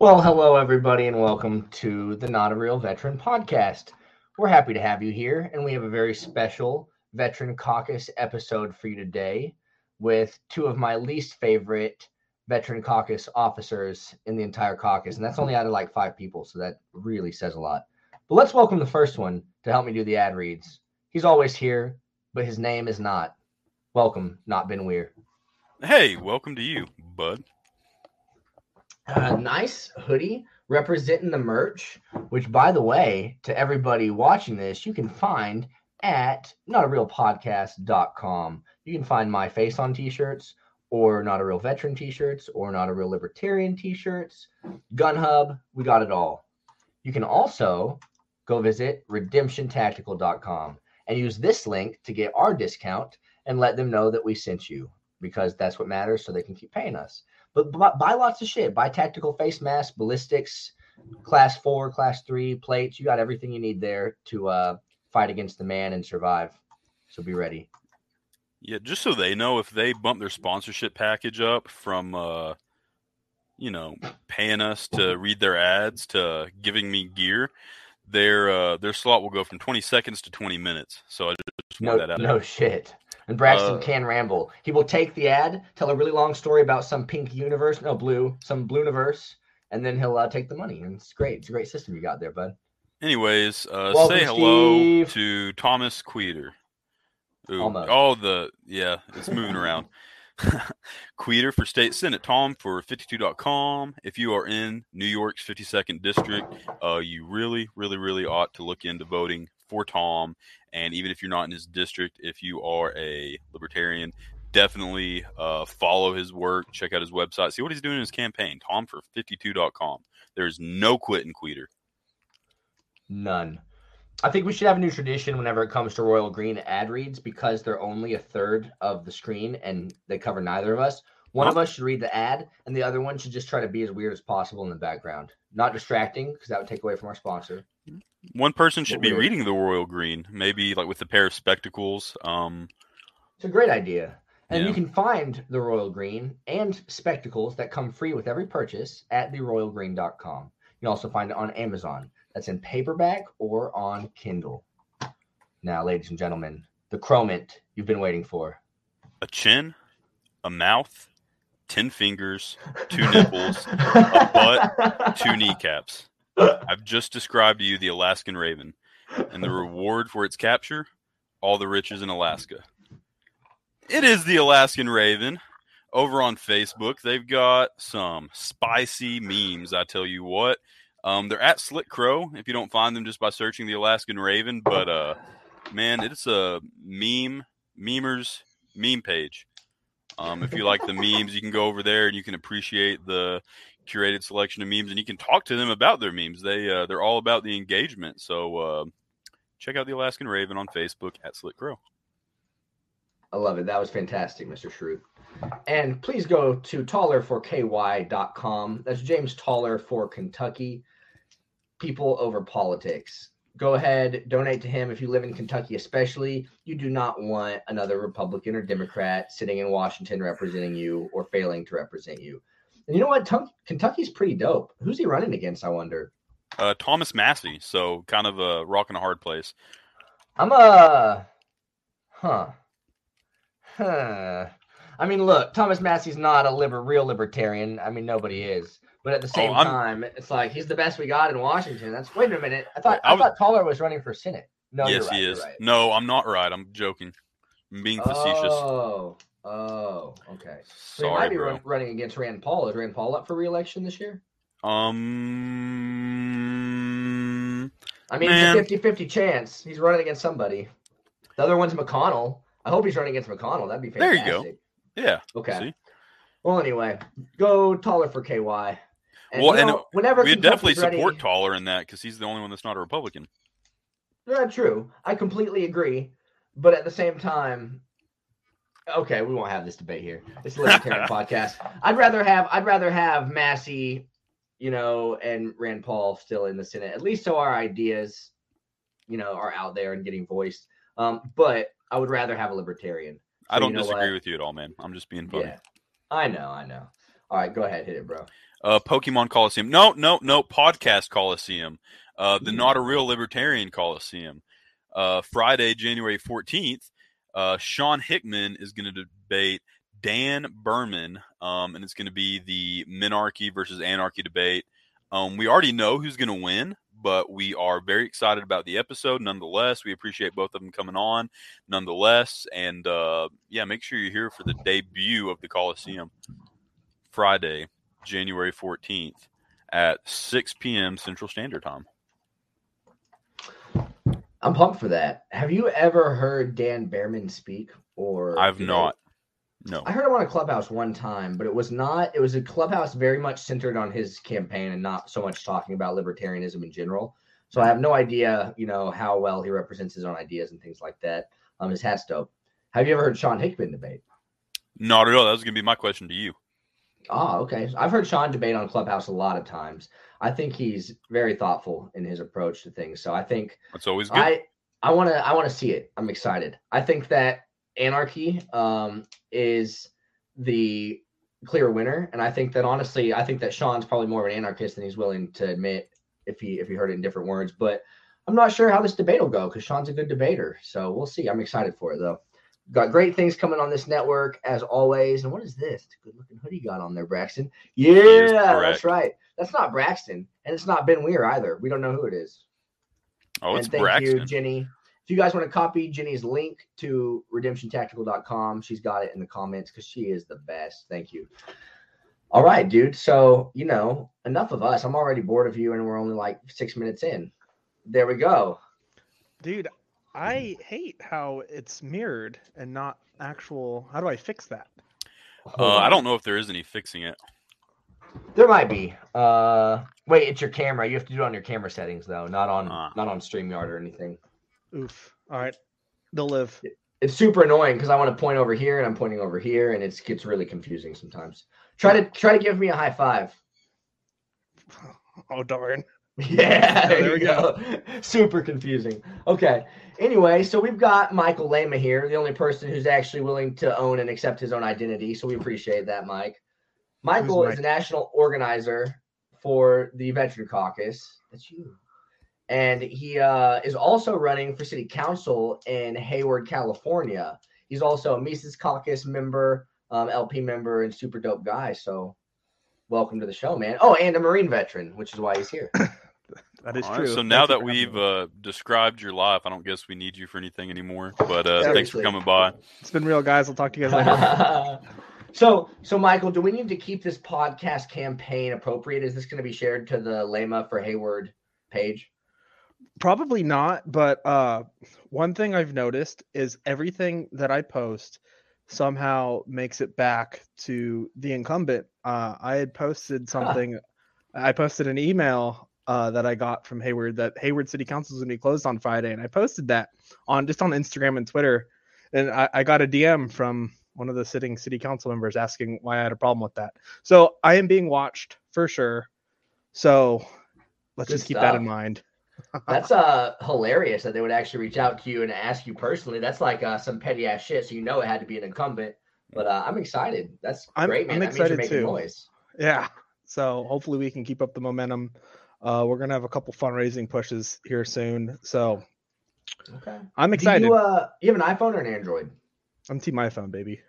Well, hello, everybody, and welcome to the Not a Real Veteran podcast. We're happy to have you here, and we have a very special Veteran Caucus episode for you today with two of my least favorite Veteran Caucus officers in the entire caucus. And that's only out of like five people, so that really says a lot. But let's welcome the first one to help me do the ad reads. He's always here, but his name is not. Welcome, not Ben Weir. Hey, welcome to you, bud. Nice hoodie representing the merch, which, by the way, to everybody watching this, you can find at notarealpodcast.com. You can find my face on t shirts, or not a real veteran t shirts, or not a real libertarian t shirts, Gun Hub, we got it all. You can also go visit redemptiontactical.com and use this link to get our discount and let them know that we sent you because that's what matters so they can keep paying us. But buy, buy lots of shit. Buy tactical face masks, ballistics, class four, class three plates. You got everything you need there to uh, fight against the man and survive. So be ready. Yeah, just so they know, if they bump their sponsorship package up from, uh, you know, paying us to read their ads to giving me gear, their uh, their slot will go from 20 seconds to 20 minutes. So I just no, that out. No shit. And Braxton Uh, can ramble. He will take the ad, tell a really long story about some pink universe, no blue, some blue universe, and then he'll uh, take the money. And it's great. It's a great system you got there, bud. Anyways, uh, Welcome, say hello Steve. to Thomas Queeter. Ooh, Almost. Oh, the yeah, it's moving around. Queeter for state senate. Tom for 52.com. If you are in New York's 52nd district, uh, you really, really, really ought to look into voting for Tom. And even if you're not in his district, if you are a libertarian, definitely uh, follow his work. Check out his website. See what he's doing in his campaign. Tom for 52.com. There's no quitting Queeter. None. I think we should have a new tradition whenever it comes to Royal Green ad reads because they're only a third of the screen and they cover neither of us. One of us should read the ad, and the other one should just try to be as weird as possible in the background. Not distracting because that would take away from our sponsor. One person should be weird. reading the royal green, maybe like with a pair of spectacles. Um, It's a great idea. And you can find the Royal Green and spectacles that come free with every purchase at theroyalgreen.com. You can also find it on Amazon. That's in paperback or on Kindle. Now, ladies and gentlemen, the chromant you've been waiting for. a chin, a mouth, ten fingers, two nipples, a butt, two kneecaps. I've just described to you the Alaskan raven, and the reward for its capture: all the riches in Alaska. It is the Alaskan raven. Over on Facebook, they've got some spicy memes. I tell you what, um, they're at Slick Crow. If you don't find them just by searching the Alaskan Raven, but uh, man, it's a meme memers meme page. Um, if you like the memes, you can go over there and you can appreciate the curated selection of memes, and you can talk to them about their memes. They uh, they're all about the engagement. So uh, check out the Alaskan Raven on Facebook at Slick Crow. I love it. That was fantastic, Mr. Shrew. And please go to tallerforky.com. That's James Taller for Kentucky. People over politics. Go ahead, donate to him if you live in Kentucky, especially. You do not want another Republican or Democrat sitting in Washington representing you or failing to represent you. And you know what? Tum- Kentucky's pretty dope. Who's he running against? I wonder. Uh, Thomas Massie, so kind of a rock and a hard place. I'm a, huh, huh. I mean, look, Thomas Massie's not a liber- real libertarian. I mean, nobody is. But at the same I'm- time, it's like he's the best we got in Washington. That's wait a minute. I thought I I, thought Taller was running for Senate. No, yes, right, he is. right. No, I'm not right. I'm joking. I'm being facetious. Oh, oh, okay. So he Sorry, might be bro. running against Rand Paul. Is Rand Paul up for re-election this year? Um, I mean, Man. it's a 50-50 chance. He's running against somebody. The other one's McConnell. I hope he's running against McConnell. That'd be fantastic. There you go. yeah. Okay. See? Well, anyway, go taller for KY. And, Well, you and whenever We definitely ready- support Taller in that because he's the only one that's not a Republican. Yeah, true. I completely agree. But at the same time, okay, we won't have this debate here. It's a libertarian podcast. I'd rather have I'd rather have Massie, you know, and Rand Paul still in the Senate, at least so our ideas, you know, are out there and getting voiced. Um, but I would rather have a libertarian. I don't you know disagree what? with you at all, man. I'm just being funny. Yeah, I know, I know. All right, go ahead, hit it, bro. Uh, Pokemon Coliseum. No, no, no. Podcast Coliseum. Uh, the Not a Real Libertarian Coliseum. Uh, Friday, January 14th, uh, Sean Hickman is going to debate Dan Behrman, um, and it's going to be the Minarchy versus Anarchy debate. Um, we already know who's going to win, but we are very excited about the episode nonetheless. We appreciate both of them coming on nonetheless. And uh, yeah, make sure you're here for the debut of the Coliseum Friday, January 14th at 6 p.m. Central Standard Time. I'm pumped for that. Have you ever heard Dan Behrman speak? Or I've not. No. I heard him on a clubhouse one time, but it was not. It was a clubhouse very much centered on his campaign and not so much talking about libertarianism in general. So I have no idea, you know, how well he represents his own ideas and things like that. Um, his hat's dope. Have you ever heard Sean Hickman debate? Not at all. That was going to be my question to you. Ah, okay. I've heard Sean debate on Clubhouse a lot of times. I think he's very thoughtful in his approach to things. So I think That's always good. I I want to I want to see it. I'm excited. I think that Anarchy um, is the clear winner, and I think that honestly, I think that Sean's probably more of an anarchist than he's willing to admit if he if he heard it in different words. But I'm not sure how this debate will go because Sean's a good debater. So we'll see. I'm excited for it though. Got great things coming on this network as always. And what is this? It's a good looking hoodie got on there, Braxton. Yeah, that's right. That's not Braxton, and it's not Ben Weir either. We don't know who it is. oh, it's and thank Braxton. you, Jenny. If you guys want to copy Jenny's link to redemptiontactical.com, she's got it in the comments because she is the best. Thank you. All right, dude. So, you know, enough of us. I'm already bored of you, and we're only like six minutes in. There we go. Dude, I hate how it's mirrored and not actual. How do I fix that? Uh, I don't know if there is any fixing it. There might be. Uh, wait, it's your camera. You have to do it on your camera settings though, not on Ah. not on Streamyard or anything. Oof. All right. They'll live. It's super annoying because I want to point over here and I'm pointing over here, and it gets really confusing sometimes. Try to try to give me a high five. Oh, darn. Yeah, there, there we we go. Super confusing. Okay. Anyway, so we've got Michael Lama here, the only person who's actually willing to own and accept his own identity. So we appreciate that, Mike. Michael Who's is a national organizer for the Veteran Caucus. That's you. And he uh, is also running for city council in Hayward, California. He's also a Mises Caucus member, um, LP member, and super dope guy. So welcome to the show, man. Oh, and a Marine veteran, which is why he's here. That is All right, true. So now Thank that we've uh, described your life, I don't guess we need you for anything anymore. But uh, Yeah, thanks for coming by. it's been real, guys. I'll talk to you guys later. so, so Michael, do we need to keep this podcast campaign appropriate? Is this going to be shared to the Lema for Hayward page? Probably not, but uh, one thing I've noticed is everything that I post somehow makes it back to the incumbent. Uh, I had posted something. I posted an email uh, that I got from Hayward that Hayward City Council is going to be closed on Friday, and I posted that on just on Instagram and Twitter, and I, I got a DM from one of the sitting city council members asking why I had a problem with that. So I am being watched for sure. So let's Good just keep that in mind. That's uh hilarious that they would actually reach out to you and ask you personally. That's like uh, some petty ass shit. So you know it had to be an incumbent. But uh, I'm excited. That's I'm- great, man. I'm that excited making too. noise. Yeah. So hopefully we can keep up the momentum. Uh, we're gonna have a couple fundraising pushes here soon. So Okay. I'm Do excited. you uh you have an iPhone or an Android? I'm Team iPhone, baby.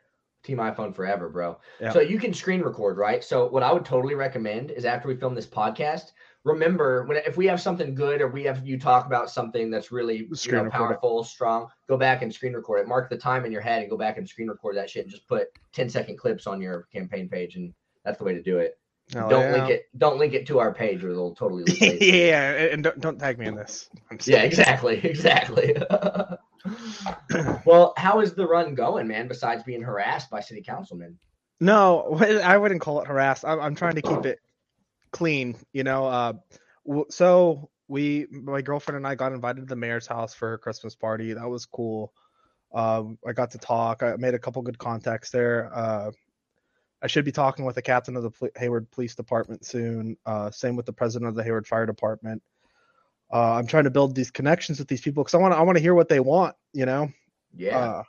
Team iPhone forever, bro. Yeah. So you can screen record, right? So what I would totally recommend is after we film this podcast, remember when if we have something good or we have you talk about something that's really you know, record it. powerful, strong, go back and screen record it. Mark the time in your head and go back and screen record that shit and just put 10 second clips on your campaign page and that's the way to do it. Hell don't yeah. link it don't link it to our page or they'll totally yeah, and don't, don't tag me in this. Yeah, exactly, exactly. well, how is the run going, man? Besides being harassed by city councilmen? No, I wouldn't call it harassed. I'm, I'm trying to keep it clean, you know. Uh, so we, my girlfriend and I, got invited to the mayor's house for her Christmas party. That was cool. Um, I got to talk. I made a couple good contacts there. Uh, I should be talking with the captain of the Pol- Hayward Police Department soon. Uh, same with the president of the Hayward Fire Department. Uh, I'm trying to build these connections with these people because I want to. I want to hear what they want, you know. Yeah. Uh,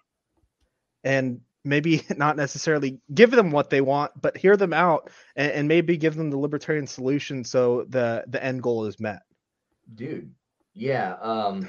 and maybe not necessarily give them what they want, but hear them out and, and maybe give them the libertarian solution so the the end goal is met. Dude, yeah. Um,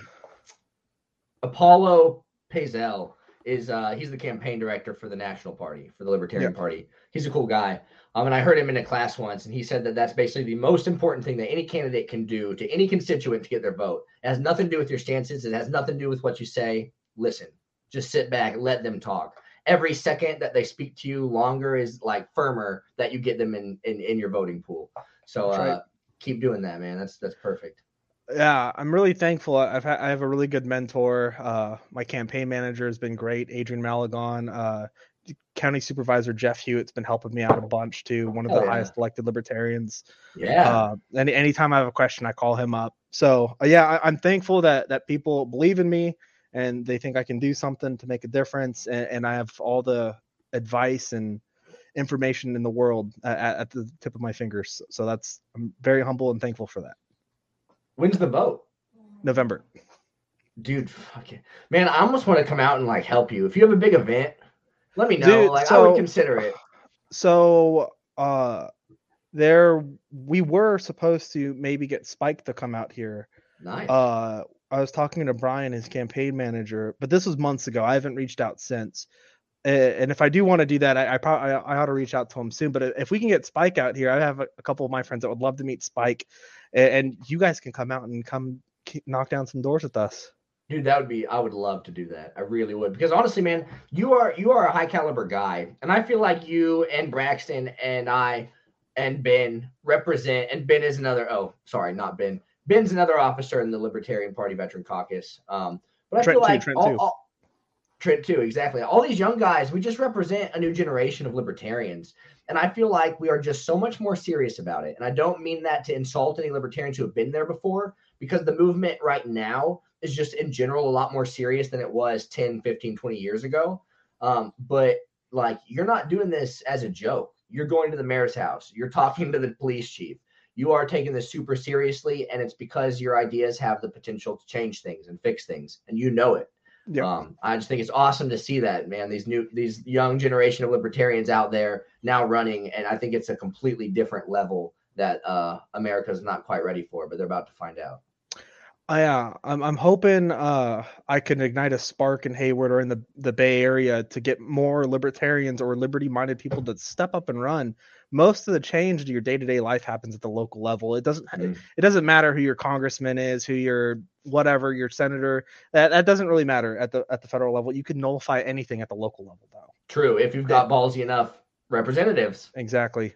Apollo Pazell is uh, he's the campaign director for the National Party for the Libertarian Yeah. Party. He's a cool guy. Um, and I heard him in a class once, and he said that that's basically the most important thing that any candidate can do to any constituent to get their vote. It has nothing to do with your stances. It has nothing to do with what you say. Listen, just sit back, let them talk. Every second that they speak to you longer is like firmer that you get them in in, in your voting pool. So uh, right. keep doing that, man. That's that's perfect. Yeah, I'm really thankful. I've had, I have a really good mentor. Uh, my campaign manager has been great, Adrian Malagon. Uh, County Supervisor Jeff Hewitt's been helping me out a bunch too. One of Oh, the yeah. highest elected libertarians. Yeah. Uh, any anytime I have a question, I call him up. So uh, yeah, I, I'm thankful that that people believe in me and they think I can do something to make a difference, and, and I have all the advice and information in the world at, at the tip of my fingers. So that's I'm very humble and thankful for that. When's the vote? November. Dude, fuck it. Man, I almost want to come out and like help you. If you have a big event, let me know. Dude, like I would consider it. So uh there we were supposed to maybe get Spike to come out here. Nice. Uh I was talking to Brian, his campaign manager, but this was months ago. I haven't reached out since. And if I do want to do that, I, I probably I ought to reach out to him soon. But if we can get Spike out here, I have a, a couple of my friends that would love to meet Spike, and, and you guys can come out and come knock down some doors with us. Dude, that would be I would love to do that. I really would. Because honestly, man, you are you are a high caliber guy. And I feel like you and Braxton and I and Ben represent and Ben is another oh, sorry, not Ben. Ben's another officer in the Libertarian Party Veteran Caucus. Um, but I Trent feel like Trent all, all- Trent too, exactly. All these young guys, we just represent a new generation of libertarians. And I feel like we are just so much more serious about it. And I don't mean that to insult any libertarians who have been there before, because the movement right now is just in general a lot more serious than it was 10, 15, 20 years ago. Um, but like, you're not doing this as a joke. You're going to the mayor's house, you're talking to the police chief. You are taking this super seriously, and it's because your ideas have the potential to change things and fix things, and you know it. Yeah. Um, I just think it's awesome to see that, man. These new, these young generation of libertarians out there now running, and I think it's a completely different level that uh, America's not quite ready for, but they're about to find out. I, uh, I'm I'm hoping uh, I can ignite a spark in Hayward or in the, the Bay Area to get more libertarians or liberty minded people to step up and run. Most of the change to your day to day life happens at the local level. It doesn't Mm. it doesn't matter who your congressman is, who your whatever your senator. That that doesn't really matter at the at the federal level. You can nullify anything at the local level though. True, if you've got ballsy enough representatives. Exactly.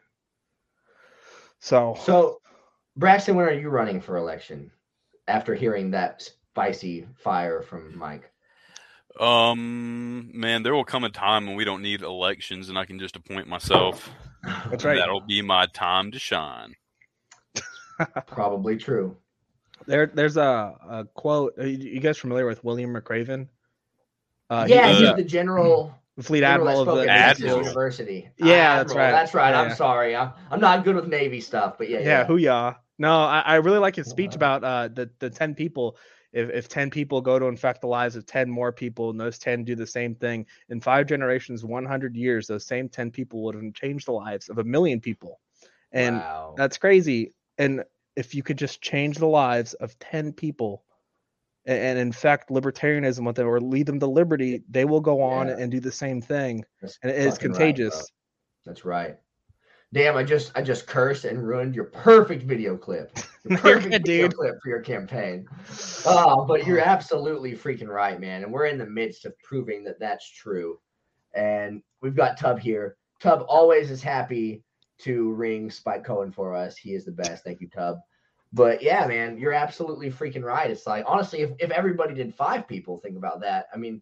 So So, Braxton, when are you running for election? After hearing that spicy fire from Mike. Um, man, there will come a time when we don't need elections, and I can just appoint myself. That's right. That'll be my time to shine. Probably true. There there's a, a quote. Are you, you guys familiar with William McRaven? Uh, he- yeah, uh, he's the general Fleet Admiral of the at Admiral. University. Yeah, that's right. That's right. Yeah, I'm yeah. sorry. I'm, I'm not good with Navy stuff, but yeah, yeah, yeah. who ya? No, I, I really like his speech about uh the the ten people. If if ten people go to infect the lives of ten more people, and those ten do the same thing in five generations, one hundred years, those same ten people would have changed the lives of a million people, and wow. that's crazy. And if you could just change the lives of ten people. a- And infect libertarianism with them, or lead them to liberty, they will go on Yeah. and do the same thing, That's and it is fucking right, contagious. That's right. Damn, I just I just cursed and ruined your perfect video clip. Your perfect video dude. clip for your campaign. Oh, but you're absolutely freaking right, man. And we're in the midst of proving that that's true. And we've got Tub here. Tub always is happy to ring Spike Cohen for us. He is the best. Thank you, Tub. But yeah, man, you're absolutely freaking right. It's like honestly, if, if everybody did five people, think about that. I mean,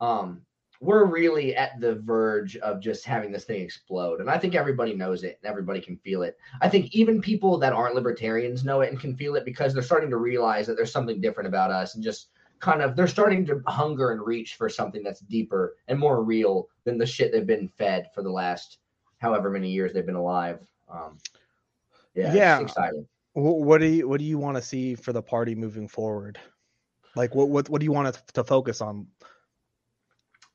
um, we're really at the verge of just having this thing explode. And I think everybody knows it and everybody can feel it. I think even people that aren't libertarians know it and can feel it because they're starting to realize that there's something different about us and just kind of they're starting to hunger and reach for something that's deeper and more real than the shit they've been fed for the last however many years they've been alive. Um, yeah, Yeah. exciting. What do you what do you want to see for the party moving forward? Like what what what do you want to, to focus on?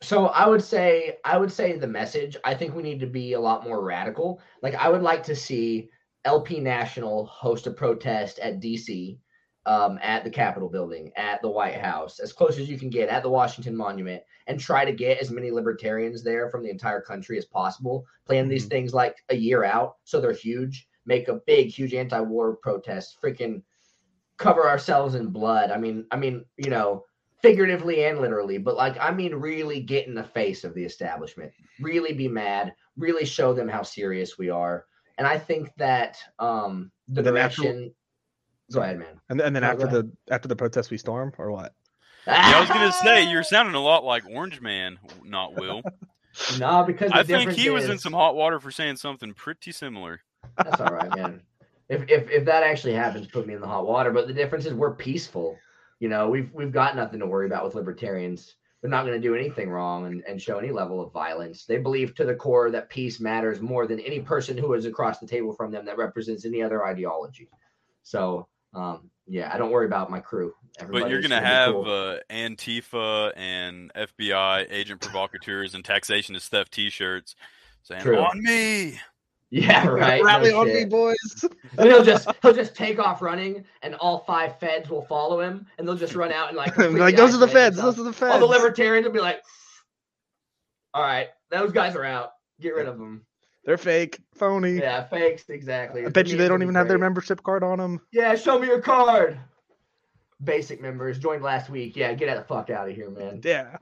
So I would say I would say the message. I think we need to be a lot more radical. Like I would like to see LP National host a protest at DC, um, at the Capitol building, at the White House, as close as you can get, at the Washington Monument, and try to get as many libertarians there from the entire country as possible. Plan these Mhm. things like a year out so they're huge. Make a big, huge anti-war protest. Freaking cover ourselves in blood. I mean, I mean, you know, figuratively and literally, but like I mean really get in the face of the establishment. Really be mad, really show them how serious we are. And I think that um the The natural- direction Go ahead, man. And, and then No, after the after the protest, we storm or what? Yeah, I was gonna say you're sounding a lot like Orange Man, not Will. no, because the I think difference he was in some hot water for saying something pretty similar. That's all right, man. If, if if that actually happens, put me in the hot water. But the difference is we're peaceful. You know, we've we've got nothing to worry about with libertarians. They're not going to do anything wrong and, and show any level of violence. They believe to the core that peace matters more than any person who is across the table from them that represents any other ideology. So, um, yeah, I don't worry about my crew. But you're gonna have cool. uh, Antifa and FBI agent provocateurs and taxation is theft T-shirts saying True. on me. Yeah, right. Rally no on me, boys. And he'll just he'll just take off running, and all five feds will follow him, and they'll just run out and like like those are the feds. Those are the feds. All the libertarians will be like, "All right, those guys are out. Get rid of them." They're fake, phony. Yeah, fakes exactly. I bet you they don't even have their membership card on them. Yeah, show me your card. Basic members joined last week. Yeah, get the fuck out of here, man. Yeah.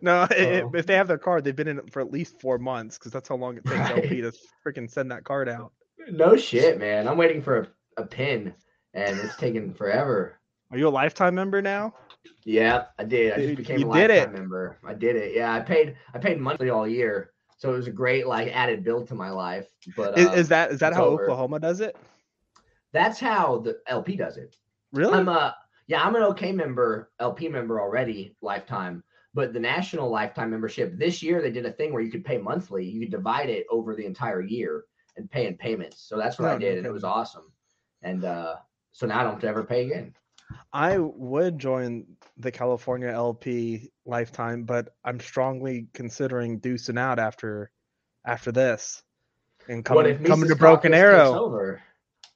No, i- i- Oh. if they have their card, they've been in it for at least four months because that's how long it takes Right. LP to freaking send that card out. No shit, man. I'm waiting for a, a pin, and it's taking forever. Are you a lifetime member now? Yeah, I did. I just became you a did lifetime it. member. I did it. Yeah, I paid. I paid monthly all year, so it was a great like added build to my life. But Is, uh, is that is that how over. Oklahoma does it? that's how the LP does it. Really? I'm a yeah, I'm an OK member, LP member already, lifetime. But the national lifetime membership this year, they did a thing where you could pay monthly. You could divide it over the entire year and pay in payments. So that's what Oh, I no did, and it was awesome. And uh, so now I don't have to ever pay again. I would join the California LP lifetime, but I'm strongly considering deucing out after after this and what coming if coming Mises to Broken Caucus Arrow. Over?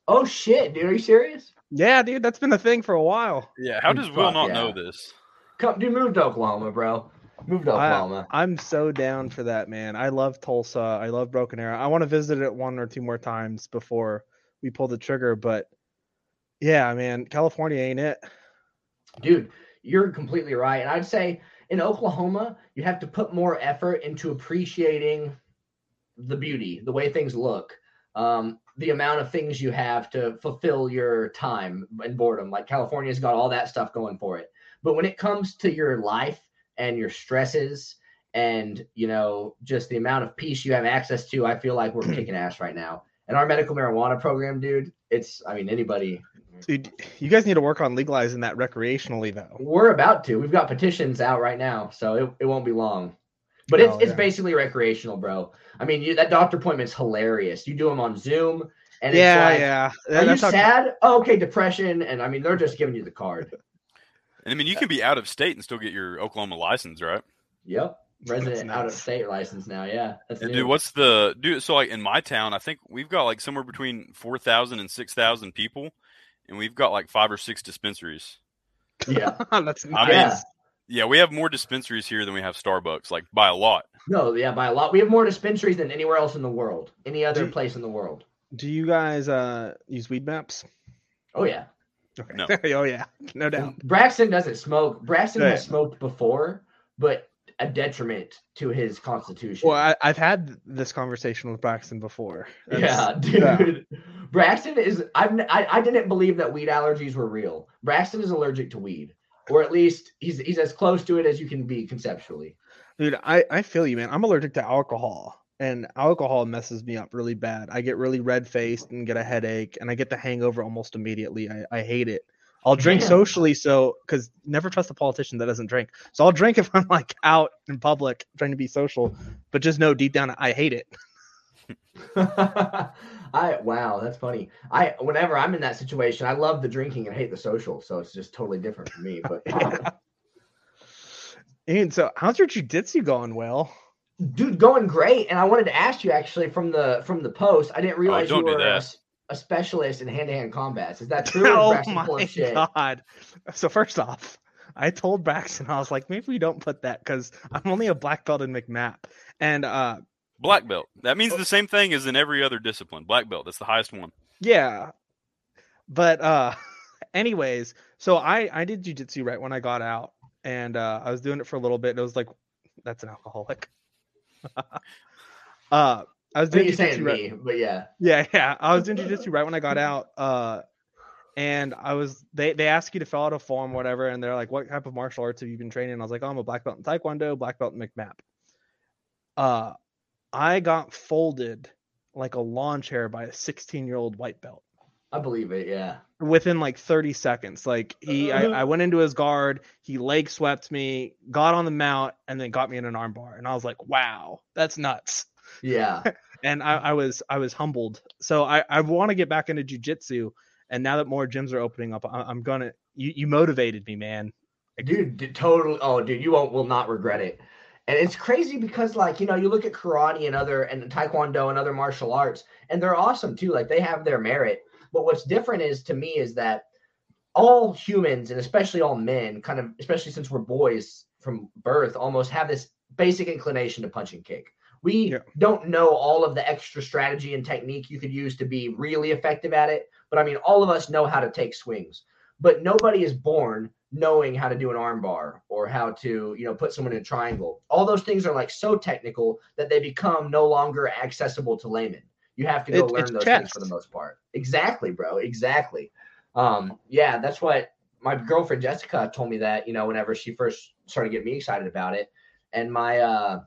Oh shit, dude, are you serious? Yeah, dude, that's been a thing for a while. Yeah, how does Will not yeah. know this? Come, dude, move to Oklahoma, bro. Move to I- Oklahoma. I'm so down for that, man. I love Tulsa. I love Broken Arrow. I want to visit it one or two more times before we pull the trigger, but yeah, man, California ain't it. Dude, you're completely right. And I'd say in Oklahoma, you have to put more effort into appreciating the beauty, the way things look, um, the amount of things you have to fulfill your time and boredom. Like California's got all that stuff going for it. But when it comes to your life and your stresses and, you know, just the amount of peace you have access to, I feel like we're kicking ass right now. And our medical marijuana program, dude, it's, I mean, anybody, Dude, you guys need to work on legalizing that recreationally, though. We're about to. We've got petitions out right now, so it, it won't be long. But it's Oh, it's basically recreational, bro. I mean, you, that doctor appointment's hilarious. You do them on Zoom, and yeah, it's like, yeah. Are you That's how- sad? Oh, okay, depression, and I mean, they're just giving you the card. And I mean, you can be out of state and still get your Oklahoma license, right? Yep, resident That's out of state license now. Yeah, that's And dude, what's the dude? So like in my town, I think we've got like somewhere between four thousand and six thousand people, and we've got like five or six dispensaries. yeah. That's I nice. mean, Yeah. Yeah, we have more dispensaries here than we have Starbucks, like by a lot. No, yeah, by a lot. We have more dispensaries than anywhere else in the world. Any other Do- place in the world. Do you guys uh use Weedmaps? Oh yeah. Okay. No. oh yeah, no doubt. Braxton doesn't smoke. Braxton Right. has smoked before, but a detriment to his constitution. Well, I, I've had this conversation with Braxton before. Yeah, That's- dude. Braxton is. I've, n- I I didn't believe that weed allergies were real. Braxton is allergic to weed, or at least he's he's as close to it as you can be conceptually. Dude, I, I feel you, man. I'm allergic to alcohol, and alcohol messes me up really bad. I get really red faced and get a headache, and I get the hangover almost immediately. I, I hate it. I'll drink Damn. socially, so because never trust a politician that doesn't drink. So I'll drink if I'm like out in public trying to be social, but just know deep down I hate it. I wow, that's funny. I whenever I'm in that situation, I love the drinking and hate the social, so it's just totally different for me. But um And so, how's your jujitsu going, Will? Dude, going great. And I wanted to ask you actually from the from the post. I didn't realize don't you do were a, that. s- a specialist in hand to hand combats. Is that true? or oh my shit? god! So first off, I told Braxton I was like, maybe we don't put that because I'm only a black belt in McMap, and uh, Black belt. That means the same thing as in every other discipline. Black belt. That's the highest one. yeah. But uh, anyways, so I I did jujitsu right when I got out, and uh, I was doing it for a little bit. And it was like, that's an alcoholic. uh, I was I doing you're saying jujitsu right- me, but yeah. Yeah, yeah. I was doing jujitsu right when I got out. Uh and I was they they ask you to fill out a form, whatever, and they're like, What type of martial arts have you been training? And I was like, Oh, I'm a black belt in Taekwondo, black belt in McMap. Uh I got folded like a lawn chair by a 16 year old white belt I believe it, yeah. within like 30 seconds. Like he I, uh-huh. I went into his guard, he leg swept me, got on the mount, and then got me in an armbar. And I was like, Wow, that's nuts Yeah. and I, I was I was humbled. So I, I want to get back into jujitsu, and now that more gyms are opening up, I, I'm gonna. You, you motivated me, man. dude, d- totally. Oh, dude, you won't will not regret it. And it's crazy because, like, you know, you look at karate and other and taekwondo and other martial arts, and they're awesome too. Like, they have their merit. But what's different is to me is that all humans and especially all men, kind of, especially since we're boys from birth, almost have this basic inclination to punch and kick. We Yeah. don't know all of the extra strategy and technique you could use to be really effective at it. But I mean, all of us know how to take swings, but nobody is born knowing how to do an armbar or how to, you know, put someone in a triangle. All those things are like so technical that they become no longer accessible to laymen. You have to go It- learn those things for the most part. Exactly, bro. Exactly. Um, yeah, that's what my girlfriend Jessica told me that, you know, whenever she first started getting me excited about it. And my uh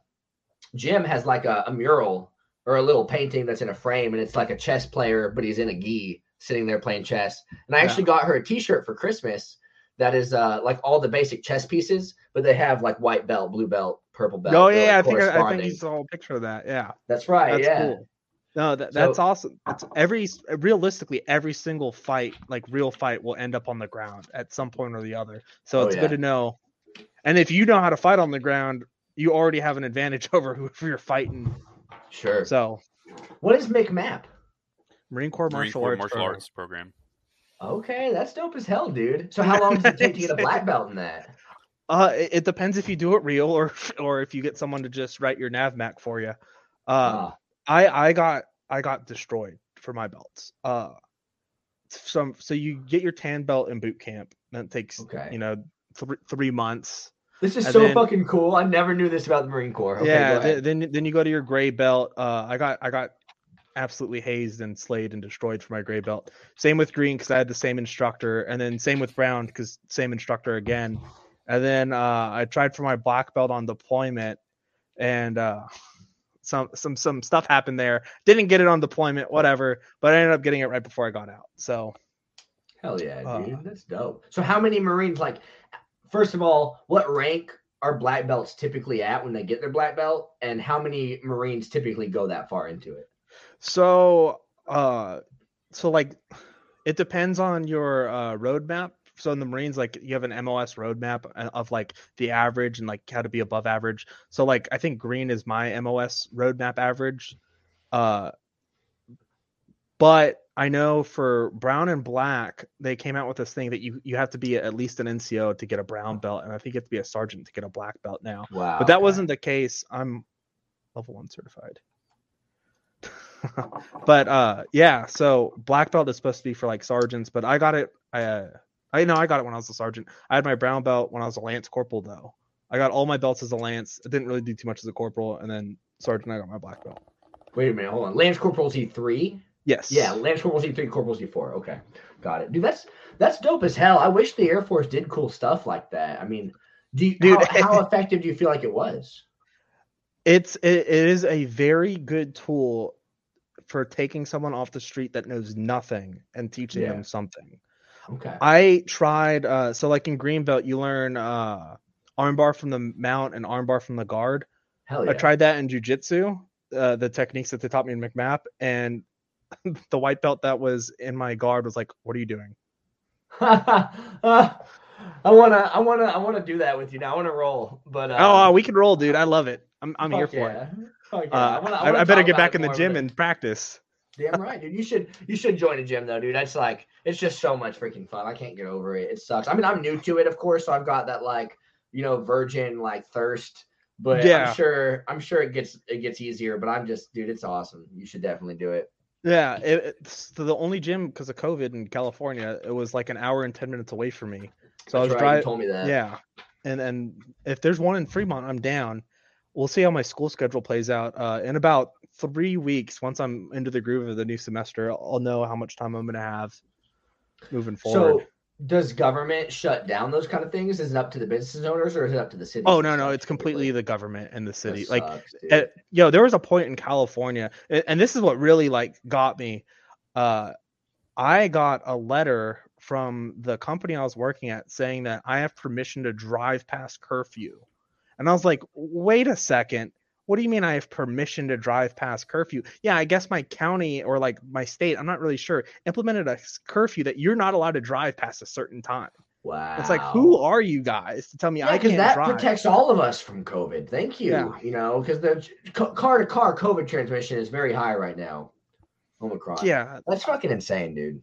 gym has like a, a mural or a little painting that's in a frame and it's like a chess player, but he's in a gi sitting there playing chess. And I Yeah. actually got her a t-shirt for Christmas that is uh like all the basic chess pieces, but they have like white belt, blue belt, purple belt. oh yeah, I think I, I think you saw a picture of that. Yeah, That's right. that's yeah. cool. No, that, So- that's awesome. That's every realistically every single fight, like real fight, will end up on the ground at some point or the other. So Oh, it's yeah. good to know. And if you know how to fight on the ground, you already have an advantage over whoever you're fighting. Sure. So what is McMap? Marine Corps Marine martial Corps arts. martial program. arts program. Okay, that's dope as hell, dude. So how long does it take to get a black belt in that? Uh, it, it depends if you do it real or or if you get someone to just write your navmac for you. Uh, Ah, I I got I got destroyed for my belts. Uh, some so you get your tan belt in boot camp. That takes Okay. you know three three months. this is and so then- fucking cool. I never knew this about the Marine Corps. Okay, yeah. th- then then you go to your gray belt. Uh, I got I got absolutely hazed and slayed and destroyed for my gray belt. Same with green because I had the same instructor, and then same with brown because same instructor again. And then uh, I tried for my black belt on deployment, and uh, some some some stuff happened there. Didn't get it on deployment, whatever. But I ended up getting it right before I got out. So Hell yeah, Uh, dude. That's dope. So how many Marines like first of all, what rank are black belts typically at when they get their black belt? And how many Marines typically go that far into it? So, uh, so like, it depends on your uh, roadmap. So in the Marines, like you have an MOS roadmap uh, of like the average and like how to be above average. So like I think green is my MOS roadmap average. Uh, but I know for brown and black, they came out with this thing that you you have to be at least an NCO to get a brown belt, and I think you have to be a sergeant to get a black belt now. Wow. But that okay. wasn't the case. I'm level one certified. but uh yeah, so black belt is supposed to be for like sergeants, but I got it uh, I know I got it when I was a sergeant. I had my brown belt when I was a lance corporal though. I got all my belts as a lance. I didn't really do too much as a corporal and then sergeant I got my black belt. Wait a minute, hold on. Lance Corporal E3? Yes. Yeah, Lance Corporal E3, Corporal E4. Okay. Got it. Dude, that's that's dope as hell. I wish the Air Force did cool stuff like that. I mean, do you, Dude. how, how effective do you feel like it was? It's it, it is a very good tool for taking someone off the street that knows nothing and teaching Yeah. them something. Okay. I tried uh so like in Greenbelt you learn uh armbar from the mount and armbar from the guard. Hell yeah. I tried that in jujitsu, uh the techniques that they taught me in McMap and the white belt that was in my guard was like, What are you doing? I wanna, I wanna, I wanna do that with you now. I wanna roll, but uh, oh, uh, we can roll, dude. I love it. I'm I'm here fuck for it. yeah. Yeah. Uh, wanna- I, wanna I better get back in the gym and practice. Damn right, dude. You should you should join a gym though, dude. That's like it's just so much freaking fun. I can't get over it. It sucks. I mean, I'm new to it, of course, so I've got that like you know virgin like thirst. But Yeah. I'm sure I'm sure it gets it gets easier. But I'm just dude, it's awesome. You should definitely do it. Yeah, it, it's the only gym because of COVID in California. It was like an hour and ten minutes away from me. So I was right. Driving. told me that. Yeah, and and if there's one in Fremont, I'm down. We'll see how my school schedule plays out. Uh, in about three weeks, once I'm into the groove of the new semester, I'll know how much time I'm gonna have moving forward. So does government shut down those kind of things? Is it up to the business owners or is it up to the city? oh no, no, it's completely the government and the city. Like uh, yo, there was a point in California, and this is what really like got me. Uh, I got a letter from the company I was working at saying that I have permission to drive past curfew, and I was like, wait a second. What do you mean I have permission to drive past curfew? Yeah, I guess my county or like my state, I'm not really sure, implemented a curfew that you're not allowed to drive past a certain time. wow. It's like, who are you guys to tell me Yeah, I because can't that drive? protects all of us from COVID. Thank you. Yeah. You know, because the car to car COVID transmission is very high right now. Omicron. yeah, That's fucking insane, dude.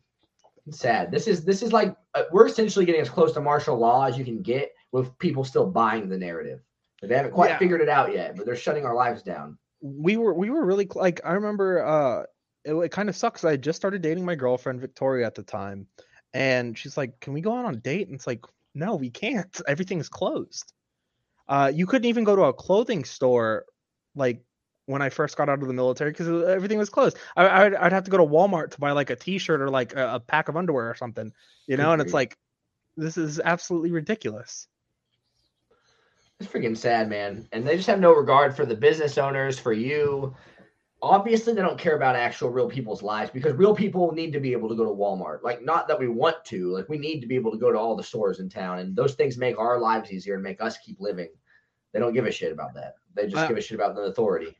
It's sad. This is this is like uh, we're essentially getting as close to martial law as you can get with people still buying the narrative. They haven't quite Yeah. figured it out yet, but they're shutting our lives down. we were we were really like I remember uh it, it kind of sucks. I just started dating my girlfriend Victoria at the time, and she's like, "Can we go out on a date?" And it's like, "No, we can't. Everything's closed." Uh, you couldn't even go to a clothing store like when I first got out of the military because everything was closed. I, I'd, I'd have to go to Walmart to buy like a T-shirt or like a, a pack of underwear or something, you know. And it's like, this is absolutely ridiculous. It's freaking sad, man. And they just have no regard for the business owners, for you. Obviously, they don't care about actual real people's lives because real people need to be able to go to Walmart. Like, not that we want to, like, we need to be able to go to all the stores in town. And those things make our lives easier and make us keep living. They don't give a shit about that. They just give a shit about the authority.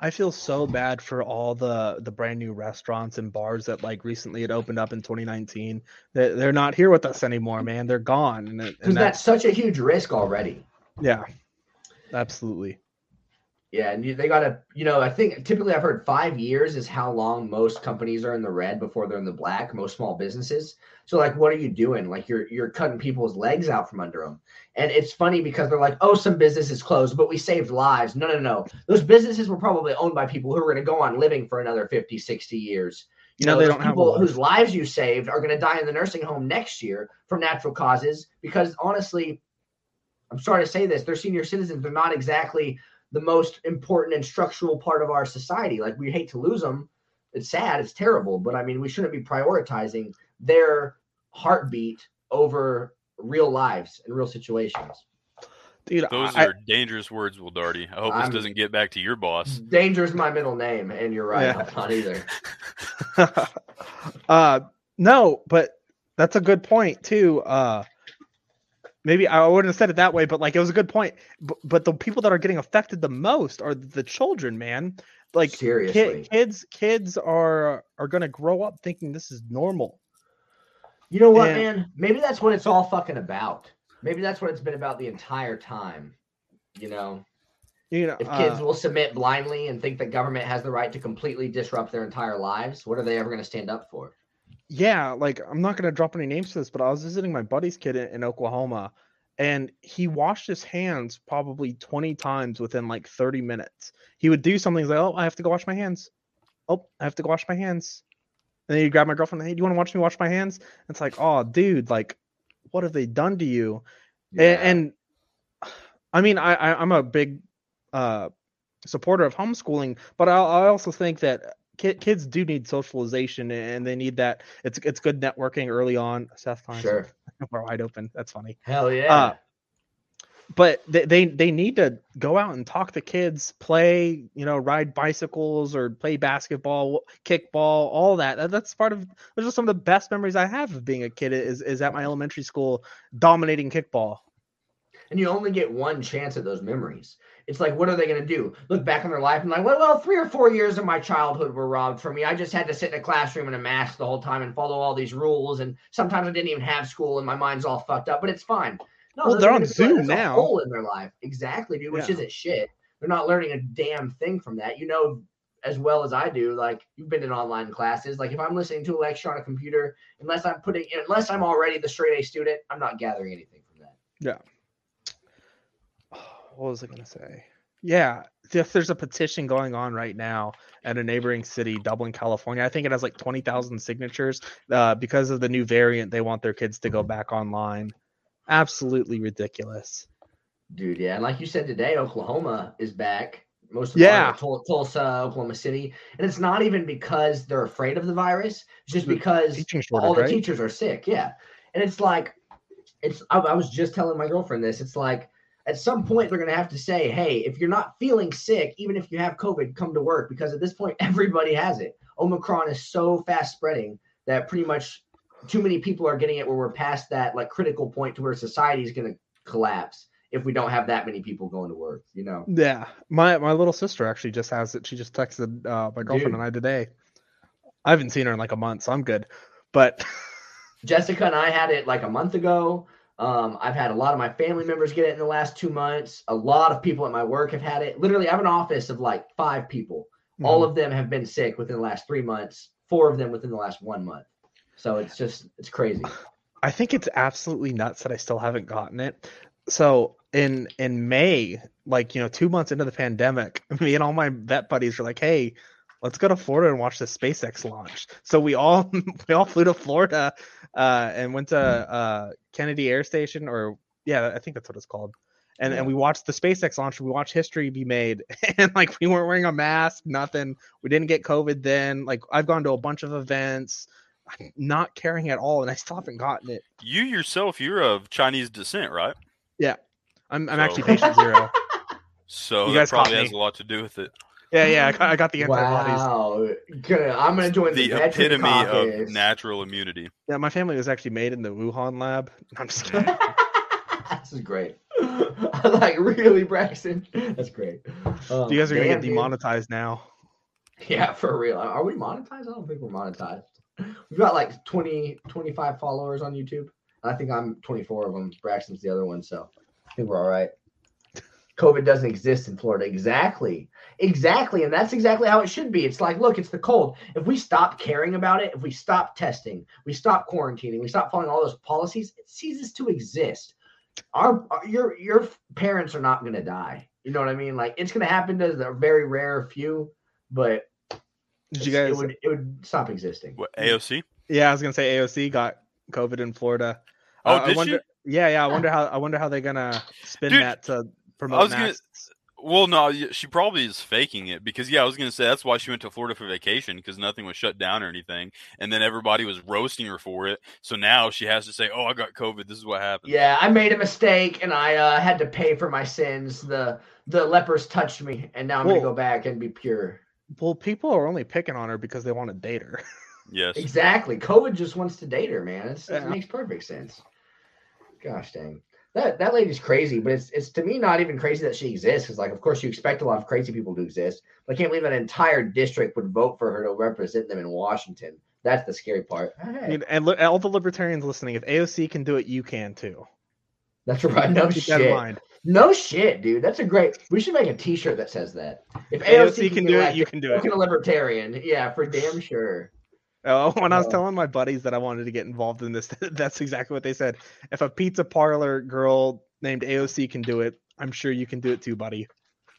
I feel so bad for all the the brand new restaurants and bars that like recently had opened up in 2019. They they're not here with us anymore, man. They're gone, and, Because and that's that's such a huge risk already. Yeah, absolutely. Yeah, and they got to, you know, I think typically I've heard five years is how long most companies are in the red before they're in the black. Most small businesses. So, like, what are you doing? Like, you're you're cutting people's legs out from under them. And it's funny because they're like, oh, some businesses closed, but we saved lives. No, no, no. Those businesses were probably owned by people who are going to go on living for another 50, 60 years. You No, know, they those don't people life. whose lives you saved are going to die in the nursing home next year from natural causes because honestly, I'm sorry to say this, they're senior citizens. They're not exactly the most important and structural part of our society. Like we hate to lose them. It's sad. It's terrible. But I mean, we shouldn't be prioritizing their heartbeat over real lives and real situations. Dude, Those I, are dangerous words, Will Darty. I hope I'm- this doesn't get back to your boss. Danger's my middle name, and you're right. Yeah. I'm not either. uh no, but that's a good point too. Uh maybe I wouldn't have said it that way, but like it was a good point. But, but the people that are getting affected the most are the children, man. Like Seriously. ki- kids kids are are going to grow up thinking this is normal. You know what, And- man? Maybe that's what it's all fucking about. Maybe that's what it's been about the entire time. You know, You know, if kids uh, will submit blindly and think that government has the right to completely disrupt their entire lives, what are they ever going to stand up for? Yeah, like I'm not going to drop any names for this, but I was visiting my buddy's kid in, in Oklahoma and he washed his hands probably 20 times within like 30 minutes. He would do something he's like, "Oh, I have to go wash my hands." "Oh, I have to go wash my hands." And then he'd grab my girlfriend, and "Hey, do you want to watch me wash my hands?" It's like, "Oh, dude, like what have they done to you?" Yeah. And, I mean, I, I I'm a big uh supporter of homeschooling, but I, I also think that kids do need socialization and they need that. It's it's good networking early on. Seth finds Sure. we're wide open. That's funny. Hell yeah. Uh, But they, they they need to go out and talk to kids, play, you know, ride bicycles or play basketball, kickball, all that. That- That's part of. Those are some of the best memories I have of being a kid. Is is at my elementary school dominating kickball. and you only get one chance at those memories. It's like, what are they going to do? Look back on their life and like, well, well, three or four years of my childhood were robbed from me. I just had to sit in a classroom in a mask the whole time and follow all these rules. And sometimes I didn't even have school and my mind's all fucked up, but it's fine. No, Well, they're on Zoom now. Hole in their life, exactly, dude. Which Yeah. isn't shit. They're not learning a damn thing from that. You know as well as I do. Like you've been in online classes. Like if I'm listening to a lecture on a computer, unless I'm putting, unless I'm already the straight A student, I'm not gathering anything from that. What was I gonna say? Yeah, if there's a petition going on right now at a neighboring city, Dublin, California, I think it has like twenty thousand signatures. Uh, because of the new variant, they want their kids to go back online. Absolutely ridiculous. Dude, yeah, and like you said today, Oklahoma is back. Most of Yeah. yeah. Tulsa, Oklahoma City, and it's not even because they're afraid of the virus. It's just because Teaching all the right? teachers are sick. Yeah, and it's like, it's. I, I was just telling my girlfriend this. It's like at some point they're gonna have to say, hey, if you're not feeling sick, even if you have COVID, come to work because at this point everybody has it. Omicron is so fast spreading that pretty much too many people are getting it where we're past that like critical point to where society is gonna collapse if we don't have that many people going to work. You know. Yeah, my my little sister actually just has it. She just texted uh, my girlfriend Dude. and I today. I haven't seen her in like a month, so I'm good. But Jessica and I had it like a month ago. Um, I've had a lot of my family members get it in the last two months. A lot of people at my work have had it. Literally, I have an office of like five people. All of them have been sick within the last three months. Four of them within the last one month. So it's just it's crazy. I think it's absolutely nuts that I still haven't gotten it. So in in May, like you know, two months into the pandemic, me and all my vet buddies were like, "Hey, let's go to Florida and watch the SpaceX launch." So we all we all flew to Florida uh, and went to uh, Kennedy Air Station, or yeah, I think that's what it's called. And and we watched the SpaceX launch. We watched history be made, and like we weren't wearing a mask, nothing. We didn't get COVID then. Like I've gone to a bunch of events. I'm not caring at all, and I still haven't gotten it. You yourself, you're of Chinese descent, right? Yeah, I'm, I'm So- actually patient zero. So You that probably has a lot to do with it. Yeah, yeah, I got, the antibodies. Wow. Gonna, I'm gonna join the, The epitome caucus. of natural immunity. Yeah, my family was actually made in the Wuhan lab. I'm just kidding. this is great. I like really Braxton. That's great. Um, you guys are gonna damn, get dude. demonetized now. Yeah, for real. Are we monetized? I don't think we're monetized. We've got like 20, 25 followers on YouTube. I think I'm 24 of them. Braxton's the other one, so I think we're all right. COVID doesn't exist in Florida. Exactly. Exactly. And that's exactly how it should be. It's like, look, it's the cold. If we stop caring about it, if we stop testing, we stop quarantining, we stop following all those policies, it ceases to exist. Our, our your your parents are not gonna die. You know what I mean? Like it's gonna happen to the very rare few, but Did you guys? It would it would stop existing. What AOC? Yeah, I was gonna say AOC got COVID in Florida. Oh, Uh, I did wonder, Yeah, yeah. I wonder how. I wonder how they're gonna spin Dude, that to promote was gonna- Well, no, she probably is faking it because yeah, I was gonna say that's why she went to Florida for vacation because nothing was shut down or anything, and then everybody was roasting her for it. So now she has to say, "Oh, I got COVID. This is what happened." Yeah, I made a mistake and I uh, had to pay for my sins. The the lepers touched me, and now I'm Well- gonna go back and be pure. Well, people are only picking on her because they want to date her. Yes. Exactly. COVID just wants to date her, man. It's, Yeah. It makes perfect sense. Gosh dang. That that lady's crazy, but it's it's to me not even crazy that she exists. Because like, of course, you expect a lot of crazy people to exist, but I can't believe an entire district would vote for her to represent them in Washington. That's the scary part. I mean, and look, all the libertarians listening, if AOC can do it, you can too. that's right. No Keep shit. mind. No shit, dude. That's a great. We should make a T-shirt that says that. If AOC can be do it, elected, you can do it. can a libertarian. Yeah, for damn sure. Oh, when I was telling my buddies that I wanted to get involved in this, that's exactly what they said. If a pizza parlor girl named AOC can do it, I'm sure you can do it too, buddy.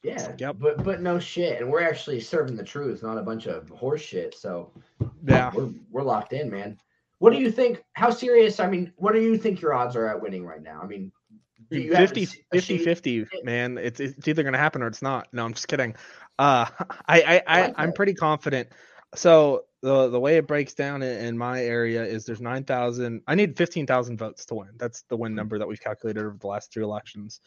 Yeah. like, yep. But but no shit, and we're actually serving the truth, not a bunch of horse shit. So Yeah. we're we're locked in, man. What do you think? How serious? I mean, what do you think your odds are at winning right now? I mean, do you 50, a- a 50, sheet? 50, man. It's it's either gonna happen or it's not. No, I'm just kidding. Uh, I I, I like that. pretty confident. So the the way it breaks down in, in my area is there's nine thousand. I need fifteen thousand votes to win. That's the win number that we've calculated over the last three elections.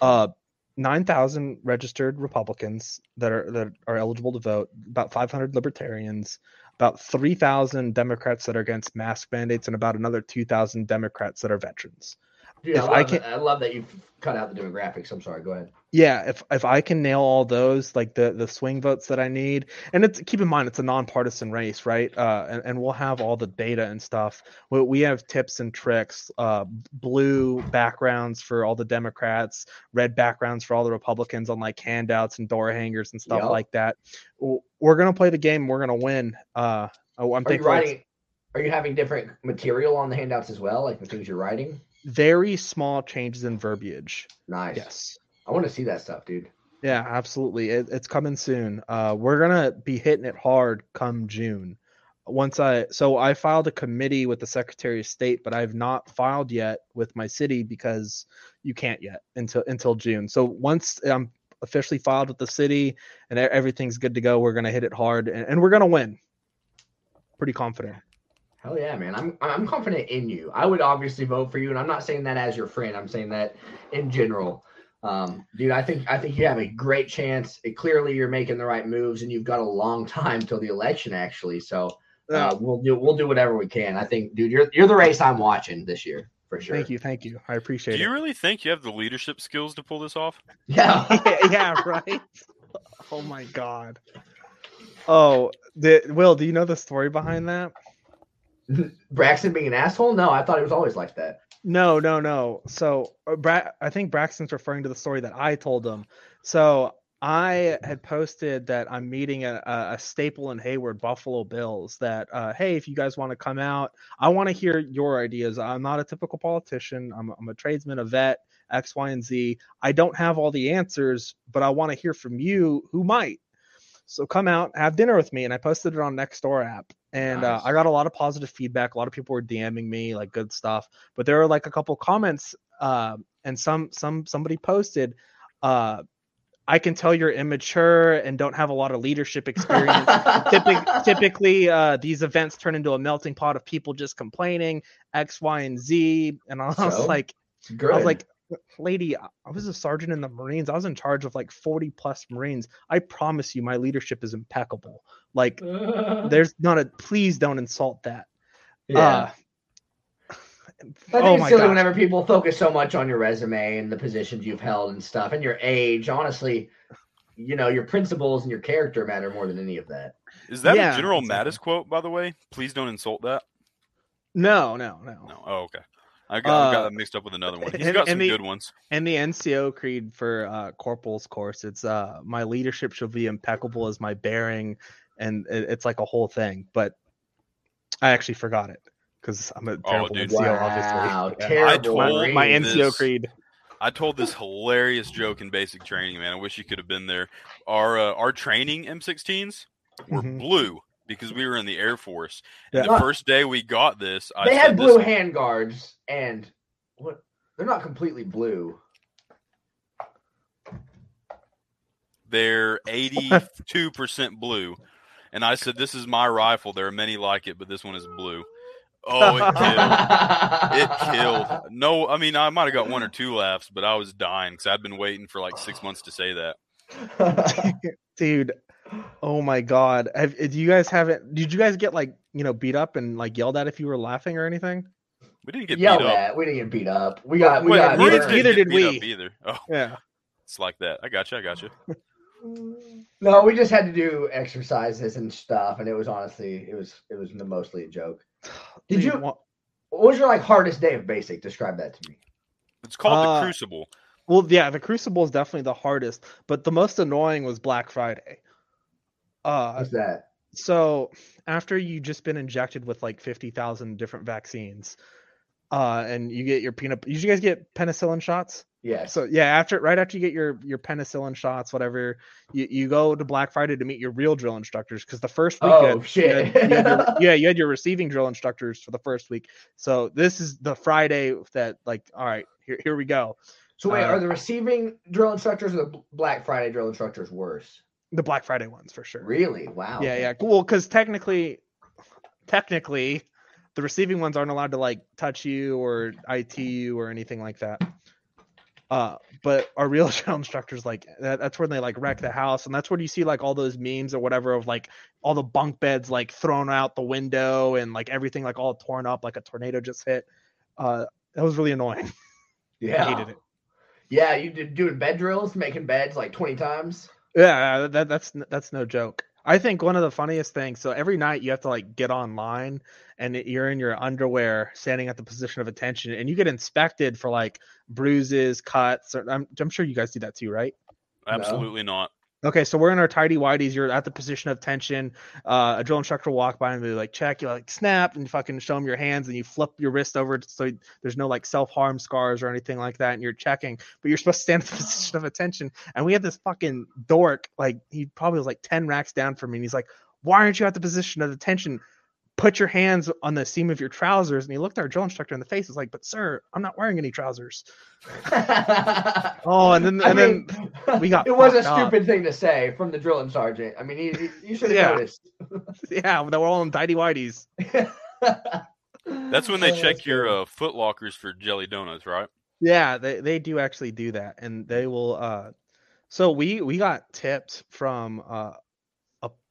Uh, nine thousand registered Republicans that are that are eligible to vote. About five hundred Libertarians. About three thousand Democrats that are against mask mandates, and about another two thousand Democrats that are veterans. Dude, I If love, I can- that- I love that you've cut out the demographics. I'm sorry. Go ahead. yeah if if i can nail all those like the the swing votes that i need and it's keep in mind it's a nonpartisan race right uh and, and we'll have all the data and stuff we, we have tips and tricks uh blue backgrounds for all the democrats red backgrounds for all the republicans on like handouts and door hangers and stuff Yup. like that we're gonna play the game we're gonna win uh oh, i'm Are you writing? Are you having different material on the handouts as well, like the things you're writing? Very small changes in verbiage Nice. yes I want to see that stuff, dude. Yeah, absolutely. It, it's coming soon. Uh, we're gonna be hitting it hard come June. Once I so I filed a committee with the Secretary of State, but I've not filed yet with my city because you can't yet until until June. So once I'm officially filed with the city and everything's good to go, we're gonna hit it hard and, and we're gonna win. Pretty confident. Hell yeah, man. I'm I'm confident in you. I would obviously vote for you, and I'm not saying that as your friend. I'm saying that in general. Um, dude, I think I think you have a great chance. It, clearly, you're making the right moves, and you've got a long time till the election, actually. So uh, we'll do we'll do whatever we can. I think, dude, you're you're the race I'm watching this year for sure. Thank you, thank you. I appreciate it. Do you it. really think you have the leadership skills to pull this off? Yeah. yeah, yeah, right. Oh my god. Oh, the, Will, do you know the story behind that? Braxton being an asshole? No, I thought it was always like that. No, no, no. So, uh, Bra- I think Braxton's referring to the story that I told him. So, I had posted that I'm meeting a, a staple in Hayward, Buffalo Bills. That uh, hey, if you guys want to come out, I want to hear your ideas. I'm not a typical politician. I'm, I'm a tradesman, a vet, X, Y, and Z. I don't have all the answers, but I want to hear from you who might. So come out, have dinner with me, and I posted it on Nextdoor app, and uh, I got a lot of positive feedback. A lot of people were DMing me like good stuff, but there were like a couple comments, uh, and some some somebody posted, uh, "I can tell you're immature and don't have a lot of leadership experience." Typic, typically, uh, these events turn into a melting pot of people just complaining X, Y, and Z, and I was So? like, Good. I was like, lady, I I was a sergeant in the Marines. I was in charge of like 40 plus Marines. I promise you, my leadership is impeccable. Like, there's not a please don't insult that. yeah. Uh, I think oh it's silly gosh. whenever people focus so much on your resume and the positions you've held and stuff and your age. Honestly, you know, your principles and your character matter more than any of that. Is that Yeah, a General exactly. Mattis quote, by the way? Please don't insult that. No, no, no. No. Oh, okay. I got, I got Uh, that mixed up with another one. He's and- got some the- good ones. And the NCO creed for uh, corporal's course, it's uh, my leadership should be impeccable as my bearing, and it, it's like a whole thing. But I actually forgot it because I'm a terrible dude. NCO, wow, obviously. Yeah. terrible. I told My, my NCO this- creed. I told this hilarious joke in basic training, man. I wish you could have been there. Our uh, our training M16s were Mhm. blue because we were in the Air Force. And Yeah. the first day we got this, I They said had this- blue handguards and what? They're not completely blue. They're 82% blue. And I said, This is my rifle. There are many like it, but this one is blue. Oh, it killed. It killed. No, I mean, I might have got one or two laughs, but I was dying because I'd been waiting for like six months to say that. dude oh my god have, do you guys have it did you guys get like you know beat up and like yelled at if you were laughing or anything We didn't get Yelled beat up. at. We didn't get beat up. We got. We Wait, got. Neither- neither didn't did get we. either. Oh, yeah it's like that. I got you. I got you. No, we just had to do exercises and stuff, and it was honestly, it was, it was mostly a joke. Did you- wa- What was your like hardest day of basic? Describe that to me. It's called Uh, the Crucible. well yeah the crucible is definitely the hardest but the most annoying was black friday uh What's that? so after you just been injected with like 50,000 different vaccines uh and you get your peanut did you guys get penicillin shots Yeah. So yeah, after right after you get your your penicillin shots, whatever, you, you go to Black Friday to meet your real drill instructors because the first week, you oh had- you shit. had- you had your- yeah, you had your receiving drill instructors for the first week. So this is the Friday that like, all right, here here we go. so wait, uh, are the receiving drill instructors or the Black Friday drill instructors worse? The Black Friday ones for sure. Really? Wow. Yeah, yeah, cool. Because technically, technically, the receiving ones aren't allowed to like touch you or IT you or anything like that. Uh, but our real drill instructors like that, that's when they like wreck the house, and that's where you see like all those memes or whatever of like all the bunk beds like thrown out the window and like everything like all torn up like a tornado just hit. Uh, that was really annoying. Yeah. hated it. Yeah, you did doing bed drills, making beds like 20 times. Yeah, that, that's that's no joke. I think one of the funniest things. So every night you have to like get online, and you're in your underwear, standing at the position of attention, and you get inspected for like bruises, cuts. Or, I'm I'm sure you guys do that too, right? Absolutely not. Okay, so we're in our tidy whities. You're at the position of tension. Uh, a drill instructor will walk by and be like, check. You like snap and fucking show them your hands and you flip your wrist over so there's no like self harm scars or anything like that. And you're checking, but you're supposed to stand at the position of attention. And we had this fucking dork, like he probably was like 10 racks down from me. And he's like, why aren't you at the position of attention? Put your hands on the seam of your trousers. And he looked our drill instructor in the face. He's like, but sir, I'm not wearing any trousers. Oh, and then I and then we got it was a fucked up. stupid thing to say from the drilling sergeant. I mean, he, he- you should have Yeah. noticed. yeah, they were all in tidy whities. That's when they Oh, check your uh, foot lockers for jelly donuts, right? Yeah, they they do actually do that, and they will. uh So we we got tipped from uh,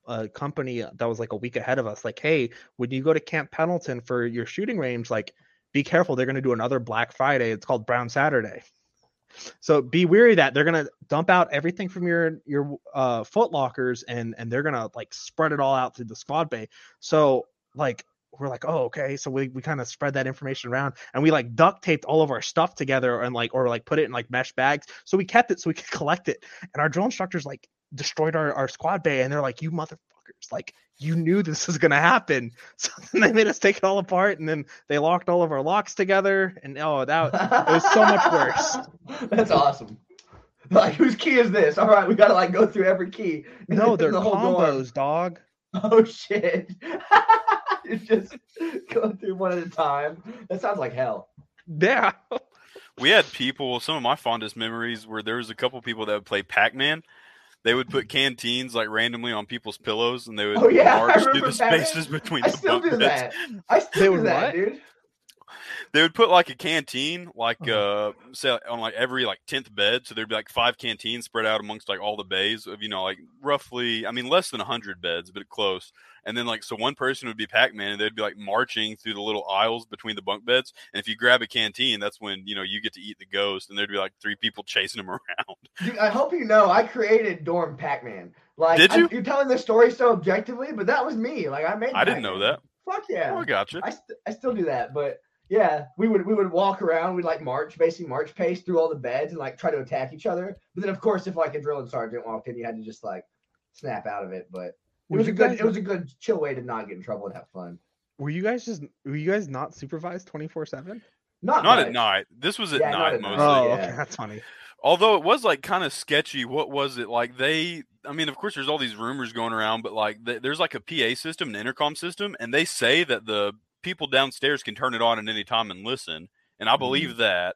a company that was like a week ahead of us. Like, hey, when you go to Camp Pendleton for your shooting range, like, be careful. They're going to do another Black Friday. It's called Brown Saturday. So be weary that they're gonna dump out everything from your your uh, foot lockers and and they're gonna like spread it all out through the squad bay. So like we're like, oh okay. So we, we kind of spread that information around and we like duct taped all of our stuff together and like or like put it in like mesh bags. So we kept it so we could collect it. And our drill instructors like destroyed our, our squad bay and they're like, you motherfuckers, like you knew this was gonna happen. So then they made us take it all apart and then they locked all of our locks together and oh that it was so much worse. That's awesome. Like, whose key is this? All right, we gotta like go through every key. No, they're the combos, dog. Oh shit! you just go through one at a time. That sounds like hell. Yeah. We had people. Some of my fondest memories were there was a couple people that would play Pac Man. They would put canteens like randomly on people's pillows, and they would Oh, yeah, march through the Pac-Man. spaces between I the still bunk do beds. that. I still They do would that, what? dude. They would put like a canteen, like Uh-huh. uh, say on like every like tenth bed. So there'd be like five canteens spread out amongst like all the bays of you know like roughly, I mean less than hundred beds, but close. And then like so one person would be Pac Man, and they'd be like marching through the little aisles between the bunk beds. And if you grab a canteen, that's when you know you get to eat the ghost, and there'd be like three people chasing him around. Dude, I hope you know I created Dorm Pac-Man. Like, Did I- you? you're telling this story so objectively, but that was me. Like, I made. I didn't know that. Fuck yeah! Oh, I gotcha. I, st- I still do that, but yeah, we would we would walk around, we'd like march, basically march pace through all the beds and like try to attack each other. But then of course, if like a drilling sergeant walked in, you had to just like snap out of it. But it Were was a good guys- it was a good chill way to not get in trouble and have fun. Were you guys just were you guys not supervised twenty four seven? Not Not at night. This was at Yeah, not night at night. mostly. Oh, yeah. okay, that's funny. Although it was like kind of sketchy. What was it like? They, I mean, of course, there's all these rumors going around, but like, th- there's like a PA system, an intercom system, and they say that the people downstairs can turn it on at any time and listen. And I believe that.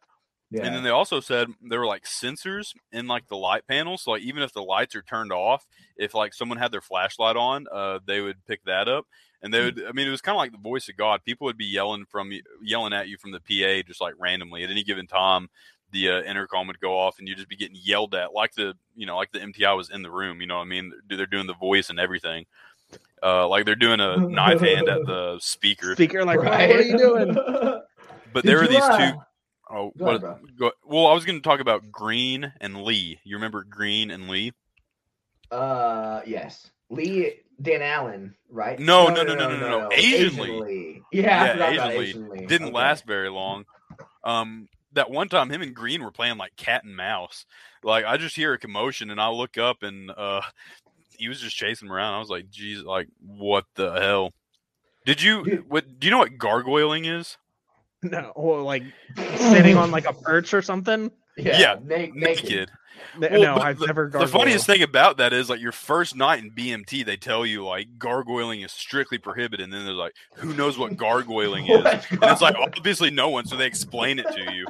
Yeah. And then they also said there were like sensors in like the light panels. So like even if the lights are turned off, if like someone had their flashlight on, uh, they would pick that up. And they would, I mean, it was kind of like the voice of God. People would be yelling from yelling at you from the PA just like randomly at any given time. The uh, intercom would go off, and you'd just be getting yelled at, like the you know, like the MTI was in the room. You know, what I mean, they're doing the voice and everything. Uh, like they're doing a knife hand at the speaker. Speaker like, Right? what are you doing? But Did there were you, these uh, two Oh, Go what? ahead. Go, well, I was going to talk about Green and Lee. You remember Green and Lee? Uh, yes, Lee Dan Allen, right? No, no, no, no, no, no, no. Asian Lee. Yeah, I Yeah, forgot about Asian Lee. Asian Lee. Didn't Okay. last very long. Um, that one time, him and Green were playing like cat and mouse. Like I just hear a commotion, and I look up, and uh, he was just chasing him around. I was like, "Geez, like what the hell?" Did you? Dude. What? Do you know what gargoyling is? No, or like sitting on like a perch or something. Yeah, Yeah, na- naked. Naked. Well, no, I've the, never. The funniest thing about that is like your first night in BMT, they tell you like gargoyling is strictly prohibited, and then they're like, "Who knows what gargoyling is?" And it's like obviously no one, so they explain it to you,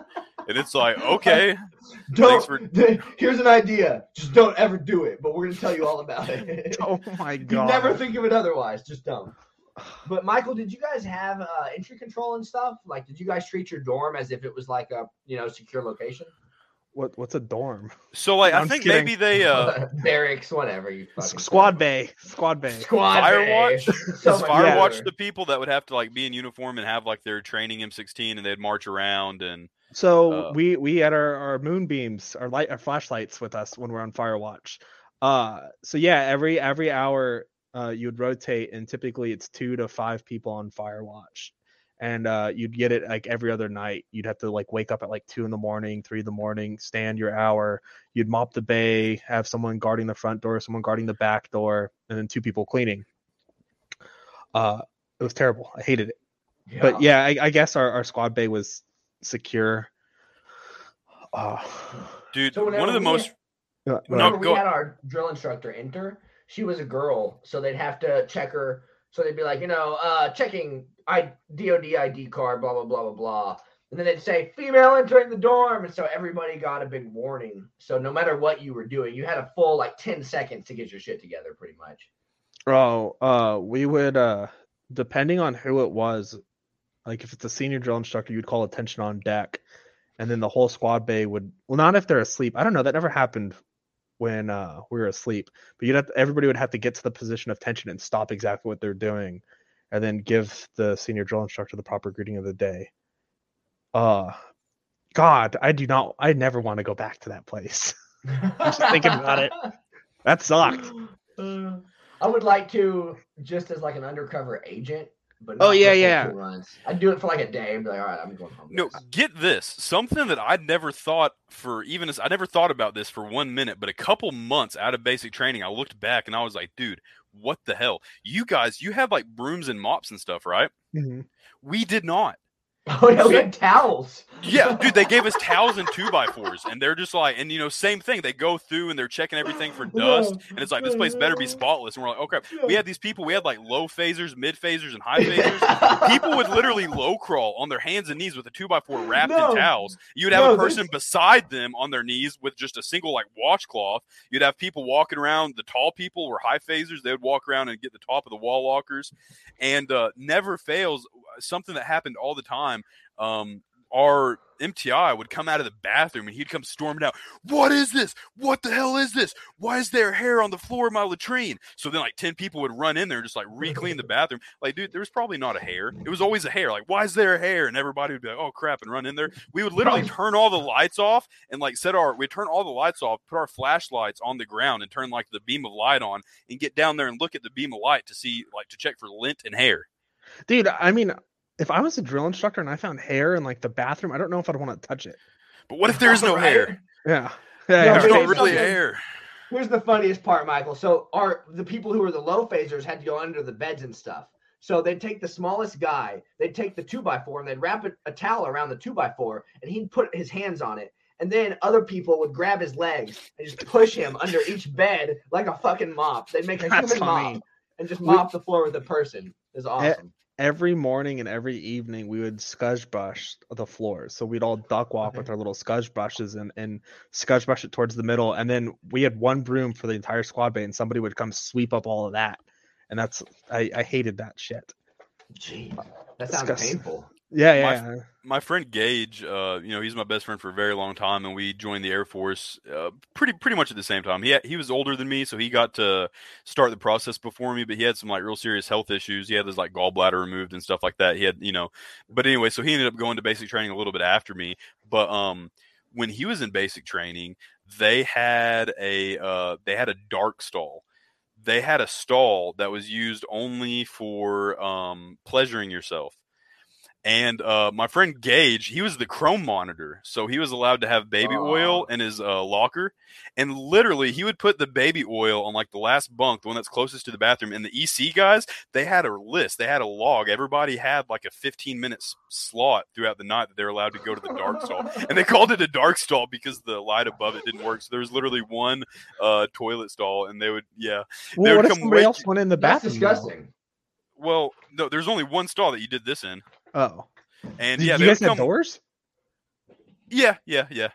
and it's like, okay, don't. for- Here's an idea. Just don't ever do it. But we're gonna tell you all about it. Oh my you god! never think of it otherwise. Just don't. But Michael, did you guys have uh, entry control and stuff? Like, did you guys treat your dorm as if it was like a you know secure location? What what's a dorm? So like I I'm think kidding. maybe they uh barracks, whatever. You S- fucking Squad bay, squad bay. Squad Firewatch? bay. does So much Firewatch better. the people that would have to like be in uniform and have like their training M16 and they'd march around and So Uh, we we had our, our moonbeams, our light, our flashlights with us when we're on fire watch. Uh, so yeah, every every hour, uh, you'd rotate, and typically it's two to five people on fire watch, and uh, you'd get it like every other night. You'd have to like wake up at like two in the morning, three in the morning, stand your hour. You'd mop the bay, have someone guarding the front door, someone guarding the back door, and then two people cleaning. Uh, it was terrible. I hated it Yeah. but yeah, I, I guess our, our squad bay was secure. Uh, Dude, So one of the most had- No, Whenever go- we had our drill instructor enter, she was a girl, so they'd have to check her. So they'd be like, you know, uh, checking I DOD ID card, blah blah blah blah blah, and then they'd say female entering the dorm, and so everybody got a big warning. So no matter what you were doing, you had a full like ten seconds to get your shit together, pretty much. Oh, uh, we would uh, depending on who it was, like if it's a senior drill instructor, you'd call attention on deck, and then the whole squad bay would. Well, not if they're asleep. I don't know. That never happened when uh, we were asleep. But you'd have everybody would have to get to the position of tension and stop exactly what they're doing, and then give the senior drill instructor the proper greeting of the day. Uh, God, I do not. I never want to go back to that place. just thinking about it. That sucked. I would like to just as like an undercover agent, but Oh, yeah, yeah. Runs. I'd do it for like a day and be like, all right, I'm going home. No, guys." get this. Something that I'd never thought for even as I never thought about this for one minute, but a couple months out of basic training, I looked back and I was like, dude, what the hell? You guys, you have like brooms and mops and stuff, right? Mhm. We did not. Oh yeah, we had towels. Yeah, dude, they gave us towels and two by fours, and they're just like, and you know, same thing. They go through and they're checking everything for dust, and it's like this place better be spotless. And we're like, okay, we had these people. We had like low phasers, mid phasers, and high phasers. People would literally low crawl on their hands and knees with a two by four wrapped No. in towels. You'd have No, a person this- beside them on their knees with just a single like washcloth. You'd have people walking around. The tall people were high phasers. They would walk around and get the top of the wall walkers, and uh, never fails something that happened all the time. Um, our MTI would come out of the bathroom and he'd come storming out. What is this? What the hell is this? Why is there hair on the floor of my latrine? So then, like, 10 people would run in there and just like re clean the bathroom. Like, dude, there was probably not a hair. It was always a hair. Like, why is there a hair? And everybody would be like, oh, crap, and run in there. We would literally turn all the lights off and like set our, we'd turn all the lights off, put our flashlights on the ground and turn like the beam of light on and get down there and look at the beam of light to see, like, to check for lint and hair. Dude, I mean, if I was a drill instructor and I found hair in like the bathroom, I don't know if I'd want to touch it. But what if there's no Right? hair? Yeah. No, Yeah, There's but not right. it's really something- hair. Here's the funniest part, Michael. So our the people who were the low phasers had to go under the beds and stuff. So they'd take the smallest guy, they'd take the two by four, and they'd wrap a, a towel around the two by four, and he'd put his hands on it. And then other people would grab his legs and just push him under each bed like a fucking mop. They'd make a That's human funny. mop and just We- mop the floor with a person. It's eh, awesome. Every morning and every evening, we would scudge brush the floors. So we'd all duck walk with our little scudge brushes and, and scudge brush it towards the middle. And then we had one broom for the entire squad bay, and somebody would come sweep up all of that. And that's, I, I hated that shit. Jeez, that sounds painful. Yeah, My yeah. my friend Gage, uh, you know, he's my best friend for a very long time, and we joined the Air Force uh, pretty pretty much at the same time. He had, he was older than me, so he got to start the process before me. But he had some like real serious health issues. He had his like gallbladder removed and stuff like that. He had you know, but anyway, so he ended up going to basic training a little bit after me. But um, when he was in basic training, they had a uh, they had a dark stall. They had a stall that was used only for um, pleasuring yourself. And uh, my friend Gage, he was the chrome monitor, so he was allowed to have baby oil in his uh, locker. And literally, he would put the baby oil on like the last bunk, the one that's closest to the bathroom. And the EC guys, they had a list, they had a log. Everybody had like a 15 minute s- slot throughout the night that they were allowed to go to the dark stall. And they called it a dark stall because the light above it didn't work. So there was literally one uh, toilet stall, and they would, yeah. Well, would what if somebody wake else went in the That's bathroom? though? Well, no, there's only one stall that you did this in, Oh, and Did yeah, you guys would have doors? Yeah, yeah, yeah.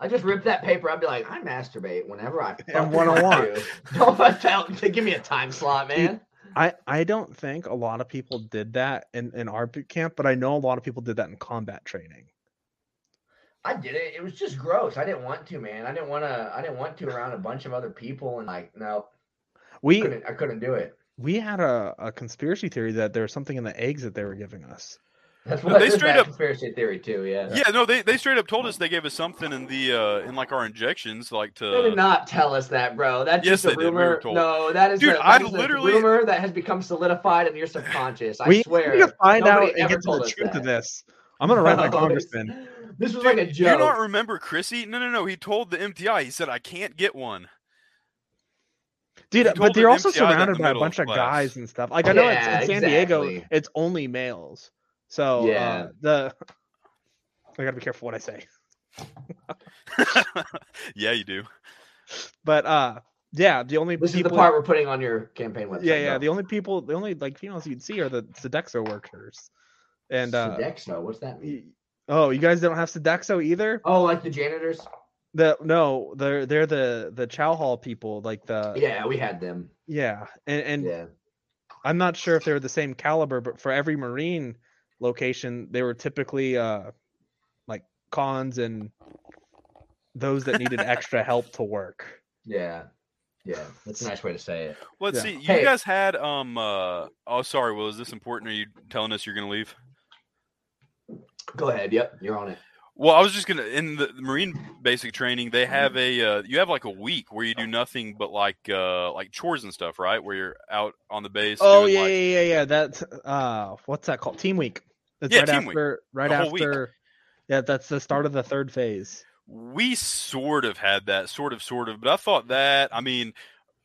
I just rip that paper. I'd be like, I masturbate whenever I fucking when I want to. Don't tell, give me a time slot, man. I, I don't think a lot of people did that in, in our boot camp, but I know a lot of people did that in combat training. I did it. It was just gross. I didn't want to, man. I didn't want to. I didn't want to around a bunch of other people and like, no, I We couldn't. I couldn't do it. We had a, a conspiracy theory that there was something in the eggs that they were giving us. That's They what they straight straight up- conspiracy theory too. Yeah. Yeah, no, they, they straight up told us they gave us something in the uh in like our injections, like to. They to did not tell us that, bro. That's Yes, just a they did. We were rumor. told. No, that is Dude, a, that I is a literally- rumor that has become solidified in your subconscious. I we swear. we need to find out and get to the truth that. of this. I'm gonna write my No, it's- congressman. This was Dude, like a Do you not joke. remember Chrissy? No, no, no. He told the MTI. He said I can't get one. Dude, but they're also MTI surrounded the by a middle of bunch of class. guys and stuff. Like I know it's in San Diego, it's only males. So Yeah. uh, the I gotta be careful what I say. yeah, you do. But uh, yeah, the only This is the part we're putting on your campaign website. yeah, yeah, Go. the only people, the only like females you'd see are the Sodexo workers. And uh, Sodexo, what's that mean? oh, you guys don't have Sodexo either? Oh, like the janitors? The no, they're they're the the chow hall people, like the Yeah, we had them. yeah, and and Yeah. I'm not sure if they were the same caliber, but for every marine location, they were typically uh like cons and those that needed extra help to work. Yeah. Yeah. That's a nice way to say it. Let's Yeah. see. You Hey. guys had um. uh Oh, sorry. Well, is this important? Are you telling us you're gonna leave? Go ahead. Yep, you're on it. Well, I was just gonna in the Marine basic training. They have a uh, you have like a week where you do nothing but like uh like chores and stuff, right? Where you're out on the base. Oh yeah, like- yeah, yeah, yeah. That's uh, what's that called? Team week. That's Yeah, right team week. after, right The whole week. after. Yeah, that's the start of the third phase. we sort of had that sort of sort of but i thought that i mean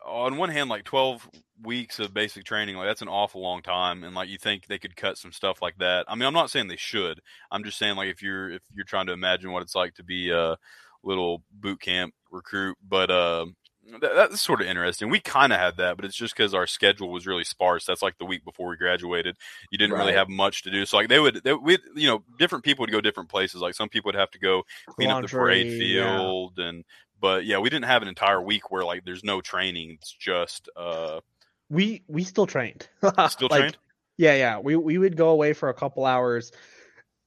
on one hand like 12 weeks of basic training like that's an awful long time and like you think they could cut some stuff like that i mean i'm not saying they should i'm just saying like if you're if you're trying to imagine what it's like to be a little boot camp recruit but uh that, that's sort of interesting. We kind of had that, but it's just because our schedule was really sparse. That's like the week before we graduated. You didn't really have much to do. So like they would, they, we, you know, different people would go different places. Like some people would have to go clean up the parade Laundry, yeah. field and but yeah we didn't have an entire week where like there's no training it's just uh We we still trained. still Like, trained Yeah, yeah. We we would go away for a couple hours,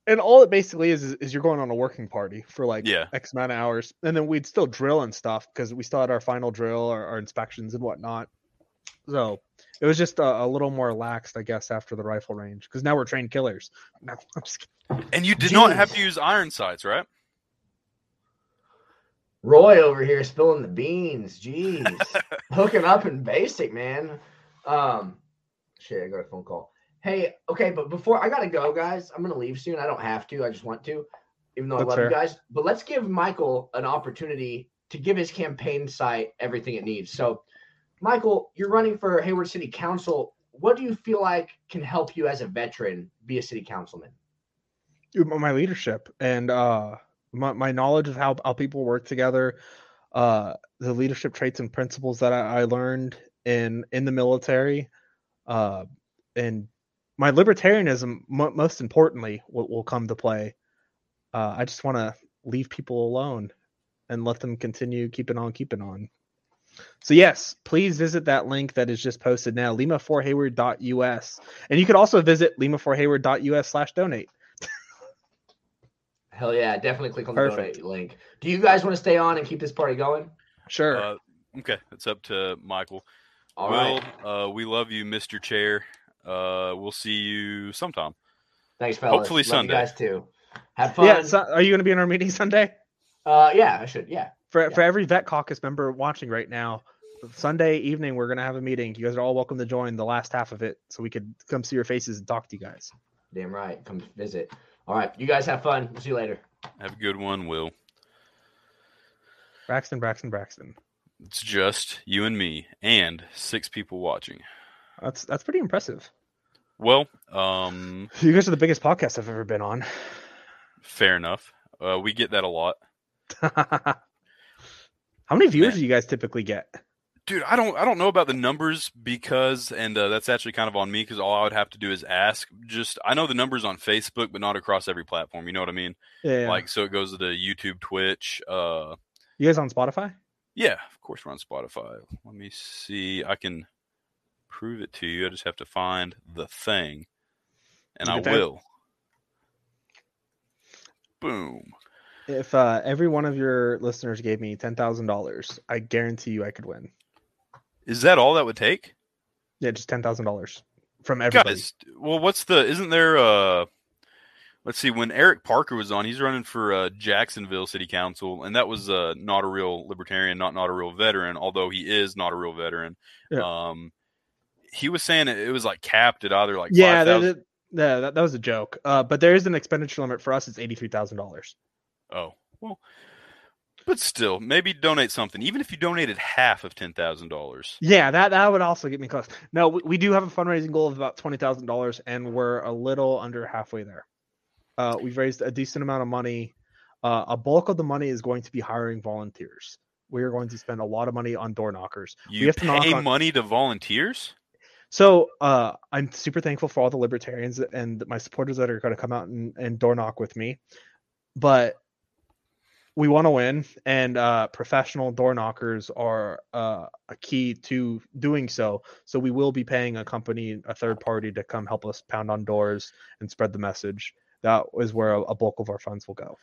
and all it basically is is, is you're going on a working party for like Yeah. X amount of hours, and then we'd still drill and stuff because we still had our final drill, our, our inspections and whatnot. So it was just a, a little more relaxed, I guess, after the rifle range because now we're trained killers. No, I'm just kidding. and you did not have to use iron sights right Roy over here spilling the beans. Jeez. Hooking up in basic, man. Um shit, I got a phone call. Hey, okay, but before I gotta go, guys. I'm gonna leave soon. I don't have to, I just want to, even though That's I love fair. you guys. But let's give Michael an opportunity to give his campaign site everything it needs. So Michael, you're running for Hayward City Council. What do you feel like can help you as a veteran be a city councilman? My leadership and uh my, my knowledge of how, how people work together uh the leadership traits and principles that I, I learned in in the military uh and my libertarianism mo most importantly will, will come to play. Uh i just want to leave people alone and let them continue keeping on keeping on. So yes please visit that link that is just posted now lima4hayward.us and you could also visit lima4hayward.us slash donate Hell yeah, definitely click on the Perfect. donate link. Do you guys want to stay on and keep this party going? sure uh, okay it's up to michael All will right. uh we love you mr chair uh we'll see you sometime Thanks, fellas. hopefully Love Sunday. You guys too. Have fun. Yeah, so are you going to be in our meeting Sunday? uh, yeah, I should. Yeah. For Yeah. for every vet caucus member watching right now, Sunday evening we're going to have a meeting. You guys are all welcome to join the last half of it, so we could come see your faces and talk to you guys. Damn right. Come visit. All right. You guys have fun. We'll see you later. have a good one will Braxton, Braxton, Braxton. it's just you and me and six people watching That's that's pretty impressive. well um You guys are the biggest podcast I've ever been on. fair enough uh we get that a lot How many viewers Man. do you guys typically get? Dude i don't i don't know about the numbers because and uh, that's actually kind of on me because all i would have to do is ask. Just i know the numbers on facebook but not across every platform you know what i mean? Yeah, like so it goes to the youtube twitch uh you guys on Spotify? yeah of course we're on spotify. Let me see i can prove it to you. I just have to find the thing and i will. Boom. If uh, every one of your listeners gave me ten thousand dollars, I guarantee you I could win. Is that all that would take Yeah, just ten thousand dollars from everybody. guys well what's the isn't there uh Let's see. When Eric Parker was on, he's running for uh, Jacksonville City Council, and that was uh, not a real libertarian, not not a real veteran, although he is not a real veteran. Yeah. Um, he was saying it, it was like capped at either like yeah, five that, thousand. that, that, that was a joke. Uh, but there is an expenditure limit for us. It's eighty three thousand dollars. Oh well, but still, maybe donate something. Even if you donated half of ten thousand dollars. Yeah, that that would also get me close. No, we, we do have a fundraising goal of about twenty thousand dollars, and we're a little under halfway there. Uh, we've raised a decent amount of money. Uh, a bulk of the money is going to be hiring volunteers. We are going to spend a lot of money on door knockers. we You have to knock pay on- money to volunteers. So uh, I'm super thankful for all the libertarians and my supporters that are going to come out and, and door knock with me. But we want to win, and uh, professional door knockers are uh, a key to doing so. So we will be paying a company, a third party, to come help us pound on doors and spread the message. That is where a, a bulk of our funds will go.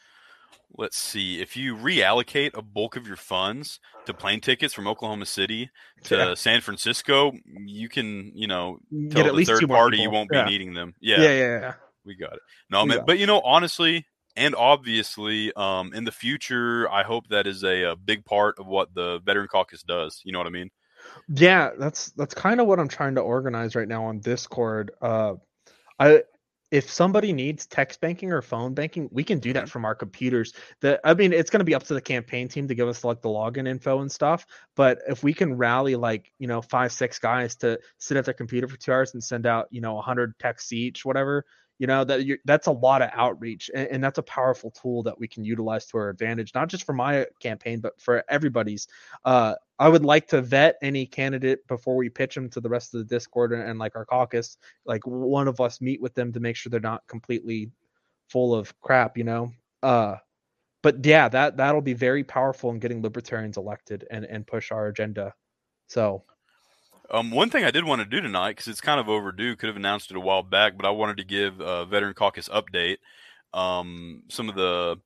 Let's see. If you reallocate a bulk of your funds to plane tickets from Oklahoma City to Yeah. San Francisco, you can, you know, Get at the least third party you won't yeah. be needing them. Yeah, Yeah, yeah, yeah. we got it. No, man, but you know, honestly and obviously, um, in the future, I hope that is a, a big part of what the Veteran Caucus does. You know what I mean? Yeah, that's that's kind of what I'm trying to organize right now on Discord. Uh, I if somebody needs text banking or phone banking, we can do that from our computers. The I mean, it's going to be up to the campaign team to give us like the login info and stuff. But if we can rally like you know five six guys to sit at their computer for two hours and send out you know 100 texts each, whatever. You know that you're, that's a lot of outreach, and, and that's a powerful tool that we can utilize to our advantage, not just for my campaign, but for everybody's. Uh, I would like to vet any candidate before we pitch them to the rest of the Discord and, and like our caucus. Like one of us meet with them to make sure they're not completely full of crap, you know. Uh, but yeah, that that'll be very powerful in getting libertarians elected and and push our agenda. So Um, one thing I did want to do tonight, because it's kind of overdue, could have announced it a while back, but I wanted to give a Veteran Caucus update. Um, some of the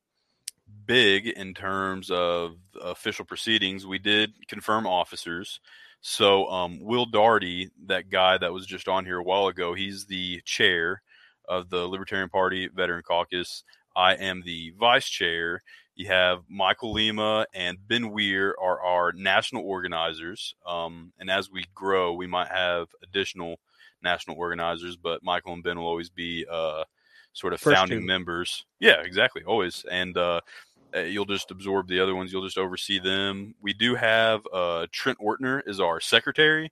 big in terms of official proceedings, we did confirm officers. So, um, Will Darty, that guy that was just on here a while ago, he's the chair of the Libertarian Party Veteran Caucus. I am the vice chair. You have Michael Lima and Ben Weir are our national organizers. Um, and as we grow, we might have additional national organizers, but Michael and Ben will always be uh, sort of First founding two. members. Yeah, exactly, always. And uh, uh, you'll just absorb the other ones. You'll just oversee them. We do have uh, Trent Ortner is our secretary,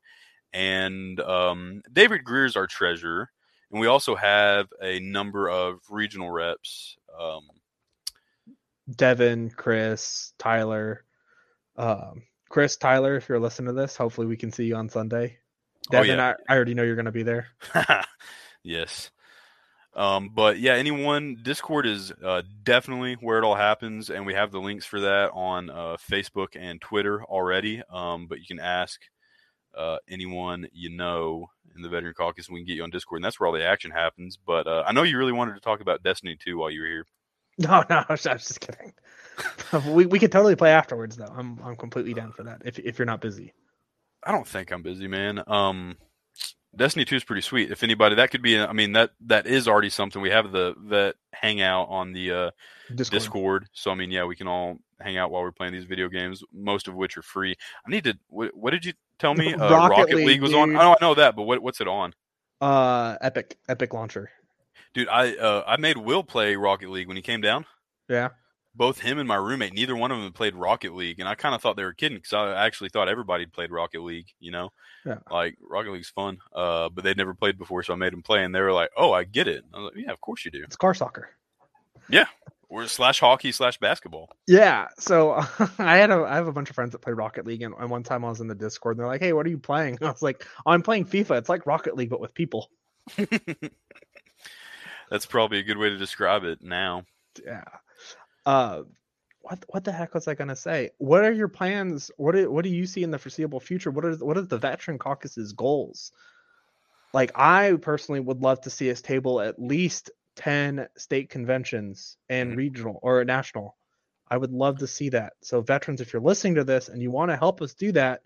and um, David Greer is our treasurer. And we also have a number of regional reps. Um, Devin, Chris, Tyler, um, Chris, Tyler, if you're listening to this, hopefully we can see you on Sunday. Oh, Devin, yeah. I, I already know you're going to be there. yes. Um, but yeah, anyone, Discord is uh, definitely where it all happens, and we have the links for that on uh, Facebook and Twitter already. Um, but you can ask uh, anyone you know in the Veteran Caucus, we can get you on Discord, and that's where all the action happens. But uh, I know you really wanted to talk about Destiny 2 while you were here. No, no, I was, I was just kidding. we we could totally play afterwards though. I'm I'm completely down for that. If if you're not busy. I don't think I'm busy, man. Um, Destiny 2 is pretty sweet. If anybody, that could be, I mean, that that is already something. We have the vet hangout on the uh, Discord. Discord. So I mean, yeah, we can all hang out while we're playing these video games, most of which are free. I need to. What, what did you tell me? Uh, Rocket Rocket, League, League, was on. dude. I know, I know that, but what, what's it on, Uh, Epic Epic launcher. Dude? I uh, I made Will play Rocket League when he came down. Yeah. Both him and my roommate, neither one of them played Rocket League, and I kind of thought they were kidding because I actually thought everybody played Rocket League. You know, Yeah. like Rocket League's fun, uh, but they'd never played before, so I made them play, and they were like, "Oh, I get it." I was like, "Yeah, of course you do." It's car soccer. Yeah, or slash hockey slash basketball. Yeah. So I had a I have a bunch of friends that play Rocket League, and, and one time I was in the Discord, and they're like, "Hey, what are you playing?" I was like, oh, "I'm playing FIFA. It's like Rocket League, but with people." That's probably a good way to describe it now. Yeah. Uh, what what the heck was I gonna say? What are your plans? What do, what do you see in the foreseeable future? What are what are the Veteran Caucus's goals? Like I personally would love to see us table at least ten state conventions and Mhm. regional or national. I would love to see that. So veterans, if you're listening to this and you want to help us do that,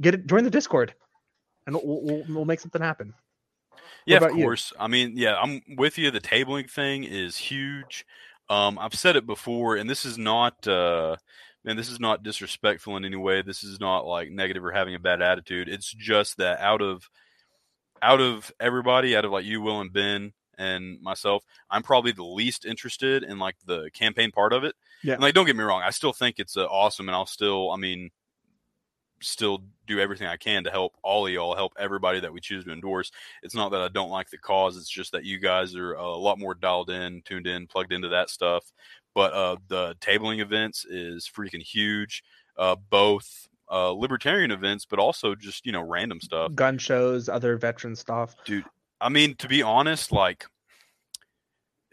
get it join the Discord, and we'll, we'll, we'll make something happen. Yeah, of about you? course. I mean, yeah, I'm with you. The tabling thing is huge. Um, I've said it before, and this is not, uh, man, this is not disrespectful in any way. This is not like negative or having a bad attitude. It's just that out of, out of everybody, out of like you, Will, and Ben, and myself, I'm probably the least interested in like the campaign part of it. Yeah. And, like, don't get me wrong, I still think it's uh, awesome, and I'll still, I mean, still do everything I can to help all of y'all, help everybody that we choose to endorse. It's not that I don't like the cause; it's just that you guys are a lot more dialed in, tuned in, plugged into that stuff. But uh, the tabling events is freaking huge. Uh, both uh, libertarian events, but also just you know random stuff. Gun shows, other veteran stuff. Dude, I mean, to be honest, like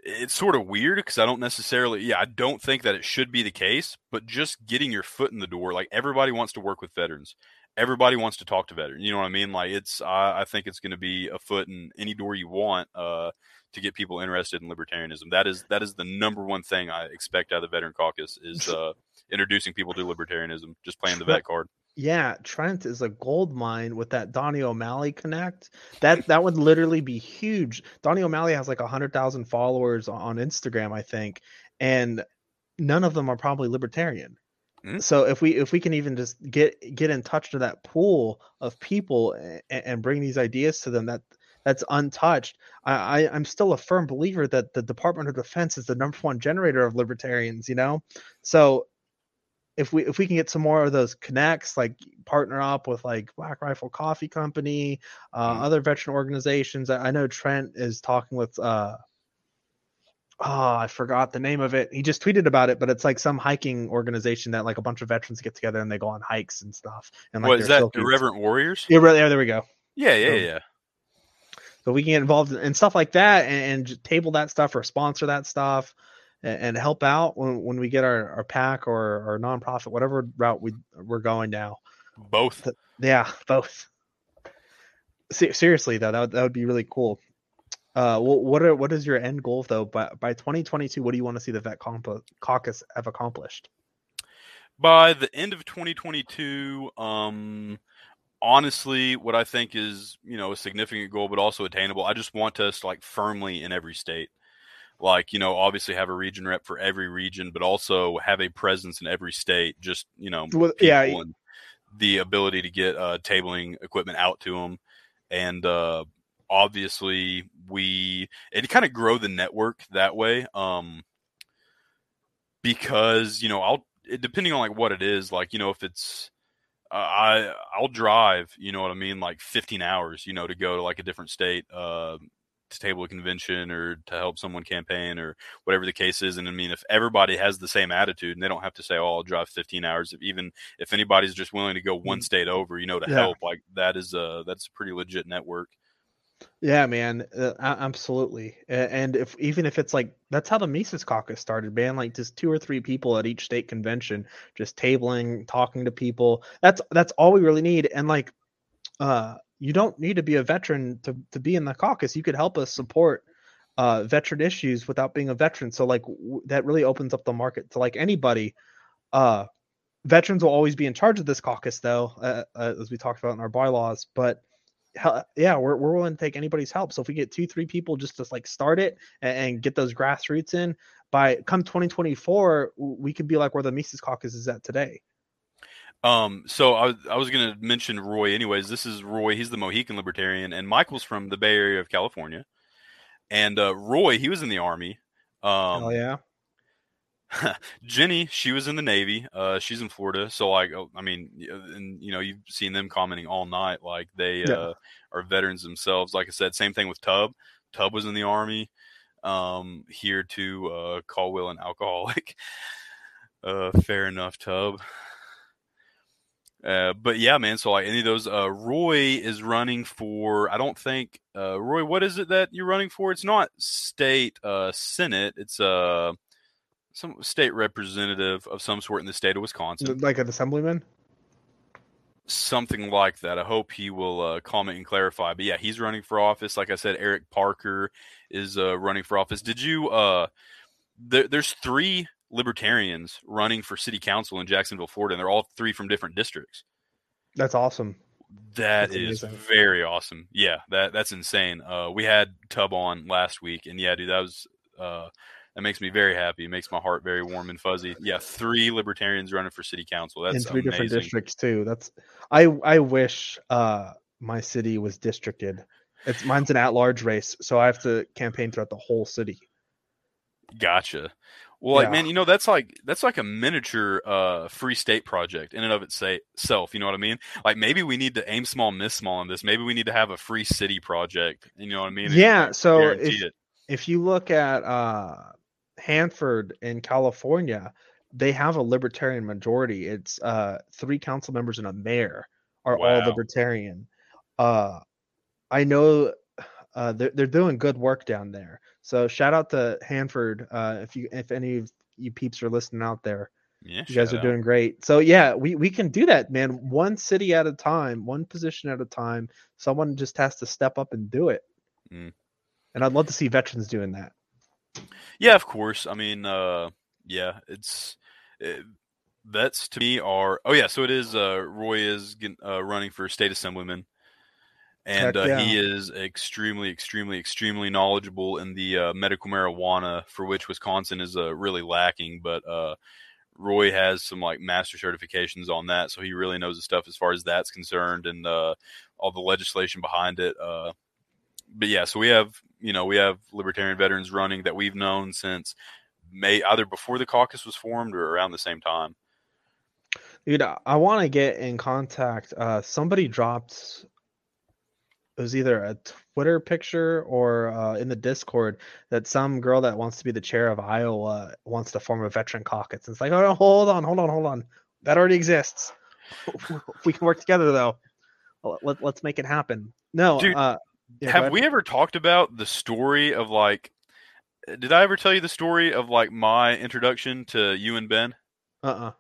it's sort of weird because I don't necessarily, yeah, I don't think that it should be the case, but just getting your foot in the door, like everybody wants to work with veterans. Everybody wants to talk to veterans. You know what I mean? Like it's, I, I think it's going to be a foot in any door you want uh, to get people interested in libertarianism. That is, that is the number one thing I expect out of the veteran caucus is uh, introducing people to libertarianism, just playing the vet card. Yeah, Trent is a gold mine with that Donnie O'Malley connect. That that would literally be huge. Donnie O'Malley has like a hundred thousand followers on Instagram, I think, and none of them are probably libertarian. Mm. So if we if we can even just get get in touch to that pool of people and, and bring these ideas to them, that that's untouched. I, I I'm still a firm believer that the Department of Defense is the number one generator of libertarians. You know, so if we if we can get some more of those connects, like partner up with like Black Rifle Coffee Company, uh, Mhm. other veteran organizations. I, I know Trent is talking with. uh Oh, I forgot the name of it. He just tweeted about it, but it's like some hiking organization that like a bunch of veterans get together and they go on hikes and stuff. And like what is that? Irreverent Warriors? Yeah, there we go. Yeah, yeah, So- yeah. So we can get involved in stuff like that and, and table that stuff or sponsor that stuff and, and help out when, when we get our, our pack or our nonprofit, whatever route we we're going now. Both. Yeah, both. Se- seriously though, that would, that would be really cool. Uh, what are what is your end goal though? By by 2022, what do you want to see the Vet Compo- Caucus have accomplished? by the end of 2022 um honestly what i think is you know a significant goal but also attainable i just want us like firmly in every state like you know obviously have a region rep for every region but also have a presence in every state just you know Well, yeah, and the ability to get uh tabling equipment out to them and uh obviously we and kind of grow the network that way um because you know i'll it, depending on like what it is like you know if it's uh, i i'll drive you know what i mean like 15 hours you know to go to like a different state uh to table a convention or to help someone campaign or whatever the case is and i mean if everybody has the same attitude and they don't have to say oh i'll drive 15 hours if even if anybody's just willing to go one state over you know to Yeah. help like that is a that's a pretty legit network Yeah, man, uh, absolutely. And if even if it's like that's how the Mises Caucus started, man. Like just two or three people at each state convention, just tabling, talking to people. That's that's all we really need. And like, uh, you don't need to be a veteran to to be in the caucus. You could help us support uh veteran issues without being a veteran. So like w- that really opens up the market to like anybody. Uh, veterans will always be in charge of this caucus, though, uh, uh, as we talked about in our bylaws, but yeah, we're, we're willing to take anybody's help. So if we get two, three people just to like start it and, and get those grassroots in by come 2024, we could be like where the Mises Caucus is at today. Um, so I, was- I was going to mention Roy anyways. This is Roy. He's the Mohican Libertarian, and Michael's from the Bay Area of California. And uh, Roy, he was in the Army. Um, Hell yeah. Jenny, she was in the Navy. Uh, she's in Florida. So, like, oh, I mean, and you know, you've seen them commenting all night. Like, they Yeah. uh, are veterans themselves. Like I said, same thing with Tub. Tub was in the Army. Um, here to uh, call Will an alcoholic. Uh, fair enough, Tub. Uh, but yeah, man. So like any of those, uh, Roy is running for. I don't think uh, Roy. What is it that you're running for? It's not state uh, senate. It's uh some state representative of some sort in the state of Wisconsin, Like an assemblyman. something like that. I hope he will uh, comment and clarify. But yeah, he's running for office. Like I said, Eric Parker is uh, running for office. Did you? Uh, there, there's three libertarians running for city council in Jacksonville, Florida, and they're all three from different districts. That's awesome. That That's is very awesome. Yeah, that that's insane. Uh, we had Tub on last week, and yeah, dude, that was uh, that makes me very happy. It makes my heart very warm and fuzzy. Yeah, three libertarians running for city council. That's in three amazing. different districts too. That's I I wish uh my city was districted. It's mine's an at-large race, so I have to campaign throughout the whole city. Gotcha. Well, like Yeah. man, you know that's like that's like a miniature uh, free state project in and of itself. You know what I mean? Like maybe we need to aim small, miss small on this. Maybe we need to have a free city project. You know what I mean? Yeah, so if- it. If you look at uh Hanford in California, they have a libertarian majority. It's uh three council members and a mayor are all libertarian. Uh I know uh they're they're doing good work down there. So shout out to Hanford uh if you if any of you peeps are listening out there. Yeah, You guys are out. doing great. So yeah, we we can do that, man. One city at a time, one position at a time. Someone just has to step up and do it. Mm. And I'd love to see veterans doing that. Yeah, of course. I mean, uh, yeah, it's it, vets to me are. Oh yeah, so it is. Uh, Roy is uh, running for state assemblyman, and Heck uh, he is extremely, extremely, extremely knowledgeable in the uh, medical marijuana, for which Wisconsin is uh, really lacking. But uh, Roy has some like master certifications on that, so he really knows the stuff as far as that's concerned, and uh, all the legislation behind it. Uh, but yeah, so we have you know we have libertarian veterans running that we've known since May either before the caucus was formed or around the same time. Dude, I, I want to get in contact. Uh somebody dropped it was either a Twitter picture or uh, in the Discord that some girl that wants to be the chair of Iowa wants to form a veteran caucus. And it's like, oh, hold on, hold on, hold on. That already exists. we can work together though. Let, us make it happen. No, Dude, uh, yeah, have we ever talked about the story of like? Did I ever tell you the story of like my introduction to you and Ben? Uh-uh.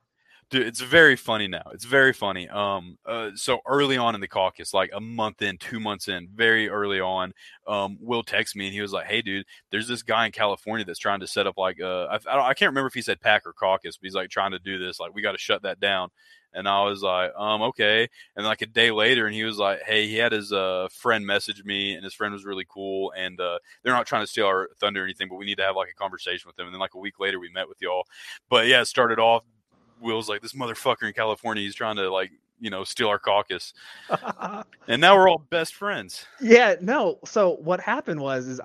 Dude, it's very funny now. It's very funny. Um, uh, so early on in the caucus, like a month in, two months in, very early on, um, Will texted me and he was like, "Hey, dude, there's this guy in California that's trying to set up like uh, I, I, I can't remember if he said pack or caucus, but he's like trying to do this. Like, we got to shut that down." And I was like, um, okay. And like a day later, and he was like, hey, he had his uh, friend message me, and his friend was really cool. And uh, they're not trying to steal our thunder or anything, but we need to have like a conversation with them. And then like a week later, we met with y'all. But yeah, it started off. Will's like, this motherfucker in California, he's trying to like, you know, steal our caucus. And now we're all best friends. yeah, no. So what happened was is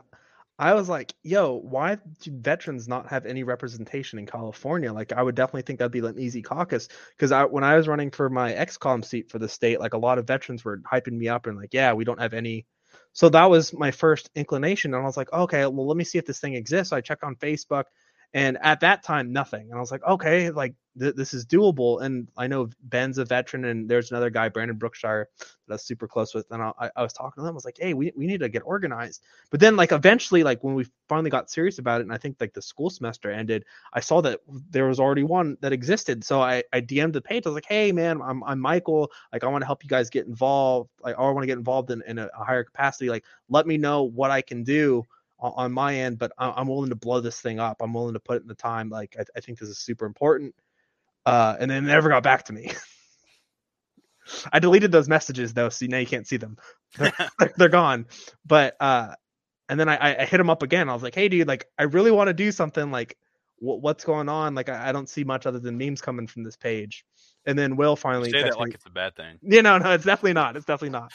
I was like, yo, why do veterans not have any representation in California? Like, I would definitely think that'd be an easy caucus. Because I, when I was running for my XCOM seat for the state, like a lot of veterans were hyping me up and like, yeah, we don't have any. So that was my first inclination, and I was like, okay, well, let me see if this thing exists. So I checked on Facebook, and at that time, nothing. And I was like, okay, like th- this is doable. And I know Ben's a veteran, and there's another guy, Brandon Brookshire, that I was super close with. And I, I- was talking to them. I was like, hey, we, we need to get organized. But then, like, eventually, like, when we finally got serious about it, and I think, like, the school semester ended, I saw that there was already one that existed. So I, I DM'd the page. I was like, hey, man, I'm, I'm Michael. Like, I want to help you guys get involved. Like, I want to get involved in, in a, a higher capacity. Like, let me know what I can do on, on my end, but I, I'm willing to blow this thing up. I'm willing to put it in the time. Like, I, I think this is super important. Uh, and then never got back to me. I deleted those messages though, so now you can't see them. They're, they're gone. But uh, and then I, I- hit him up again. I was like, hey, dude, like I really want to do something. Like, wh- what's going on? Like, I, I don't see much other than memes coming from this page. And then Will finally Say texted that like me- it's a bad thing. yeah, no, no, it's definitely not. It's definitely not.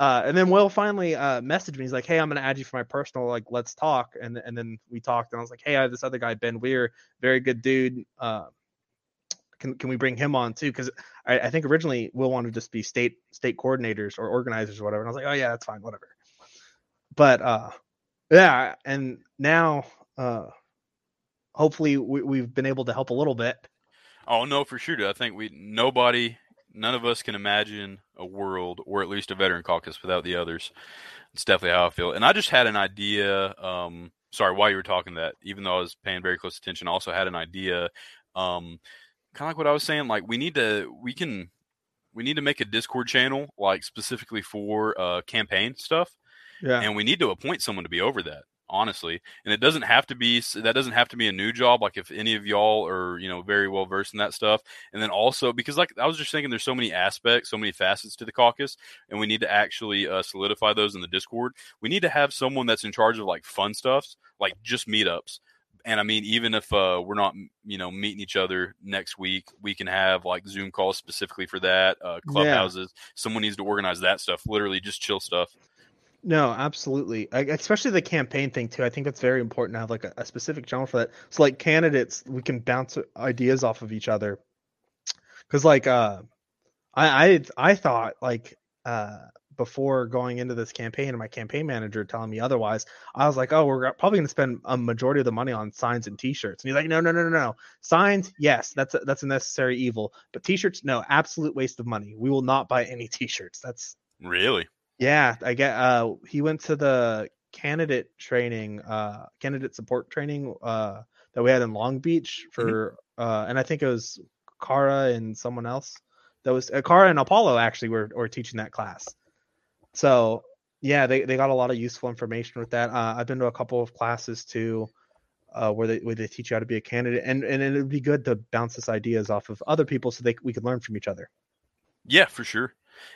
Uh, and then Will finally uh, messaged me. He's like, "Hey, I'm gonna add you for my personal. Like, let's talk." And and then we talked, and I was like, "Hey, I have this other guy, Ben Weir, very good dude. Uh, can can we bring him on too? Because I, I think originally Will wanted to just be state state coordinators or organizers or whatever. And I was like, "Oh yeah, that's fine, whatever." But uh, yeah, and now uh, hopefully we, we've been able to help a little bit. Oh no, for sure. I think we nobody, none of us can imagine a world or at least a veteran caucus without the others. It's definitely how I feel. And I just had an idea. Um, sorry, while you were talking that, even though I was paying very close attention, I also had an idea. Um, kind of like what I was saying. Like we need to, we can, we need to make a Discord channel like specifically for uh, campaign stuff, Yeah, and we need to appoint someone to be over that. Honestly. And it doesn't have to be that doesn't have to be a new job. Like if any of y'all are you know very well versed in that stuff, and then also because like I was just thinking, there's so many aspects, so many facets to the caucus, and we need to actually uh, solidify those in the Discord. We need to have someone that's in charge of like fun stuffs, like just meetups. And I mean, even if uh, we're not, you know, meeting each other next week, we can have like Zoom calls specifically for that. Uh, clubhouses. Yeah. Someone needs to organize that stuff. Literally, just chill stuff. No, absolutely. I, especially the campaign thing too. I think that's very important to have like a, a, specific channel for that. So like candidates, we can bounce ideas off of each other. Cause like uh I I I thought like uh before going into this campaign and my campaign manager telling me otherwise, I was like, oh, we're probably going to spend a majority of the money on signs and t-shirts. And he's like, no, no, no, no, no. Signs, yes, that's a, that's a necessary evil, but t-shirts, no, absolute waste of money. We will not buy any t-shirts. That's really yeah, I get. Uh, he went to the candidate training, uh, candidate support training, uh, that we had in Long Beach mm-hmm. for, mm-hmm. uh, and I think it was Kara and someone else. That was uh, Kara and Apollo actually were were teaching that class. So yeah, they, they got a lot of useful information with that. Uh, I've been to a couple of classes too, uh, where they where they teach you how to be a candidate, and and it would be good to bounce this ideas off of other people so they we could learn from each other. Yeah, for sure.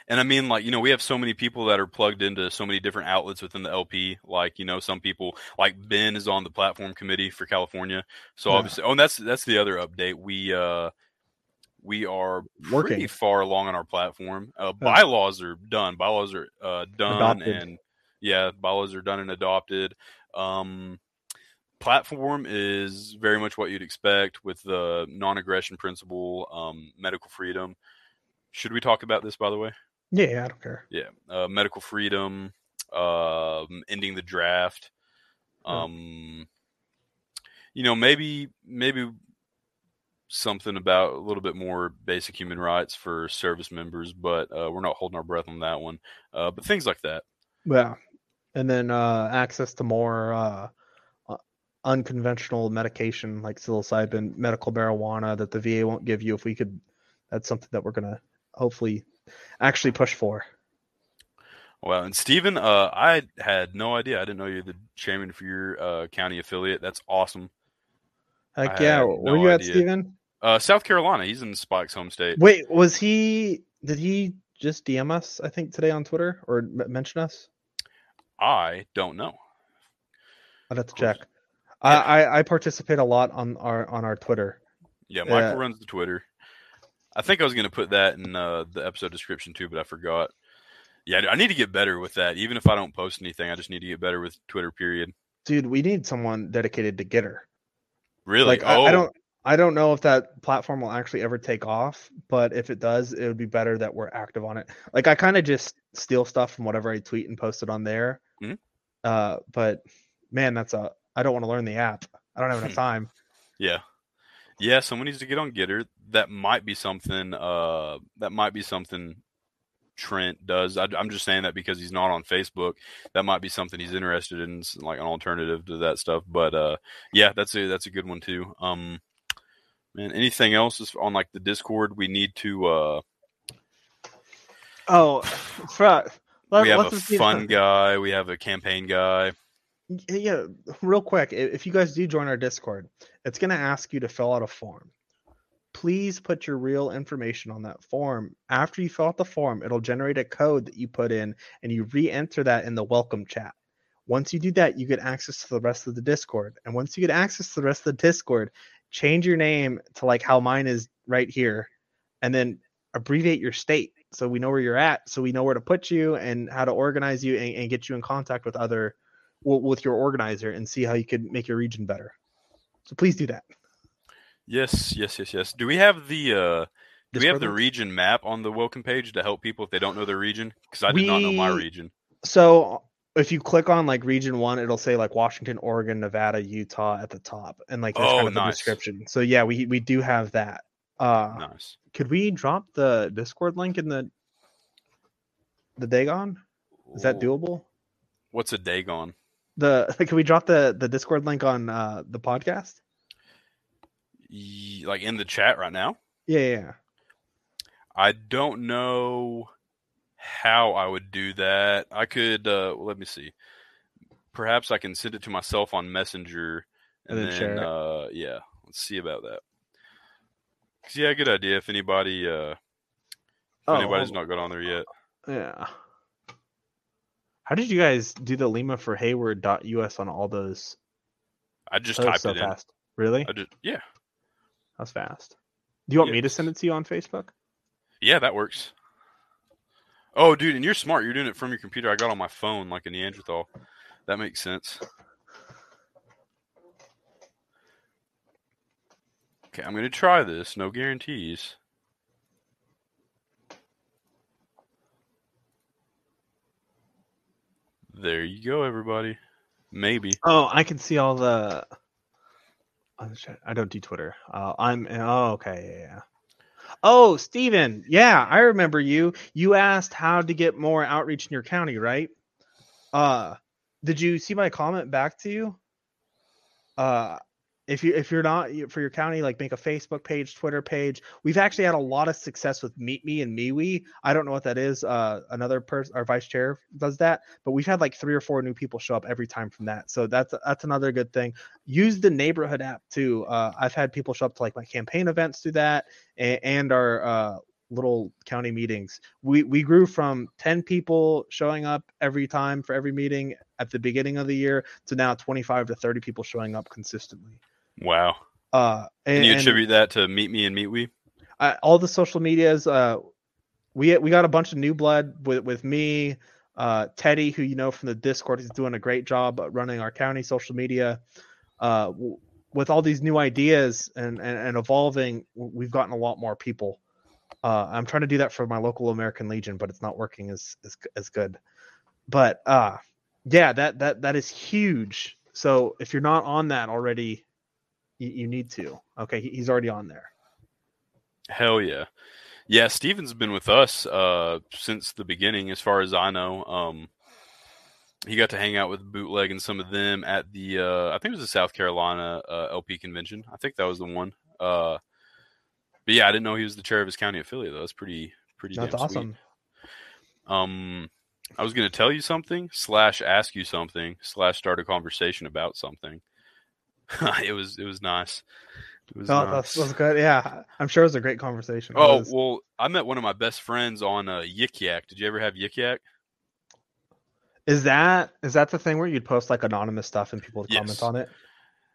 And I mean, like, you know, we have so many people that are plugged into so many different outlets within the LP. Like, you know, some people, like Ben is on the platform committee for California. So yeah. obviously, oh, and that's that's the other update. We uh we are Working. pretty far along on our platform. Uh, yeah. Bylaws are done. Bylaws are uh, done, adopted. and yeah, bylaws are done and adopted. Um, platform is very much what you'd expect with the non-aggression principle, um, medical freedom. Should we talk about this, by the way? Yeah, I don't care. Yeah, uh, medical freedom, uh, ending the draft. Um, you know, maybe maybe something about a little bit more basic human rights for service members, but uh, we're not holding our breath on that one. Uh, but things like that. Yeah, and then uh, access to more uh, uh, unconventional medication like psilocybin, medical marijuana that the VA won't give you. If we could, that's something that we're gonna hopefully actually push for. Well, and Stephen, uh, I had no idea. I didn't know you're the chairman for your uh, county affiliate. That's awesome. Heck I yeah! Where no you at, Stephen? Uh, South Carolina. He's in Spike's home state. Wait, was he? Did he just DM us? I think today on Twitter or m- mention us. I don't know. I'd have to check. I, I, I participate a lot on our on our Twitter. Yeah, Michael uh, runs the Twitter. I think I was going to put that in uh, the episode description too, but I forgot. Yeah, I need to get better with that. Even if I don't post anything, I just need to get better with Twitter. Period. Dude, we need someone dedicated to GETTR. Really? Like, oh. I, I, don't. I don't know if that platform will actually ever take off, but if it does, it would be better that we're active on it. Like I kind of just steal stuff from whatever I tweet and post it on there. Mm-hmm. Uh, but man, that's a. I don't want to learn the app. I don't have enough time. yeah. Yeah, someone needs to get on GETTR. That might be something. Uh, that might be something Trent does. I, am just saying that because he's not on Facebook. That might be something he's interested in, like an alternative to that stuff. But uh, yeah, that's a that's a good one too. Um, man, anything else is on like the Discord? We need to. Uh, oh, for, let, we have a fun guy. We have a campaign guy yeah, real quick, if you guys do join our Discord, it's going to ask you to fill out a form. Please put your real information on that form. After you fill out the form, it'll generate a code that you put in and you re enter that in the welcome chat. Once you do that, you get access to the rest of the Discord. And once you get access to the rest of the Discord, change your name to like how mine is right here and then abbreviate your state so we know where you're at, so we know where to put you and how to organize you and, and get you in contact with other with your organizer and see how you could make your region better. So please do that. Yes, yes, yes, yes. Do we have the uh do we have the region map on the welcome page to help people if they don't know their region? Because I did we, not know my region. So if you click on like region one, it'll say like Washington, Oregon, Nevada, Utah at the top, and like there's oh, kind of nice. the description. So yeah, we we do have that. Uh, nice. Could we drop the Discord link in the the Dagon? Is that doable? What's a Dagon? The can we drop the the Discord link on uh the podcast? Like in the chat right now? Yeah, yeah. I don't know how I would do that. I could uh let me see. perhaps I can send it to myself on Messenger and, And then share it. uh yeah, let's see about that. yeah, good idea. If anybody uh if Oh, anybody's not got on there yet. Yeah. How did you guys do the Lima for Hayward.us on all those? I just oh, That typed so it in. fast. Really? I just yeah. That's fast. Do you want Yeah. me to send it to you on Facebook? Yeah, that works. Oh, dude, and you're smart. You're doing it from your computer. I got on my phone like a Neanderthal. That makes sense. Okay, I'm going to try this. No guarantees. There you go, everybody. Maybe. Oh, I can see all the. Oh, I don't do Twitter. Uh, I'm. Oh, okay. Yeah, yeah. Oh, Steven. Yeah, I remember you. You asked how to get more outreach in your county, right? Uh, did you see my comment back to you? Uh, if you if you're not for your county, like make a Facebook page, Twitter page. We've actually had a lot of success with Meet Me and MeWe. I don't know what that is. Uh, another person, our vice chair does that, but we've had like three or four new people show up every time from that. So that's that's another good thing. Use the neighborhood app too. Uh, I've had people show up to like my campaign events through that and, and our uh, little county meetings. We we grew from ten people showing up every time for every meeting at the beginning of the year to now twenty five to thirty people showing up consistently. Wow. Uh, Can and, you and attribute that to Meet Me and Meet We? I, all the social medias. Uh, we we got a bunch of new blood with with me, uh, Teddy, who you know from the Discord, he's doing a great job running our county social media. Uh, w- with all these new ideas and, and and evolving, we've gotten a lot more people. Uh, I'm trying to do that for my local American Legion, but it's not working as as as good. But uh, yeah, that that that is huge. So if you're not on that already, you, you need to. Okay, he- he's already on there. Hell yeah. Yeah, Steven's been with us uh, since the beginning, as far as I know. Um, he got to hang out with Bootleg and some of them at the, uh, I think it was the South Carolina uh, LP convention. I think that was the one. Uh, but yeah, I didn't know he was the chair of his county affiliate, though. That's pretty, pretty That's damn sweet. awesome. Um, I was going to tell you something, slash ask you something, slash start a conversation about something. it was, it was nice. It was Oh, nice. that's, good. Yeah, I'm sure it was a great conversation. Oh well, I met one of my best friends on uh, Yik Yak. Did you ever have Yik Yak? is that is that the thing where you'd post like anonymous stuff and people would comment on it?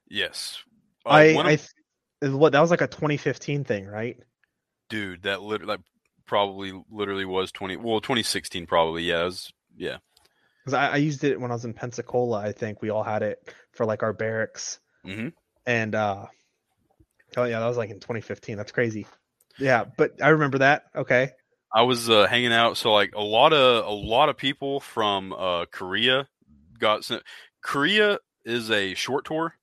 Yes. Uh, I of- I th- what that was like a 2015 thing, right? dude, that lit- that probably literally was twenty. Well, twenty sixteen probably. Yeah, was. Yeah. Because I, I used it when I was in Pensacola. I think we all had it for like our barracks, hmm and uh oh yeah, that was like in 2015. That's crazy. Yeah, but I remember that. Okay. I was uh, hanging out. So like a lot of a lot of people from uh, Korea got sent. Korea is a short tour.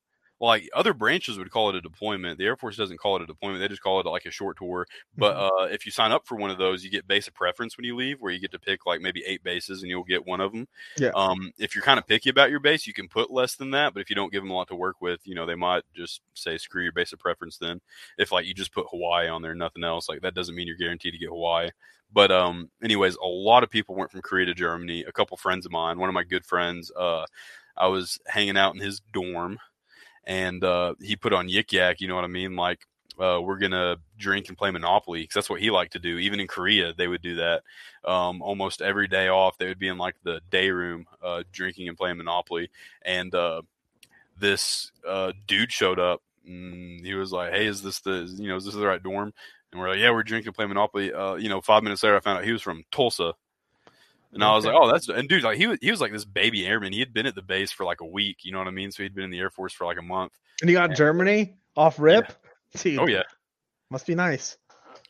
Like other branches would call it a deployment. The Air Force doesn't call it a deployment. They just call it like a short tour. But Mm-hmm. uh, if you sign up for one of those, you get base of preference when you leave, where you get to pick like maybe eight bases and you'll get one of them. Yeah. Um, if you're kind of picky about your base, you can put less than that. But if you don't give them a lot to work with, you know, they might just say screw your base of preference. Then, if like you just put Hawaii on there, nothing else, like that doesn't mean you're guaranteed to get Hawaii. But um, anyways, a lot of people went from Korea to Germany. A couple friends of mine, one of my good friends, uh, I was hanging out in his dorm, and uh, he put on Yik Yak. You know what I mean? Like uh, we're gonna drink and play Monopoly because that's what he liked to do. Even in Korea, they would do that. Um, almost every day off, they would be in like the day room, uh, drinking and playing Monopoly. And uh, this uh, dude showed up. And he was like, "Hey, is this the you know is this the right dorm?" And we're like, "Yeah, we're drinking, and playing Monopoly." Uh, you know, five minutes later, I found out he was from Tulsa. And I was like, "Oh, that's and dude, like he was he was like this baby airman. He had been at the base for like a week. You know what I mean? So he'd been in the Air Force for like a month. And you got Yeah. Germany off rip. Dude, Oh yeah, must be nice.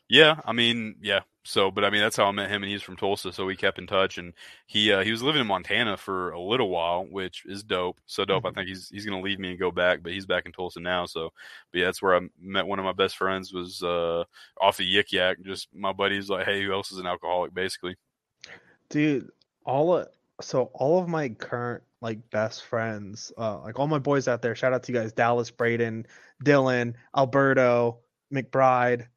Yeah, I mean, yeah. So, but I mean, that's how I met him, and he's from Tulsa, so we kept in touch. And he uh, he was living in Montana for a little while, which is dope. So dope. Mhm. I think he's he's gonna leave me and go back, but he's back in Tulsa now. So, but yeah, that's where I met one of my best friends. Was uh, off of Yik Yak. Just my buddy's like, hey, who else is an alcoholic? Basically. Dude all of so all of my current like best friends uh like all my boys out there shout out to you guys dallas braden dylan alberto mcbride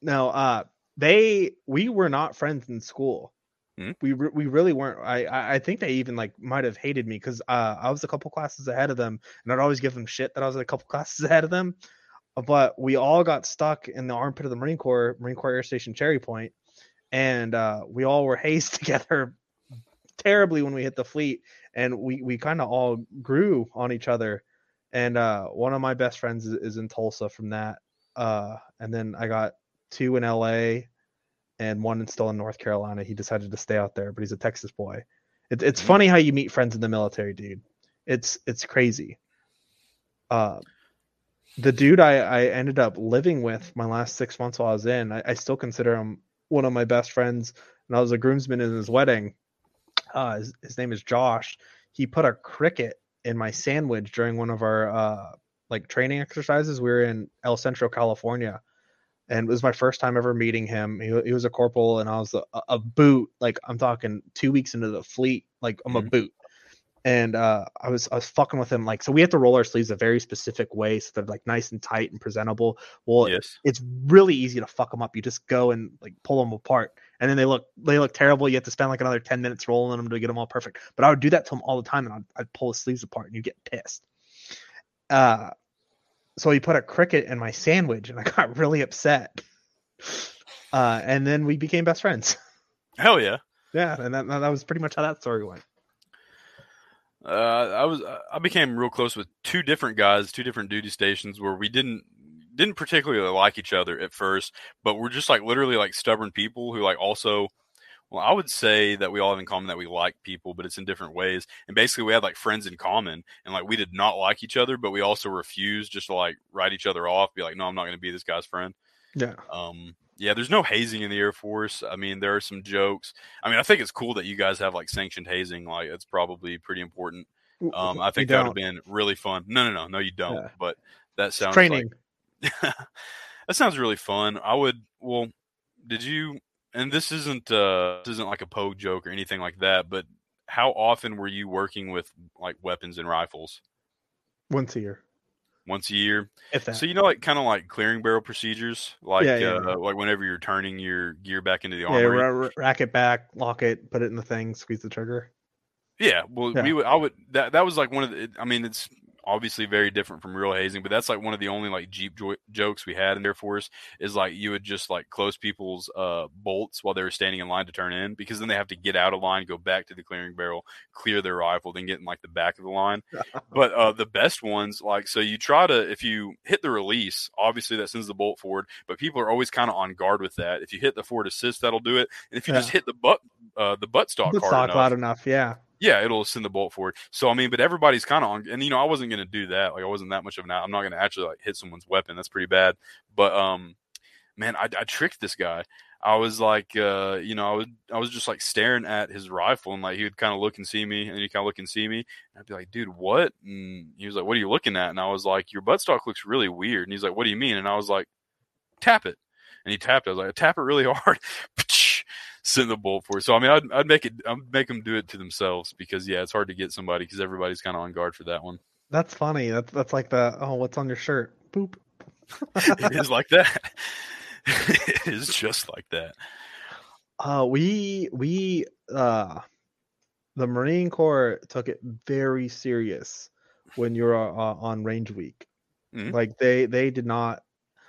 no uh they we were not friends in school Mhm. We re- we really weren't. I I I think they even like might have hated me because uh, I was a couple classes ahead of them, and I'd always give them shit that I was a couple classes ahead of them. But we all got stuck in the armpit of the Marine Corps, Marine Corps Air Station Cherry Point, and uh, we all were hazed together terribly when we hit the fleet, and we we kind of all grew on each other. And uh, one of my best friends is, is in Tulsa from that, uh, and then I got two in LA, and one is still in North Carolina. He decided to stay out there, but he's a Texas boy. It, it's Mhm. funny how you meet friends in the military, dude. It's it's crazy. Uh, the dude I, I ended up living with my last six months while I was in, I, I still consider him one of my best friends. And I was a groomsman in his wedding. Uh, his, his name is Josh. He put a cricket in my sandwich during one of our uh, like training exercises. We were in El Centro, California, and it was my first time ever meeting him. He, he was a corporal, and I was a, a boot. Like I'm talking two weeks into the fleet, like I'm a Mhm. boot. And uh, I was I was fucking with him like so we have to roll our sleeves a very specific way so they're like nice and tight and presentable. Well, Yes. it's really easy to fuck them up. You just go and like pull them apart, and then they look they look terrible. You have to spend like another ten minutes rolling them to get them all perfect. But I would do that to him all the time, and I'd, I'd pull his sleeves apart, and you get pissed. Uh, so he put a cricket in my sandwich, and I got really upset. Uh, and then we became best friends. Hell yeah. yeah, and that that was pretty much how that story went. Uh, I was I became real close with two different guys, two different duty stations where we didn't didn't particularly like each other at first, but we're just like literally like stubborn people who like also well, I would say that we all have in common that we like people, but it's in different ways. And basically we had like friends in common and like we did not like each other, but we also refused just to like write each other off, be like, No, I'm not gonna be this guy's friend. Yeah, Um, yeah, there's no hazing in the Air Force. I mean, there are some jokes. I mean, I think it's cool that you guys have like sanctioned hazing. Like, it's probably pretty important. Um, I think that would have been really fun. No, no, no, no, you don't. Yeah. But that sounds training. Like, that sounds really fun. I would. Well, did you? And this isn't uh this isn't like a pogue joke or anything like that. But how often were you working with like weapons and rifles? once a year, Once a year. if that. So you know, like kind of like clearing barrel procedures, like Yeah, yeah, uh, yeah. like whenever you're turning your gear back into the yeah, armory. ra- ra- rack it back, lock it, put it in the thing, squeeze the trigger. Yeah, well, Yeah. we would. I would. That that was like one of the. I mean, it's obviously very different from real hazing, but that's like one of the only like Jeep jo- jokes we had in Air Force is like you would just like close people's uh bolts while they were standing in line to turn in because then they have to get out of line, go back to the clearing barrel, clear their rifle, then get in like the back of the line. but uh the best ones like so you try to if you hit the release, obviously that sends the bolt forward, but people are always kind of on guard with that. If you hit the forward assist, that'll do it, and if you just hit the butt uh the butt stock Good hard stock enough, loud enough, yeah. Yeah, it'll send the bolt forward. So I mean, but everybody's kind of on, and you know, I wasn't gonna do that. Like I wasn't that much of an. I'm not gonna actually like hit someone's weapon. That's pretty bad. But um, man, I, I tricked this guy. I was like, uh, you know, I was I was just like staring at his rifle, and like he would kind of look and see me, and he'd kind of look and see me, and I'd be like, dude, what? And he was like, what are you looking at? And I was like, your buttstock looks really weird. And he's like, what do you mean? And I was like, tap it. And he tapped. I was like, tap it really hard. Send the bolt for. So I mean, I'd, I'd make it. I'd make them do it to themselves because yeah, it's hard to get somebody because everybody's kind of on guard for that one. That's funny. That's that's like the oh, what's on your shirt? Boop. it is like that. it is just like that. Uh, we we uh, the Marine Corps took it very serious when you're uh, on range week. Mhm. Like they they did not.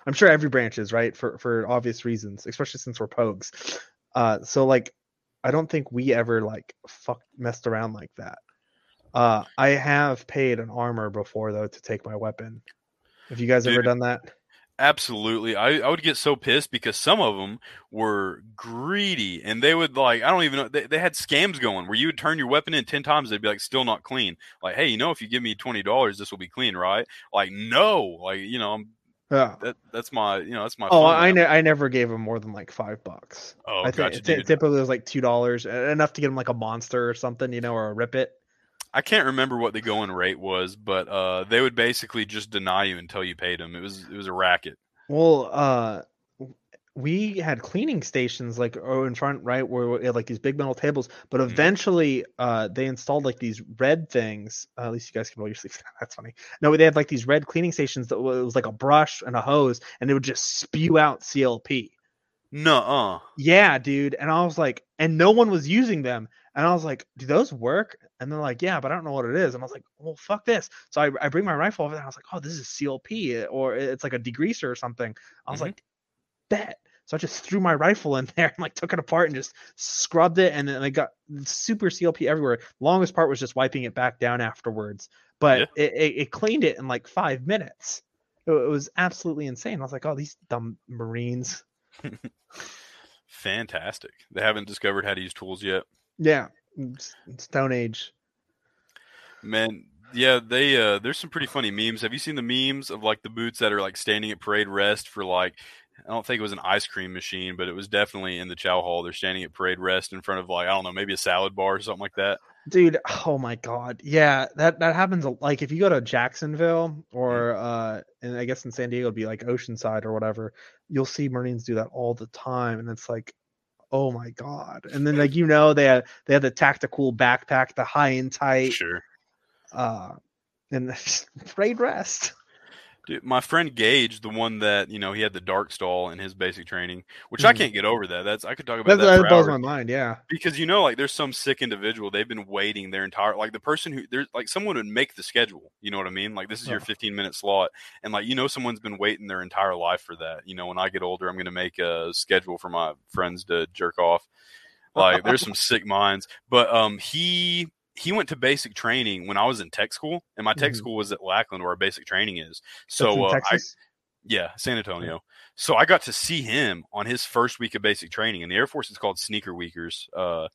I'm sure every branch is right for for obvious reasons, especially since we're pogues. Uh, so like, I don't think we ever like fuck messed around like that. Uh, I have paid an armor before though to take my weapon. Have you guys ever done that? Absolutely. I, I would get so pissed because some of them were greedy and they would like, I don't even know, they, they had scams going where you would turn your weapon in 10 times. They'd be like, still not clean. Like, hey, you know, if you give me $20, this will be clean, right? Like, no, like, you know, I'm, Yeah. that, that's my, you know, that's my, Oh, I ne- I never gave him more than like five bucks. Oh, I think gotcha, dude. typically it was like two dollars, enough to get him like a monster or something, you know, or a rip it. I can't remember what the going rate was, but uh, they would basically just deny you until you paid them. It was, it was a racket. Well, uh, we had cleaning stations like oh, in front, right, where we had like these big metal tables. But Mhm. eventually, uh, they installed like these red things. Uh, at least you guys can roll your sleeves. That's funny. No, they had like these red cleaning stations that was, it was like a brush and a hose, and it would just spew out CLP. no uh Yeah, dude. And I was like, and no one was using them. And I was like, do those work? And they're like, yeah, but I don't know what it is. And I was like, well, fuck this. So I, I bring my rifle over there. And I was like, oh, this is CLP or it's like a degreaser or something. I was Mhm. like, bet. So I just threw my rifle in there and like took it apart and just scrubbed it. And then I got super CLP everywhere. Longest part was just wiping it back down afterwards. But Yeah. it, it, it cleaned it in like five minutes. It, it was absolutely insane. I was like, oh, these dumb Marines. Fantastic. They haven't discovered how to use tools yet. Yeah. Stone Age. Man, yeah, they uh there's some pretty funny memes. Have you seen the memes of like the boots that are like standing at parade rest for like I don't think it was an ice cream machine, but it was definitely in the chow hall. They're standing at parade rest in front of like I don't know, maybe a salad bar or something like that. dude oh my god yeah that that happens like if you go to jacksonville or uh and i guess in san diego it'd be like oceanside or whatever you'll see marines do that all the time and it's like oh my god and then like you know they have they have the tactical backpack the high and tight Sure. uh and parade rest Dude, my friend Gage, the one that, you know, he had the dark stall in his basic training, which I Mhm. can't get over that. That's I could talk about that, that, that blows my mind yeah because you know like there's some sick individual they've been waiting their entire like the person who there's like someone would make the schedule you know what i mean like this is your Oh. 15 minute slot and like you know someone's been waiting their entire life for that you know when i get older i'm going to make a schedule for my friends to jerk off like there's some sick minds but um he he went to basic training when i was in tech school and my tech Mhm. school was at lackland where our basic training is so uh, I, yeah, San Antonio. So I got to see him on his first week of basic training. In the Air Force, it's called sneaker weekers. Uh,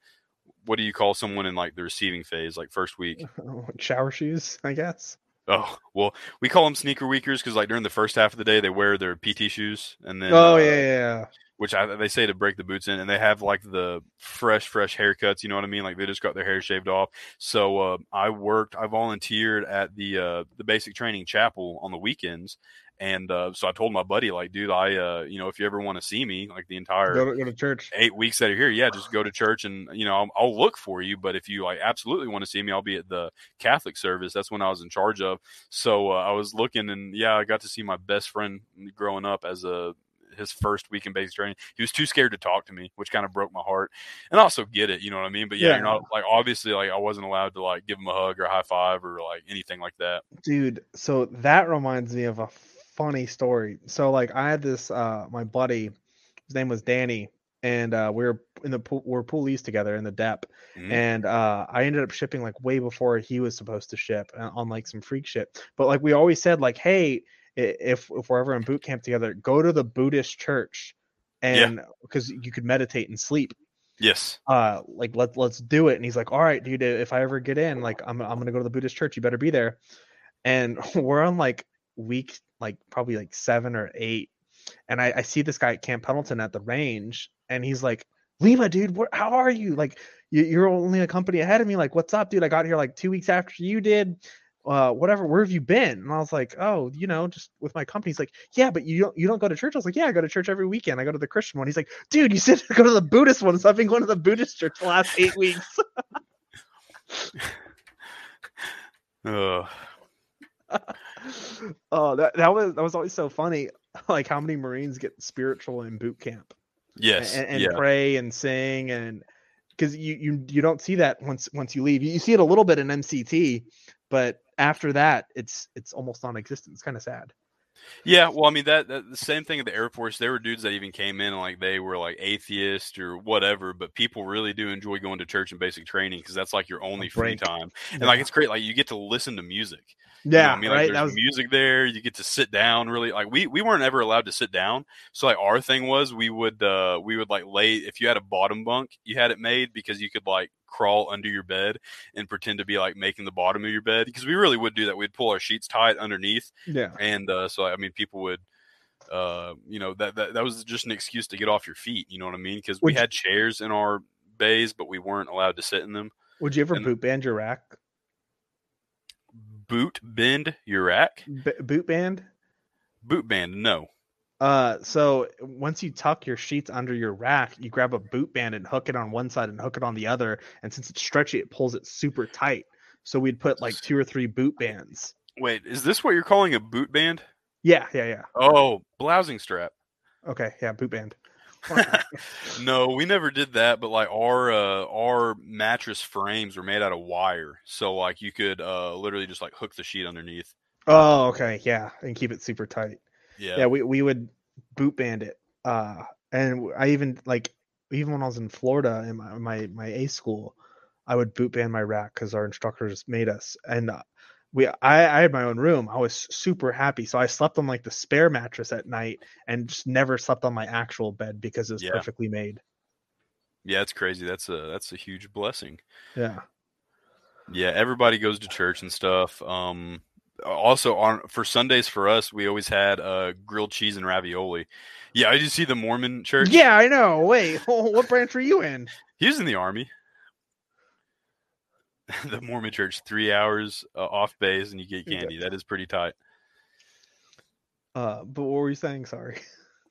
what do you call someone in like the receiving phase, like first week? shower shoes i guess Oh, well, we call them sneaker weekers because like during the first half of the day, they wear their PT shoes, and then oh uh, yeah, yeah yeah which I, they say to break the boots in, and they have like the fresh, fresh haircuts. You know what I mean? Like they just got their hair shaved off. So uh, I worked, I volunteered at the uh, the basic training chapel on the weekends, and uh, so I told my buddy, like, dude, I, uh, you know, if you ever want to see me, like the entire go to, go to church eight weeks that are here, yeah, just go to church and you know I'll, I'll look for you. But if you like absolutely want to see me, I'll be at the Catholic service. That's when I was in charge of. So uh, I was looking, and yeah, I got to see my best friend growing up as a his first week in basic training. He was too scared to talk to me, which kind of broke my heart. And I also get it, you know what I mean. But yeah, Yeah. you're not like obviously like I wasn't allowed to like give him a hug or a high five or like anything like that. dude so that reminds me of a funny story so like i had this uh my buddy his name was danny and uh we were in the pool we are poolees together in the dep Mhm. and uh i ended up shipping like way before he was supposed to ship uh, on like some freak shit but like we always said like hey if if we're ever in boot camp together go to the buddhist church and because you could meditate and sleep. Yes. uh like let let's do it. And he's like all right dude if i ever get in like i'm, I'm gonna go to the buddhist church. You better be there. And we're on like week like probably like seven or eight. And i, I see this guy at camp pendleton at the range and he's like lima dude where, how are you? Like you, you're only a company ahead of me. Like what's up dude? I got here like two weeks after you did uh whatever where have you been? And i was like oh you know just with my company. He's like yeah but you don't you don't go to church? I was like yeah i go to church every weekend. I go to the christian one. He's like dude you said to go to the buddhist one so i've been going to the buddhist church the last eight weeks. Oh that, that was that was always so funny like how many marines get spiritual in boot camp yes. and, and yeah. pray and sing and because you, you you don't see that once once you leave. You, you see it a little bit in mct but after that it's it's almost non-existent it's kind of sad Yeah, well, I mean that, that the same thing at the Air Force. There were dudes that even came in like they were like atheist or whatever, but people really do enjoy going to church and basic training because that's like your only free time. And like it's great, like you get to listen to music. You know yeah I mean, like right there's was music there. You get to sit down. Really, like we we weren't ever allowed to sit down. So like our thing was we would uh we would like lay if you had a bottom bunk, you had it made because you could like crawl under your bed and pretend to be like making the bottom of your bed because we really would do that. We'd pull our sheets tight underneath yeah and uh, so I mean, people would, uh, you know, that, that that was just an excuse to get off your feet. You know what I mean? Because we had chairs in our bays, but we weren't allowed to sit in them. would you ever and- boot band your rack Boot bend your rack. B- boot band Boot band, no. Uh, so once you tuck your sheets under your rack, you grab a boot band and hook it on one side and hook it on the other. And since it's stretchy, it pulls it super tight. So we'd put like two or three boot bands. Wait, is this what you're calling a boot band? Yeah, yeah, yeah. Oh, blousing strap. Okay, yeah, boot band. no, we never did that. But like our uh, our mattress frames were made out of wire, so like you could uh, literally just like hook the sheet underneath. oh, okay, yeah, and keep it super tight. Yeah, Yeah, we we would boot band it. Uh, and I even like even when I was in Florida in my my, my A school, I would boot band my rack because our instructors made us. And uh, we I, I had my own room. I was super happy, so I slept on like the spare mattress at night and just never slept on my actual bed because it was Yeah. perfectly made. yeah, it's crazy. That's a that's a huge blessing. Yeah. Yeah, everybody goes to church and stuff. Um, also on for Sundays for us, we always had uh grilled cheese and ravioli. Yeah, I did see the Mormon church. Yeah, I know. Wait, what branch were you in? he was in the army. the Mormon church, three hours uh, off base, and you get candy. That is pretty tight. Uh, but what were you saying? Sorry.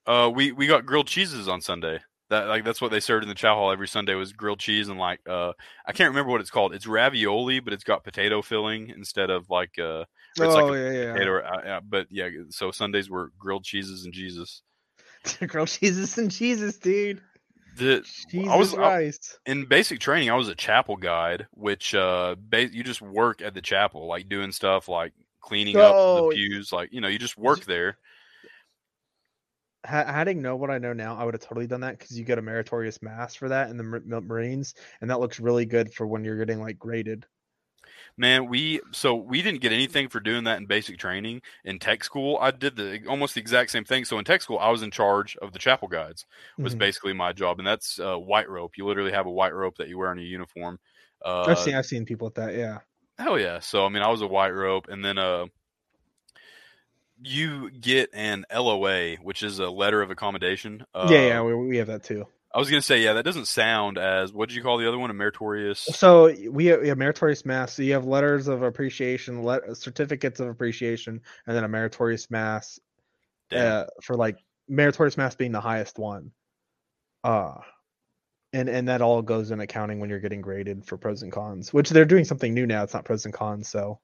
Uh, we we got grilled cheeses on Sunday. That like that's what they served in the chow hall every Sunday was grilled cheese and like uh I can't remember what it's called. It's ravioli, but it's got potato filling instead of like uh it's oh a yeah, yeah. potato. Uh, but yeah, so Sundays were grilled cheeses and Jesus. Grilled cheeses and Jesus, dude. The Jesus I was I, in basic training. I was a chapel guide, which uh ba- you just work at the chapel, like doing stuff like cleaning up the pews, like you know, you just work there. Ha- Having know what I know now, I would have totally done that because you get a meritorious mast for that in the Mar- Mar- Marines, and that looks really good for when you're getting like graded. Man, we so we didn't get anything for doing that in basic training. In tech school, I did the almost the exact same thing. So in tech school, I was in charge of the chapel guides. Was Mhm. basically my job, and that's uh, white rope. You literally have a white rope that you wear on your uniform. Uh, I've seen I've seen people with that. Yeah. Hell yeah! So I mean, I was a white rope, and then uh, you get an LOA, which is a letter of accommodation. Uh, yeah, yeah, we, we have that too. I was gonna say, yeah, that doesn't sound as what did you call the other one? A meritorious. So we have, meritorious mast. So you have letters of appreciation, let, certificates of appreciation, and then a meritorious mast uh, for like meritorious mast being the highest one. Uh and and that all goes in accounting when you're getting graded for pros and cons, which they're doing something new now. It's not pros and cons, so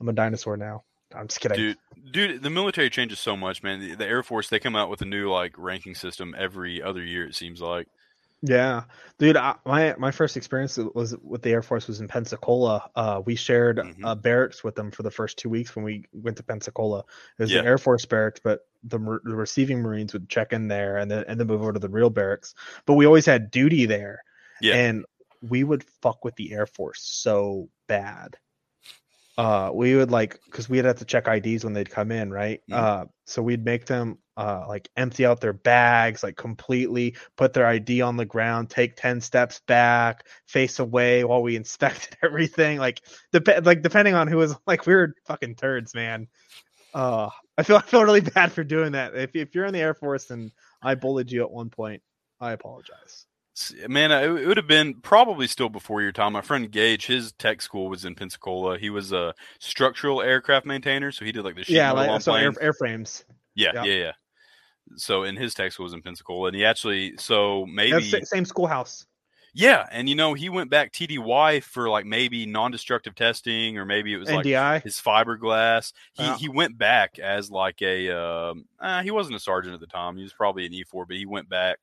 I'm a dinosaur now. I'm just kidding. Dude, dude, the military changes so much, man. The, the Air Force they come out with a new like ranking system every other year. It seems like. Yeah, dude. I, my my first experience was with the Air Force was in Pensacola. Uh, we shared Mhm. uh, barracks with them for the first two weeks when we went to Pensacola. It was Yeah. the Air Force barracks, but the, the receiving Marines would check in there and then and then move over to the real barracks. But we always had duty there, Yeah. and we would fuck with the Air Force so bad. Uh, we would like because we'd have to check IDs when they'd come in, right? Mhm. Uh, so we'd make them uh like empty out their bags like completely, put their ID on the ground, take ten steps back, face away while we inspected everything. Like dep- like depending on who was like we were fucking turds, man. Uh, I feel I feel really bad for doing that. If if you're in the Air Force and I bullied you at one point, I apologize. Man, it, it would have been probably still before your time. My friend Gage, his tech school was in Pensacola. He was a structural aircraft maintainer, so he did like the yeah, like so air, airframes. yeah, yeah. yeah, yeah. So in his tech school was in Pensacola, and he actually so maybe same schoolhouse. yeah, and you know he went back TDY for like maybe non-destructive testing, or maybe it was like NDI. his fiberglass. He Yeah. he went back as like a um, uh, he wasn't a sergeant at the time. He was probably an E four, but he went back.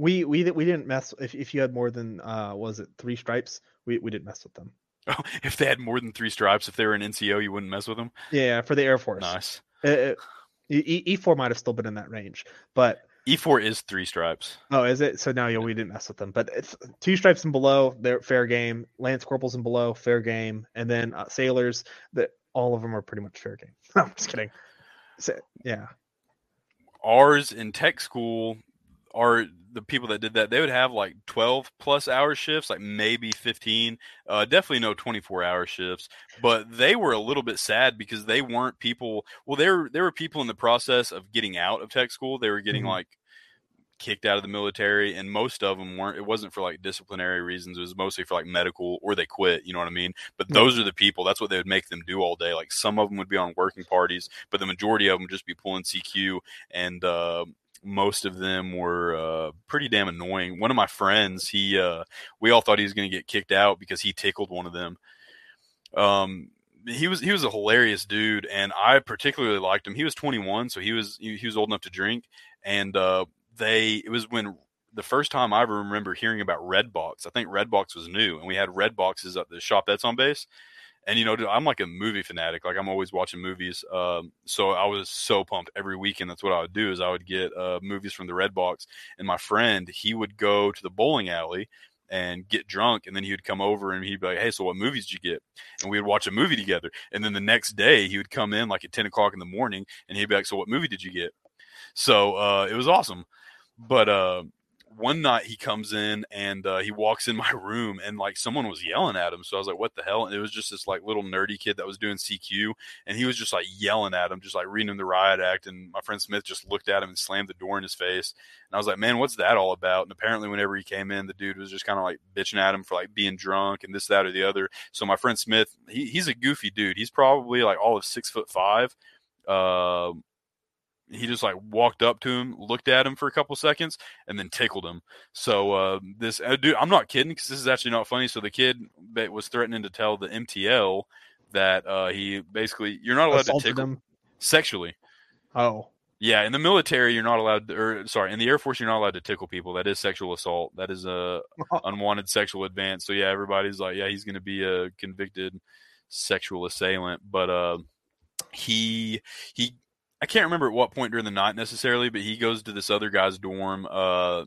We we we didn't mess if if you had more than uh was it three stripes we we didn't mess with them. Oh, if they had more than three stripes, if they were an NCO, you wouldn't mess with them. Yeah, for the Air Force. Nice. Uh, E E four might have still been in that range, but E four is three stripes. oh, is it? So now yeah, we didn't mess with them. But it's two stripes and below, they're fair game. Lance corporals and below, fair game, and then uh, sailors that all of them are pretty much fair game. I'm just kidding. So, yeah, Ours in tech school are the people that did that. They would have like twelve plus hour shifts, like maybe fifteen. Uh, definitely no twenty four hour shifts. But they were a little bit sad because they weren't people. Well, there there were people in the process of getting out of tech school. They were getting Mhm. like kicked out of the military and most of them weren't it wasn't for like disciplinary reasons it was mostly for like medical or they quit you know what i mean but those are the people that's what they would make them do all day like some of them would be on working parties but the majority of them would just be pulling cq and uh most of them were uh, pretty damn annoying. One of my friends, he, uh, we all thought he was going to get kicked out because he tickled one of them. Um, he was he was a hilarious dude, and I particularly liked him. He was 21, so he was he, he was old enough to drink, and uh, they it was when the first time I remember hearing about Redbox. I think Redbox was new, and we had Red boxes at the shop that's on base. And you know, dude, I'm like a movie fanatic. Like I'm always watching movies. Um, so I was so pumped every weekend. That's what I would do is I would get uh, movies from the red box And my friend, he would go to the bowling alley and get drunk, and then he would come over and he'd be like, "Hey, so what movies did you get?" And we would watch a movie together. And then the next day, he would come in like at ten o'clock in the morning, and he'd be like, "So what movie did you get?" So uh, it was awesome. But uh, one night he comes in and uh, he walks in my room and like someone was yelling at him. So I was like, what the hell? And it was just this like little nerdy kid that was doing CQ and he was just like yelling at him, just like reading him the riot act. And my friend Smith just looked at him and slammed the door in his face. And I was like, man, what's that all about? And apparently whenever he came in, the dude was just kind of like bitching at him for like being drunk and this, that, or the other. So my friend Smith, he, he's a goofy dude. He's probably like all of six foot five. Uh, he just like walked up to him, looked at him for a couple seconds, and then tickled him. So uh, this uh, dude, I'm not kidding because this is actually not funny. So the kid was threatening to tell the MTL that uh, he basically you're not allowed Assaulted to tickle him sexually. Oh. Yeah, in the military, you're not allowed, to, or sorry, in the Air Force, you're not allowed to tickle people. That is sexual assault. That is a unwanted sexual advance. So yeah, everybody's like, yeah, he's going to be a convicted sexual assailant. But uh, he he I can't remember at what point during the night necessarily, but he goes to this other guy's dorm. Uh,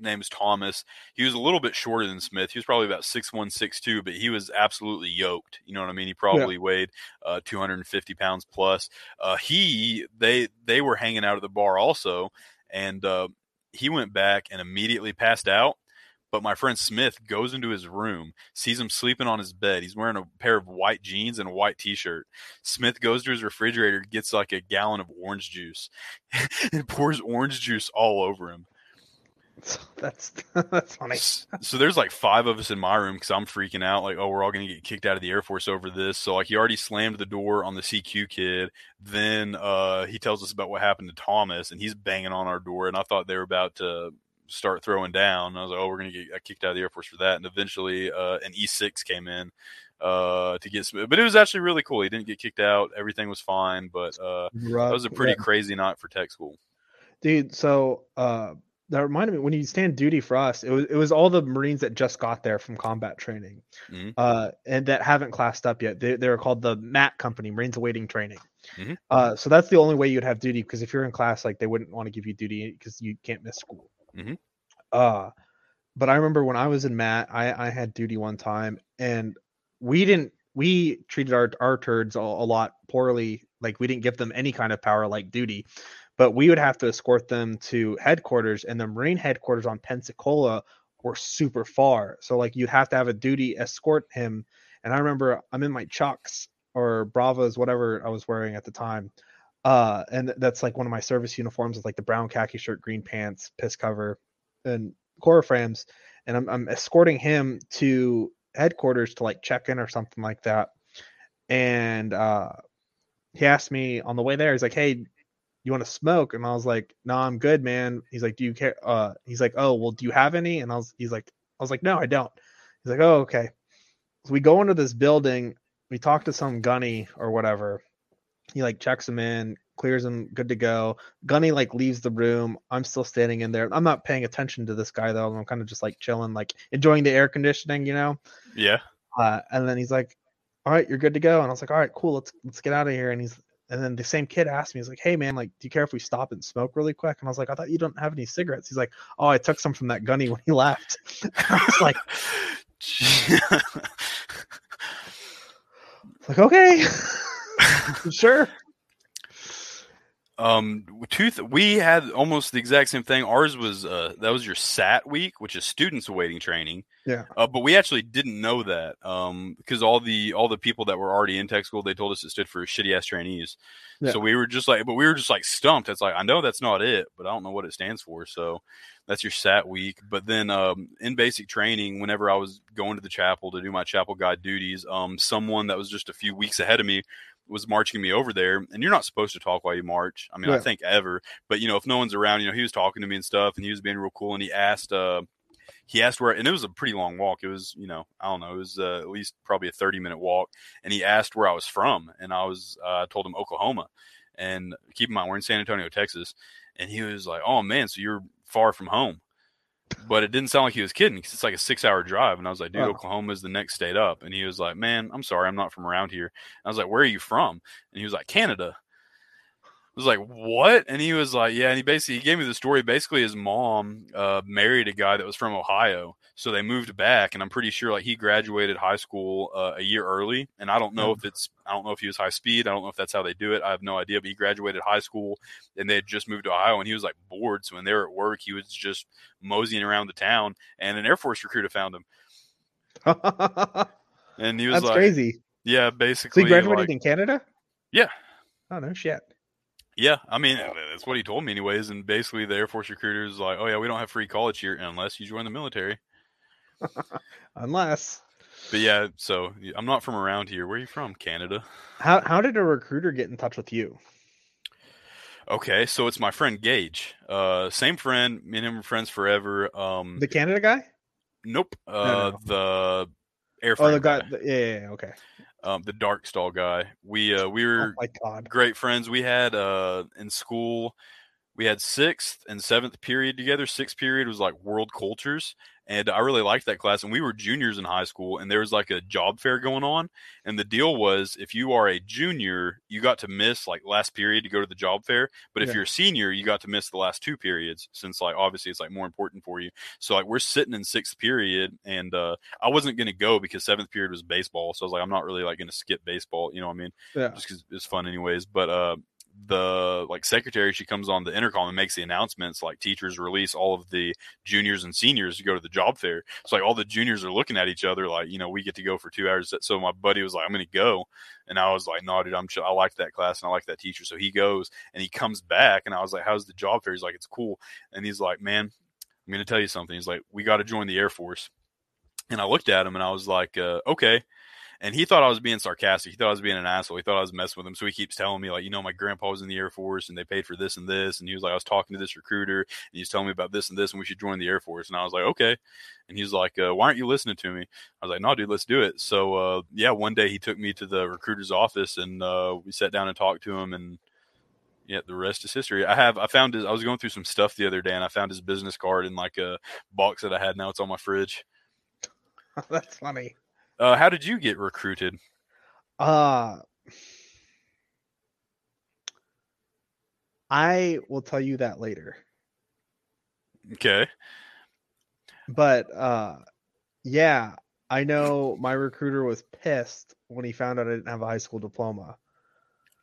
name is Thomas. He was a little bit shorter than Smith. He was probably about six one, six two, but he was absolutely yoked. You know what I mean? He probably yeah. weighed uh, 250 pounds plus. Uh, he they they were hanging out at the bar also, and uh, he went back and immediately passed out. But my friend Smith goes into his room, sees him sleeping on his bed. He's wearing a pair of white jeans and a white t-shirt. Smith goes to his refrigerator, gets like a gallon of orange juice, and pours orange juice all over him. That's that's funny. so there's like five of us in my room because I'm freaking out. Like, oh, we're all gonna get kicked out of the Air Force over this. So like, he already slammed the door on the CQ kid. Then uh, he tells us about what happened to Thomas, and he's banging on our door. And I thought they were about to start throwing down. I was like, oh, we're going to get kicked out of the Air Force for that. And eventually, uh, an E6 came in uh, to get, but it was actually really cool. He didn't get kicked out. Everything was fine, but uh, right. that was a pretty yeah. crazy night for tech school. Dude, so uh, that reminded me when you stand duty for us, it was it was all the Marines that just got there from combat training, mm-hmm. uh, and that haven't classed up yet. They they're called the MAT company, Marines awaiting training. Mm-hmm. Uh, so that's the only way you'd have duty because if you're in class, like they wouldn't want to give you duty because you can't miss school. Mm-hmm. Uh, but I remember when I was in MAT, I, I had duty one time, and we didn't we treated our our turds a, a lot poorly. Like we didn't give them any kind of power like duty, but we would have to escort them to headquarters, and the Marine headquarters on Pensacola were super far. So like you'd have to have a duty escort him. And I remember I'm in my chucks or Bravos, whatever I was wearing at the time. Uh, and that's like one of my service uniforms with like the brown khaki shirt, green pants, piss cover, and Corfams. And I'm, I'm escorting him to headquarters to like check in or something like that. And uh, he asked me on the way there, he's like, Hey, you want to smoke? And I was like, No, nah, I'm good, man. He's like, Do you care? Uh, he's like, Oh, well, do you have any? And I was, he's like, I was like, No, I don't. He's like, Oh, okay. So we go into this building, we talk to some gunny or whatever, he like checks him in, clears him, good to go. Gunny like leaves the room. I'm still standing in there. I'm not paying attention to this guy though. I'm kind of just like chilling, like enjoying the air conditioning, you know. Yeah. Uh, and then he's like, "All right, you're good to go." And I was like, "All right, cool. Let's let's get out of here." And he's and then the same kid asked me, he's like, "Hey man, like, do you care if we stop and smoke really quick?" And I was like, "I thought you don't have any cigarettes." He's like, "Oh, I took some from that gunny when he left." I was like, like okay. sure. Um, tooth. We had almost the exact same thing. Ours was uh, that was your SAT week, which is students awaiting training. Yeah. Uh, but we actually didn't know that um, because all the all the people that were already in tech school they told us it stood for shitty ass trainees. Yeah. So we were just like, but we were just like stumped. It's like I know that's not it, but I don't know what it stands for. So that's your SAT week. But then um, in basic training, whenever I was going to the chapel to do my chapel guide duties, um, someone that was just a few weeks ahead of me was marching me over there and you're not supposed to talk while you march i mean yeah. i think ever but you know if no one's around you know he was talking to me and stuff and he was being real cool and he asked uh he asked where and it was a pretty long walk it was you know i don't know it was uh, at least probably a 30 minute walk and he asked where i was from and i was uh, told him oklahoma and keep in mind we're in san antonio texas and he was like, "Oh man, so you're far from home." But it didn't sound like he was kidding because it's like a six-hour drive, and I was like, "Dude, Oh. Oklahoma is the next state up." And he was like, "Man, I'm sorry, I'm not from around here." And I was like, "Where are you from?" And he was like, "Canada." I was like, "What?" And he was like, "Yeah." And he basically he gave me the story. Basically, his mom uh, married a guy that was from Ohio, so they moved back. And I'm pretty sure like he graduated high school uh, a year early. And I don't know if it's I don't know if he was high speed. I don't know if that's how they do it. I have no idea. But he graduated high school, and they had just moved to Ohio, and he was like bored. So when they were at work, he was just moseying around the town, and an Air Force recruiter found him, and he was like, crazy. "Yeah, So basically." he graduated like- in Canada? Yeah. Oh no shit. Yeah, I mean that's what he told me, anyways. And basically, the Air Force recruiter is like, "Oh yeah, we don't have free college here unless you join the military." Unless. But yeah, so I'm not from around here. Where are you from? Canada. How how did a recruiter get in touch with you? Okay, so it's my friend Gage. Uh, same friend. Me and him are friends forever. Um, The Canada guy? nope. Uh, no. the airframe Oh, the guy, guy. the- yeah, yeah, okay. um, the dark stall guy. We uh, we Oh were my god. great friends. We had uh in school, we had sixth and seventh period together. Sixth period was like world cultures, and I really liked that class. And we were juniors in high school, and there was like a job fair going on. And the deal was, if you are a junior, you got to miss like last period to go to the job fair. But if Yeah. you're a senior, you got to miss the last two periods, since like obviously it's like more important for you. So like we're sitting in sixth period, and uh, I wasn't gonna go because seventh period was baseball. So I was like, I'm not really like gonna skip baseball. You know what I mean? Yeah. just because it's fun anyways. But uh, the like secretary, she comes on the intercom and makes the announcements. Like teachers release all of the juniors and seniors to go to the job fair. So like all the juniors are looking at each other like, you know, we get to go for two hours. So my buddy was like, I'm to go, and I was like, no, dude, I'm chill. I like that class and I like that teacher. So he goes and he comes back, and I was like, how's the job fair? He's like, it's cool, and he's like, man, I'm to tell you something. He's like, we got to join the Air Force. And I looked at him and I was like, uh, okay. And he thought I was being sarcastic. He thought I was being an asshole. He thought I was messing with him. So he keeps telling me, like, you know, my grandpa was in the Air Force and they paid for this and this. And he was like, I was talking to this recruiter and he's telling me about this and this and we should join the Air Force. And I was like, okay. And he's like, uh, why aren't you listening to me? I was like, no, dude, let's do it. So, uh, yeah, one day he took me to the recruiter's office and uh, we sat down and talked to him. And yeah, the rest is history. I have, I found his, I was going through some stuff the other day and I found his business card in like a box that I had. Now it's on my fridge. That's funny. Uh, how did you get recruited? Uh I will tell you that later. Okay. But uh yeah, I know my recruiter was pissed when he found out I didn't have a high school diploma.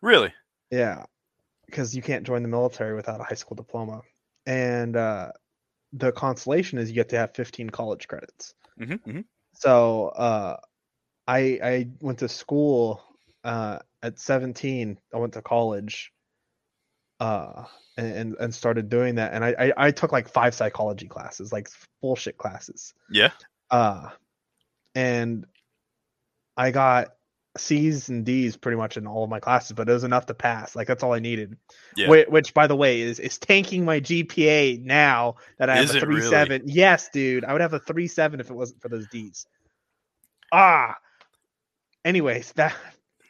Really? Yeah. Because you can't join the military without a high school diploma. And uh the consolation is you get to have 15 college credits. Mm-hmm, mm-hmm. So uh I I went to school uh at 17. I went to college uh and and, started doing that and I, I I took like five psychology classes, like bullshit classes. Yeah. Uh and I got C's and D's pretty much in all of my classes, but it was enough to pass. Like that's all I needed. Yeah. Which, which by the way, is is tanking my GPA now that I have Is a three really? seven. Yes, dude. I would have a three seven if it wasn't for those D's. Ah. Anyways, that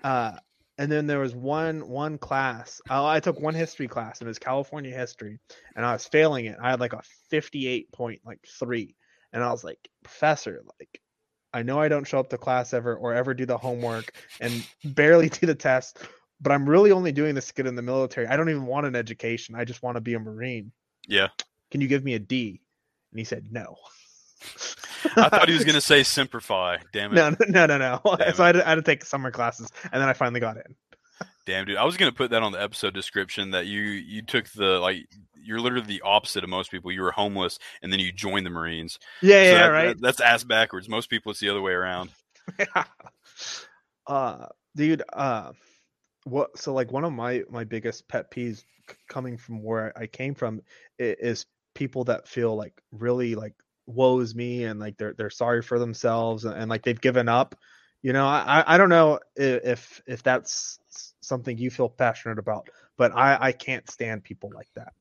uh and then there was one one class. Uh, I took one history class and it was California history, and I was failing it. I had like a fifty eight point like three, and I was like, Professor, like I know I don't show up to class ever or ever do the homework and barely do the test, but I'm really only doing this to get in the military. I don't even want an education. I just want to be a Marine. Yeah. Can you give me a D? And he said no. I thought he was going to say Semper Fi. Damn it. No, no, no, no. Damn So I had, to, I had to take summer classes, and then I finally got in. Damn, dude. I was going to put that on the episode description that you you took the like you're literally the opposite of most people. You were homeless and then you joined the Marines. Yeah, So yeah, that- right. that- that's ass backwards. Most people it's the other way around. yeah. uh, dude. Uh, what? So like one of my my biggest pet peeves coming from where I came from is people that feel like really like woes me and like they're they're sorry for themselves and, and like they've given up. You know, I I- don't know if if that's something you feel passionate about, but I I can't stand people like that.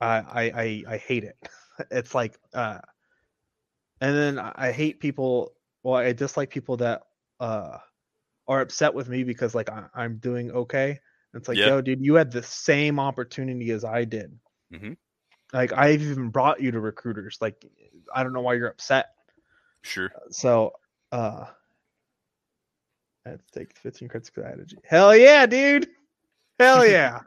I I I, I hate it. It's like uh, and then I hate people. Well, I dislike people that uh are upset with me because like I, I'm doing okay. It's like, Yeah. yo, dude, you had the same opportunity as I did. Mhm. Like I've even brought you to recruiters. Like I don't know why you're upset. Sure. So uh I had to take 15 credits because I had a G. Hell yeah, dude. Hell yeah.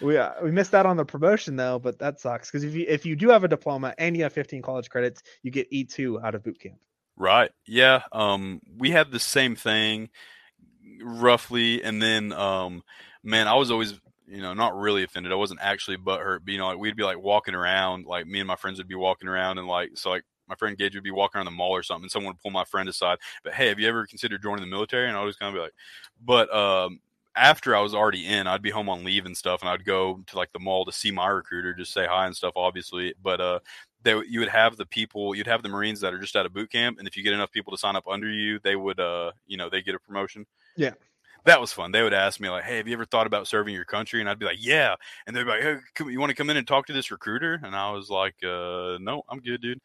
we uh, we missed out on the promotion though, but that sucks because if you if you do have a diploma and you have 15 college credits, you get E2 out of boot camp. Right. Yeah. Um, we had the same thing roughly. And then, um, man, I was always, you know, not really offended. I wasn't actually butthurt, but, you know, like we'd be like walking around, like me and my friends would be walking around and like, so like my friend Gage would be walking around the mall or something and someone would pull my friend aside. But hey, have you ever considered joining the military? And I was kind of be like, but, um, after I was already in, I'd be home on leave and stuff, and I'd go to like the mall to see my recruiter, just say hi and stuff, obviously. But uh, they you would have the people, you'd have the Marines that are just out of boot camp, and if you get enough people to sign up under you, they would, uh, you know, they get a promotion. Yeah. That was fun. They would ask me like, "Hey, have you ever thought about serving your country?" And I'd be like, "Yeah." And they'd be like, "Hey, come, you want to come in and talk to this recruiter?" And I was like, uh, "No, I'm good, dude."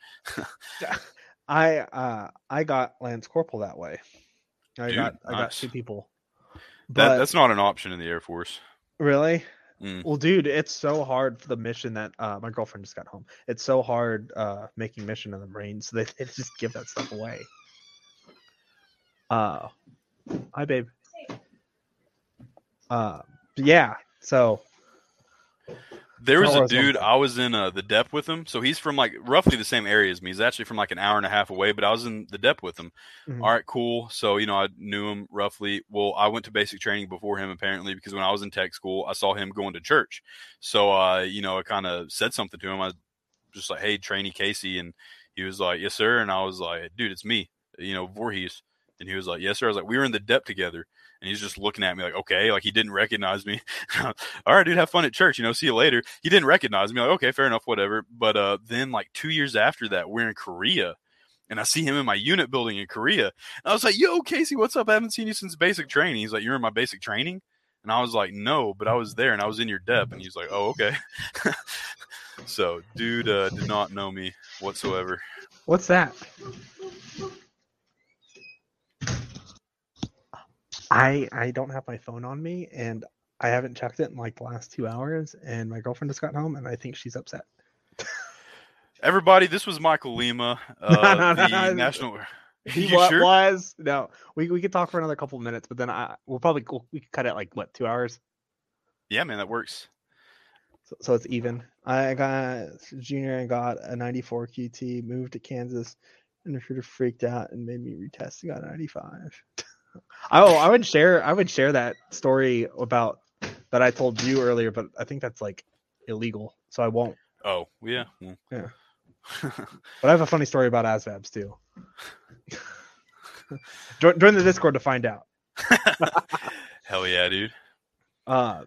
I uh I got Lance Corporal that way. I Dude, got I got two people. That that's not an option in the Air Force. really? Mm. Well, dude, it's so hard for the mission that uh, my girlfriend just got home. It's so hard uh, making mission in the Marines. So they, they just give that stuff away. Uh, hi, babe. Uh, yeah. So There was a dude. I was in uh, the DEP with him, so he's from like roughly the same area as me. He's actually from like an hour and a half away, but I was in the DEP with him. Mhm. All right, cool. So you know, I knew him roughly. Well, I went to basic training before him apparently because when I was in tech school, I saw him going to church. So uh, you know, I kind of said something to him. I just like, "Hey, trainee Casey," and he was like, "Yes, sir." And I was like, "Dude, it's me." You know, Voorhees. And he was like, "Yes, sir." I was like, "We were in the DEP together." And he's just looking at me like, okay, like he didn't recognize me. All right, dude, have fun at church. You know, see you later. He didn't recognize me. Like, okay, fair enough, whatever. But uh, then, like two years after that, we're in Korea, and I see him in my unit building in Korea. And I was like, "Yo, Casey, what's up? I haven't seen you since basic training." He's like, "You're in my basic training," and I was like, "No, but I was there, and I was in your dep." And he's like, "Oh, okay." so, dude uh, did not know me whatsoever. what's that? I I don't have my phone on me, and I haven't checked it in like the last two hours. And my girlfriend just got home, and I think she's upset. Everybody, this was Michael Lima, uh, No, no, the no. national. He sure? was no. We we could talk for another couple of minutes, but then I we'll probably we'll, we could cut it like what two hours. Yeah, man, that works. So, so it's even. I got junior. I got a 94 QT. Moved to Kansas, and the recruiter freaked out and made me retest. and Got a 95. oh, I would share. I would share that story about that I told you earlier, but I think that's like illegal, so I won't. Oh, yeah. Yeah. But I have a funny story about ASVABs too. join, join the Discord to find out. Hell yeah, dude. Uh,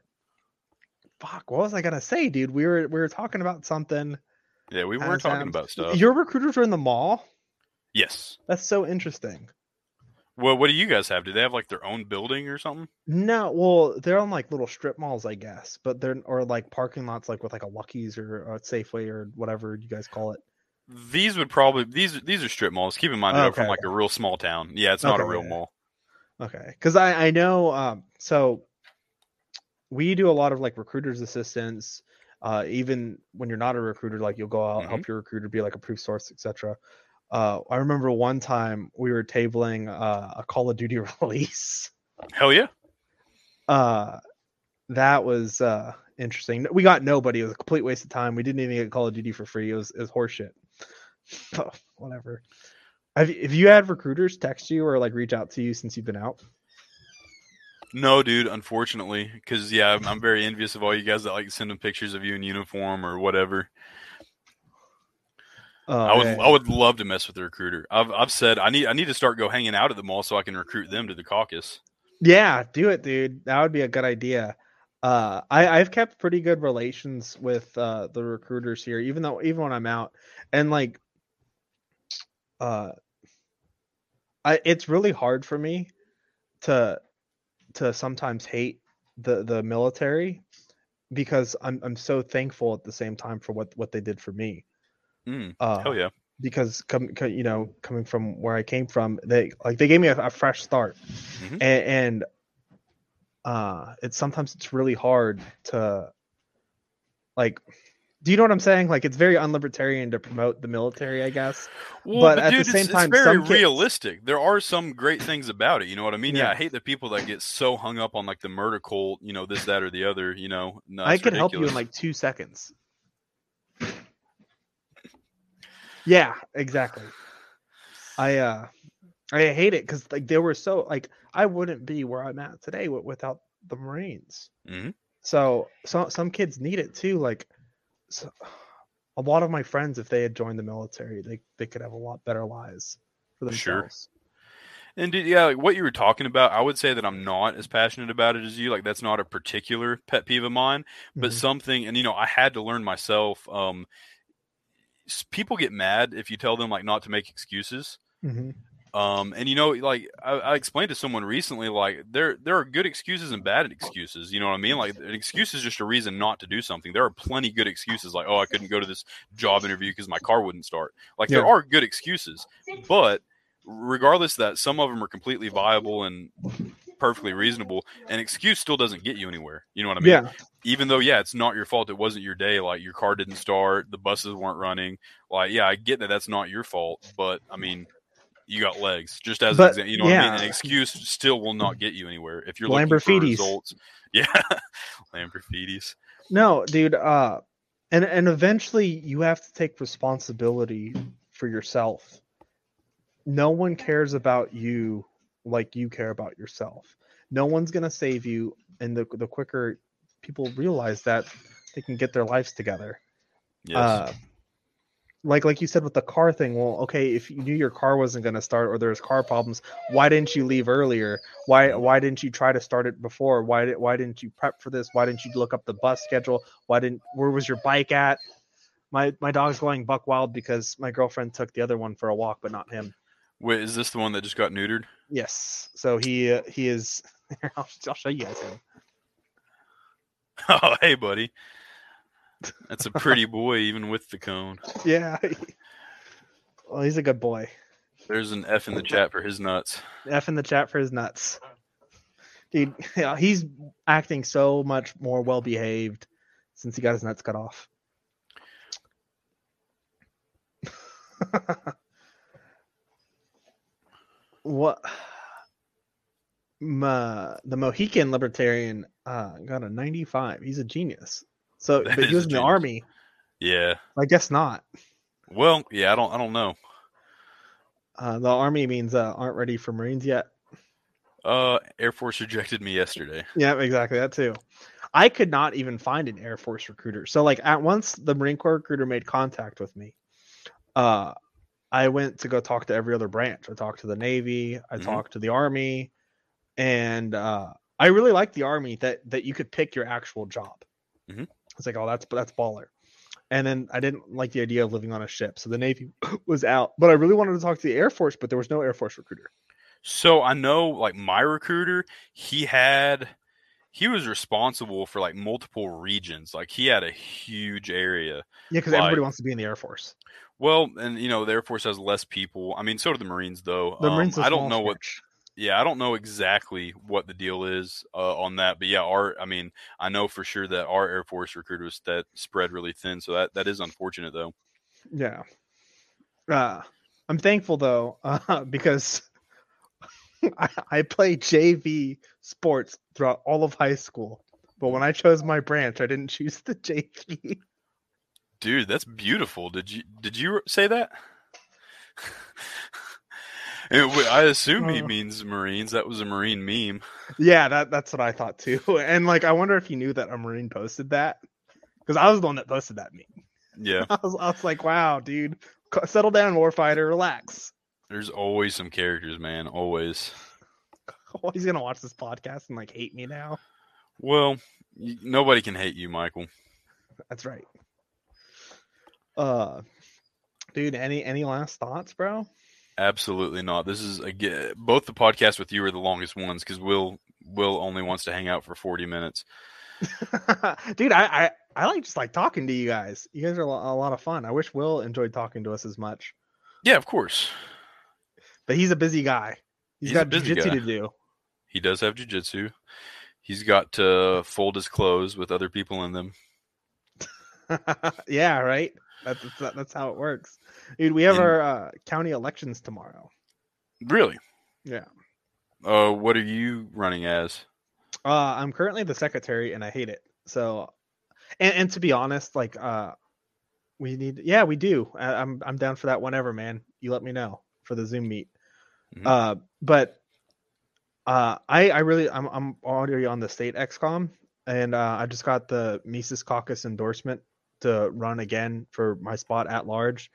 fuck. What was I gonna say, dude? We were we were talking about something. Yeah, we were talking about stuff. Your recruiters are in the mall. yes. That's so interesting. Well, what do you guys have? Do they have like their own building or something? No, well, they're on like little strip malls, I guess, but they're or like parking lots, like with like a Lucky's or a Safeway or whatever you guys call it. These would probably these these are strip malls. Keep in mind they're from like a real small town. Yeah, it's not a real yeah. mall. Okay, because I I know um so we do a lot of like recruiters assistants. Uh, even when you're not a recruiter, like you'll go out help your recruiter be like a proof source, etc. Uh, I remember one time we were tabling uh, a Call of Duty release. Hell yeah. uh that was uh interesting we got nobody it was a complete waste of time we didn't even get call of duty for free it was it was horseshit Oh, whatever have, you- have you had recruiters text you or like reach out to you since you've been out No, dude. Unfortunately, because yeah, I'm, I'm very envious of all you guys that like send them pictures of you in uniform or whatever. Uh, I would. I would love to mess with the recruiter. I've I've said I need I need to start go hanging out at the mall so I can recruit them to the caucus. yeah do it dude that would be a good idea uh i i've kept pretty good relations with uh the recruiters here even though even when i'm out and like uh i it's really hard for me to to sometimes hate the the military because i'm i'm so thankful at the same time for what what they did for me Mm, uh hell yeah. because come co- you know coming from where I came from, they like they gave me a, a fresh start, Mhm. and, and uh it's sometimes it's really hard to like do you know what I'm saying? Like it's very unlibertarian to promote the military, I guess. Well, But but, at the same it's, time, it's very kids- realistic. There are some great things about it. You know what I mean? Yeah. Yeah. I hate the people that get so hung up on like the murder cult. You know, this, that, or the other. You know, no, I it's could help you in like two seconds. Yeah, exactly. I uh I hate it because like they were so like I wouldn't be where I'm at today without the Marines. Mhm. So some some kids need it too. Like so, a lot of my friends, if they had joined the military, they they could have a lot better lives for Sure. themselves. And dude, yeah, like what you were talking about, I would say that I'm not as passionate about it as you. Like that's not a particular pet peeve of mine, but Mhm. something. And you know, I had to learn myself. Um, people get mad if you tell them like not to make excuses. Mhm. Um, and you know, like I, I explained to someone recently, like there there are good excuses and bad excuses. You know what I mean? Like an excuse is just a reason not to do something. There are plenty good excuses, like oh, I couldn't go to this job interview because my car wouldn't start. Like there are good excuses, but regardless of that some of them are completely viable and perfectly reasonable, an excuse still doesn't get you anywhere. You know what I mean? Yeah, even though yeah it's not your fault it wasn't your day like your car didn't start the buses weren't running like yeah i get that that's not your fault but i mean you got legs just as an example you know what i mean an excuse still will not get you anywhere if you're looking for results yeah lamborghinis No, dude. Uh, and and eventually you have to take responsibility for yourself. No one cares about you like you care about yourself. No one's gonna save you, and the the quicker people realize that, they can get their lives together. yes Uh, like like you said with the car thing. Well, okay, if you knew your car wasn't gonna start or there's car problems, why didn't you leave earlier? Why why didn't you try to start it before? Why did why didn't you prep for this? Why didn't you look up the bus schedule? Why didn't where was your bike at? My my dog's going buck wild because my girlfriend took the other one for a walk, but not him. Wait is this the one that just got neutered Yes, so he uh, he is. I'll, I'll show you guys him. oh hey buddy that's a pretty boy even with the cone Yeah. well, he's a good boy. there's an f in the chat for his nuts F in the chat for his nuts. Dude, yeah, he's acting so much more well behaved since he got his nuts cut off. What Ma, the Mohican libertarian uh, got a 95. He's a genius. So, That but he was in the army. yeah I guess not. well yeah i don't i don't know Uh, the army means uh, aren't ready for Marines yet. uh air force rejected me yesterday Yeah, exactly. That too. I could not even find an Air Force recruiter. So like at once the Marine Corps recruiter made contact with me. Uh I went to go talk to every other branch. I talked to the Navy, I Mhm. talked to the Army, and uh I really like the Army that that you could pick your actual job. Mhm. It's like, oh, that's that's baller. And then I didn't like the idea of living on a ship, so the Navy was out. But I really wanted to talk to the Air Force, but there was no Air Force recruiter. So I know like my recruiter, he had he was responsible for like multiple regions. Like he had a huge area. Yeah, because everybody wants to be in the Air Force. Well, and you know, the Air Force has less people. I mean, so do the Marines though. The Um, Marines. I don't know what yeah, I don't know exactly what the deal is uh, on that, but yeah, our I mean, I know for sure that our Air Force recruiters that spread really thin, so that that is unfortunate though. Yeah. Uh, I'm thankful though, uh, because I, I played JV sports throughout all of high school. But when I chose my branch, I didn't choose the JV. Dude, that's beautiful. Did you did you say that? I assume he Uh. means Marines. That was a Marine meme. yeah, that that's what I thought too. And like, I wonder if he knew that a Marine posted that because I was the one that posted that meme. Yeah, I was, I was like, wow, dude, settle down, warfighter, relax. there's always some characters, man. Always. Oh, he's gonna watch this podcast and like hate me now. Well, nobody can hate you, Michael. That's right. Uh, dude, any any last thoughts, bro? Absolutely not. This is again both the podcast with you are the longest ones because Will Will only wants to hang out for 40 minutes. dude, I, I I like just like talking to you guys. You guys are a lot of fun. I wish Will enjoyed talking to us as much, Yeah, of course. but he's a busy guy. He's a got jujitsu to do. He does have jujitsu. He's got to fold his clothes with other people in them. yeah, right. That's that's, that's how it works. Dude, we have And- our uh, county elections tomorrow. Really? Yeah. Uh, what are you running as? Uh, I'm currently the secretary, and I hate it. So, and, and to be honest, like, uh, we need, yeah, we do. I, I'm I'm down for that whenever, man. You let me know for the Zoom meet. Mhm. Uh, but uh, I I really I'm I'm already on the state XCOM, and uh, I just got the Mises Caucus endorsement to run again for my spot at large.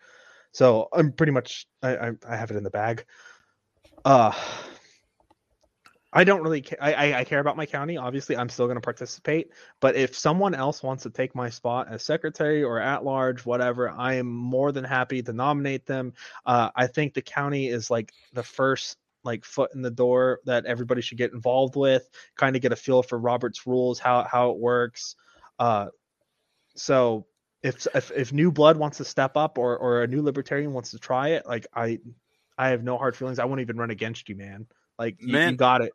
So I'm pretty much I I, I have it in the bag. Uh I don't really I, I I care about my county. Obviously, I'm still going to participate. But if someone else wants to take my spot as secretary or at large, whatever, I am more than happy to nominate them. Uh, I think the county is like the first like foot in the door that everybody should get involved with. Kind of get a feel for Robert's rules, how how it works. Uh, so if if if new blood wants to step up or or a new libertarian wants to try it, like I I have no hard feelings. I won't even run against you, man. Like you, you got it.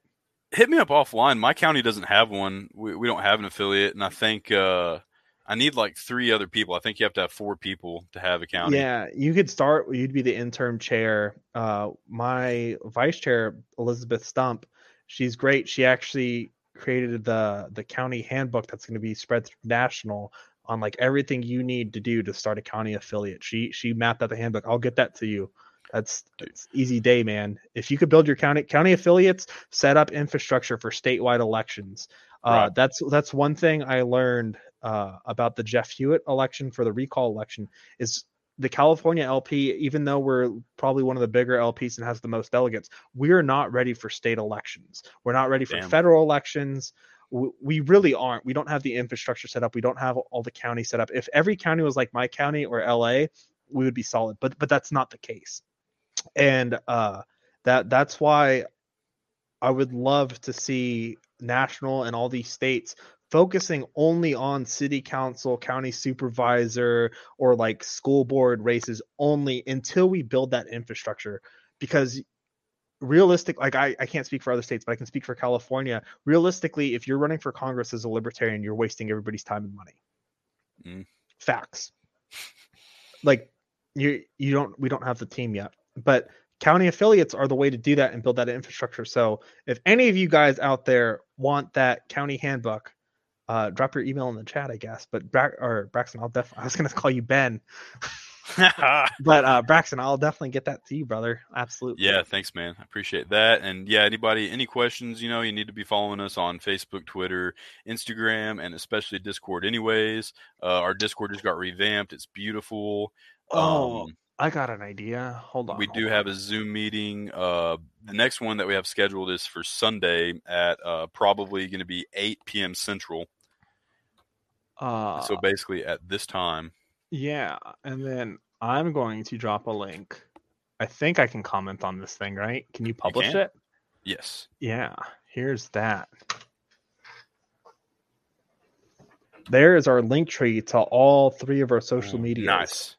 Hit me up offline. My county doesn't have one. We, we don't have an affiliate, and I think uh, I need like three other people. I think you have to have four people to have a county. Yeah, you could start. You'd be the interim chair. Uh, my vice chair, Elizabeth Stump, she's great. She actually created the the county handbook that's going to be spread through national on like everything you need to do to start a county affiliate. She she mapped out the handbook. I'll get that to you. That's, that's easy day, man. If you could build your county county affiliates, set up infrastructure for statewide elections. Uh, Right. That's that's one thing I learned uh, about the Jeff Hewitt election for the recall election is the California LP, even though we're probably one of the bigger LPs and has the most delegates, we're not ready for state elections. We're not ready for Damn. federal elections. We really aren't. We don't have the infrastructure set up. We don't have all the county set up. If every county was like my county or LA, we would be solid. But but that's not the case. And uh, that that's why I would love to see national and all these states focusing only on city council, county supervisor, or like school board races only until we build that infrastructure. Because realistic, like I, I can't speak for other states, but I can speak for California. Realistically, if you're running for Congress as a libertarian, you're wasting everybody's time and money. Mm. Facts. Like you you don't we don't have the team yet. But county affiliates are the way to do that and build that infrastructure. So if any of you guys out there want that county handbook, uh, drop your email in the chat, I guess. But Bra- or Braxton, I'll definitely I was gonna call you Ben, but uh, Braxton, I'll definitely get that to you, brother. Absolutely. Yeah, thanks, man. I appreciate that. And yeah, anybody, any questions, you know, you need to be following us on Facebook, Twitter, Instagram, and especially Discord. Anyways, uh, our Discord just got revamped. It's beautiful. Oh, Um, I got an idea. Hold on. we hold do on. have a Zoom meeting. Uh, the next one that we have scheduled is for Sunday at uh, probably going to be 8 p.m. Central. Uh, so basically at this time. Yeah, and then I'm going to drop a link. I think I can comment on this thing, right? Can you publish can. it? Yes. Yeah, here's that. There is our Linktree to all three of our social Ooh, media. Nice.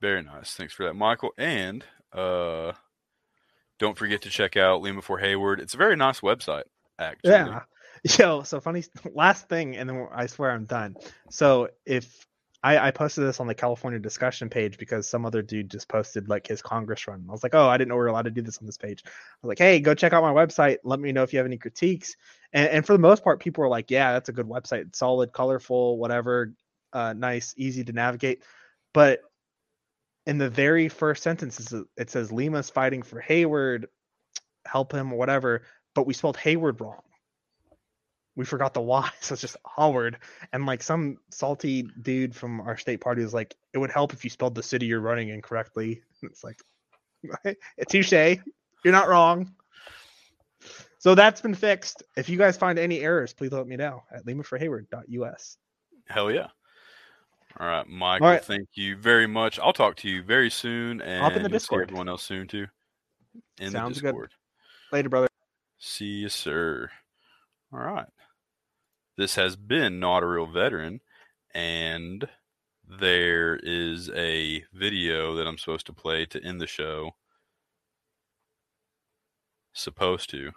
Very nice. Thanks for that, Michael. And uh, don't forget to check out Lima for Hayward. It's a very nice website, actually. Yeah. Yo, so funny. Last thing, and then I swear I'm done. So if I, I posted this on the California discussion page because some other dude just posted like his Congress run. I was like, oh, I didn't know we were allowed to do this on this page. I was like, hey, go check out my website. Let me know if you have any critiques. And, and for the most part, people were like, yeah, that's a good website. Solid, colorful, whatever, uh, nice, easy to navigate. But in the very first sentence, it says Lima's fighting for Hayward, help him, whatever. But we spelled Hayward wrong we forgot the Y, so it's just Howard. And like some salty dude from our state party was like, it would help if you spelled the city you're running incorrectly. It's like, touche, you're not wrong. So that's been fixed. If you guys find any errors, please let me know at limaforhayward.us. Hell yeah. All right, Michael. All right. Thank you very much. I'll talk to you very soon, and Hop in the Discord. everyone else soon too. In Sounds the good. Discord. Later, brother. See you, sir. All right. This has been Not a Real Veteran, and there is a video that I'm supposed to play to end the show. Supposed to.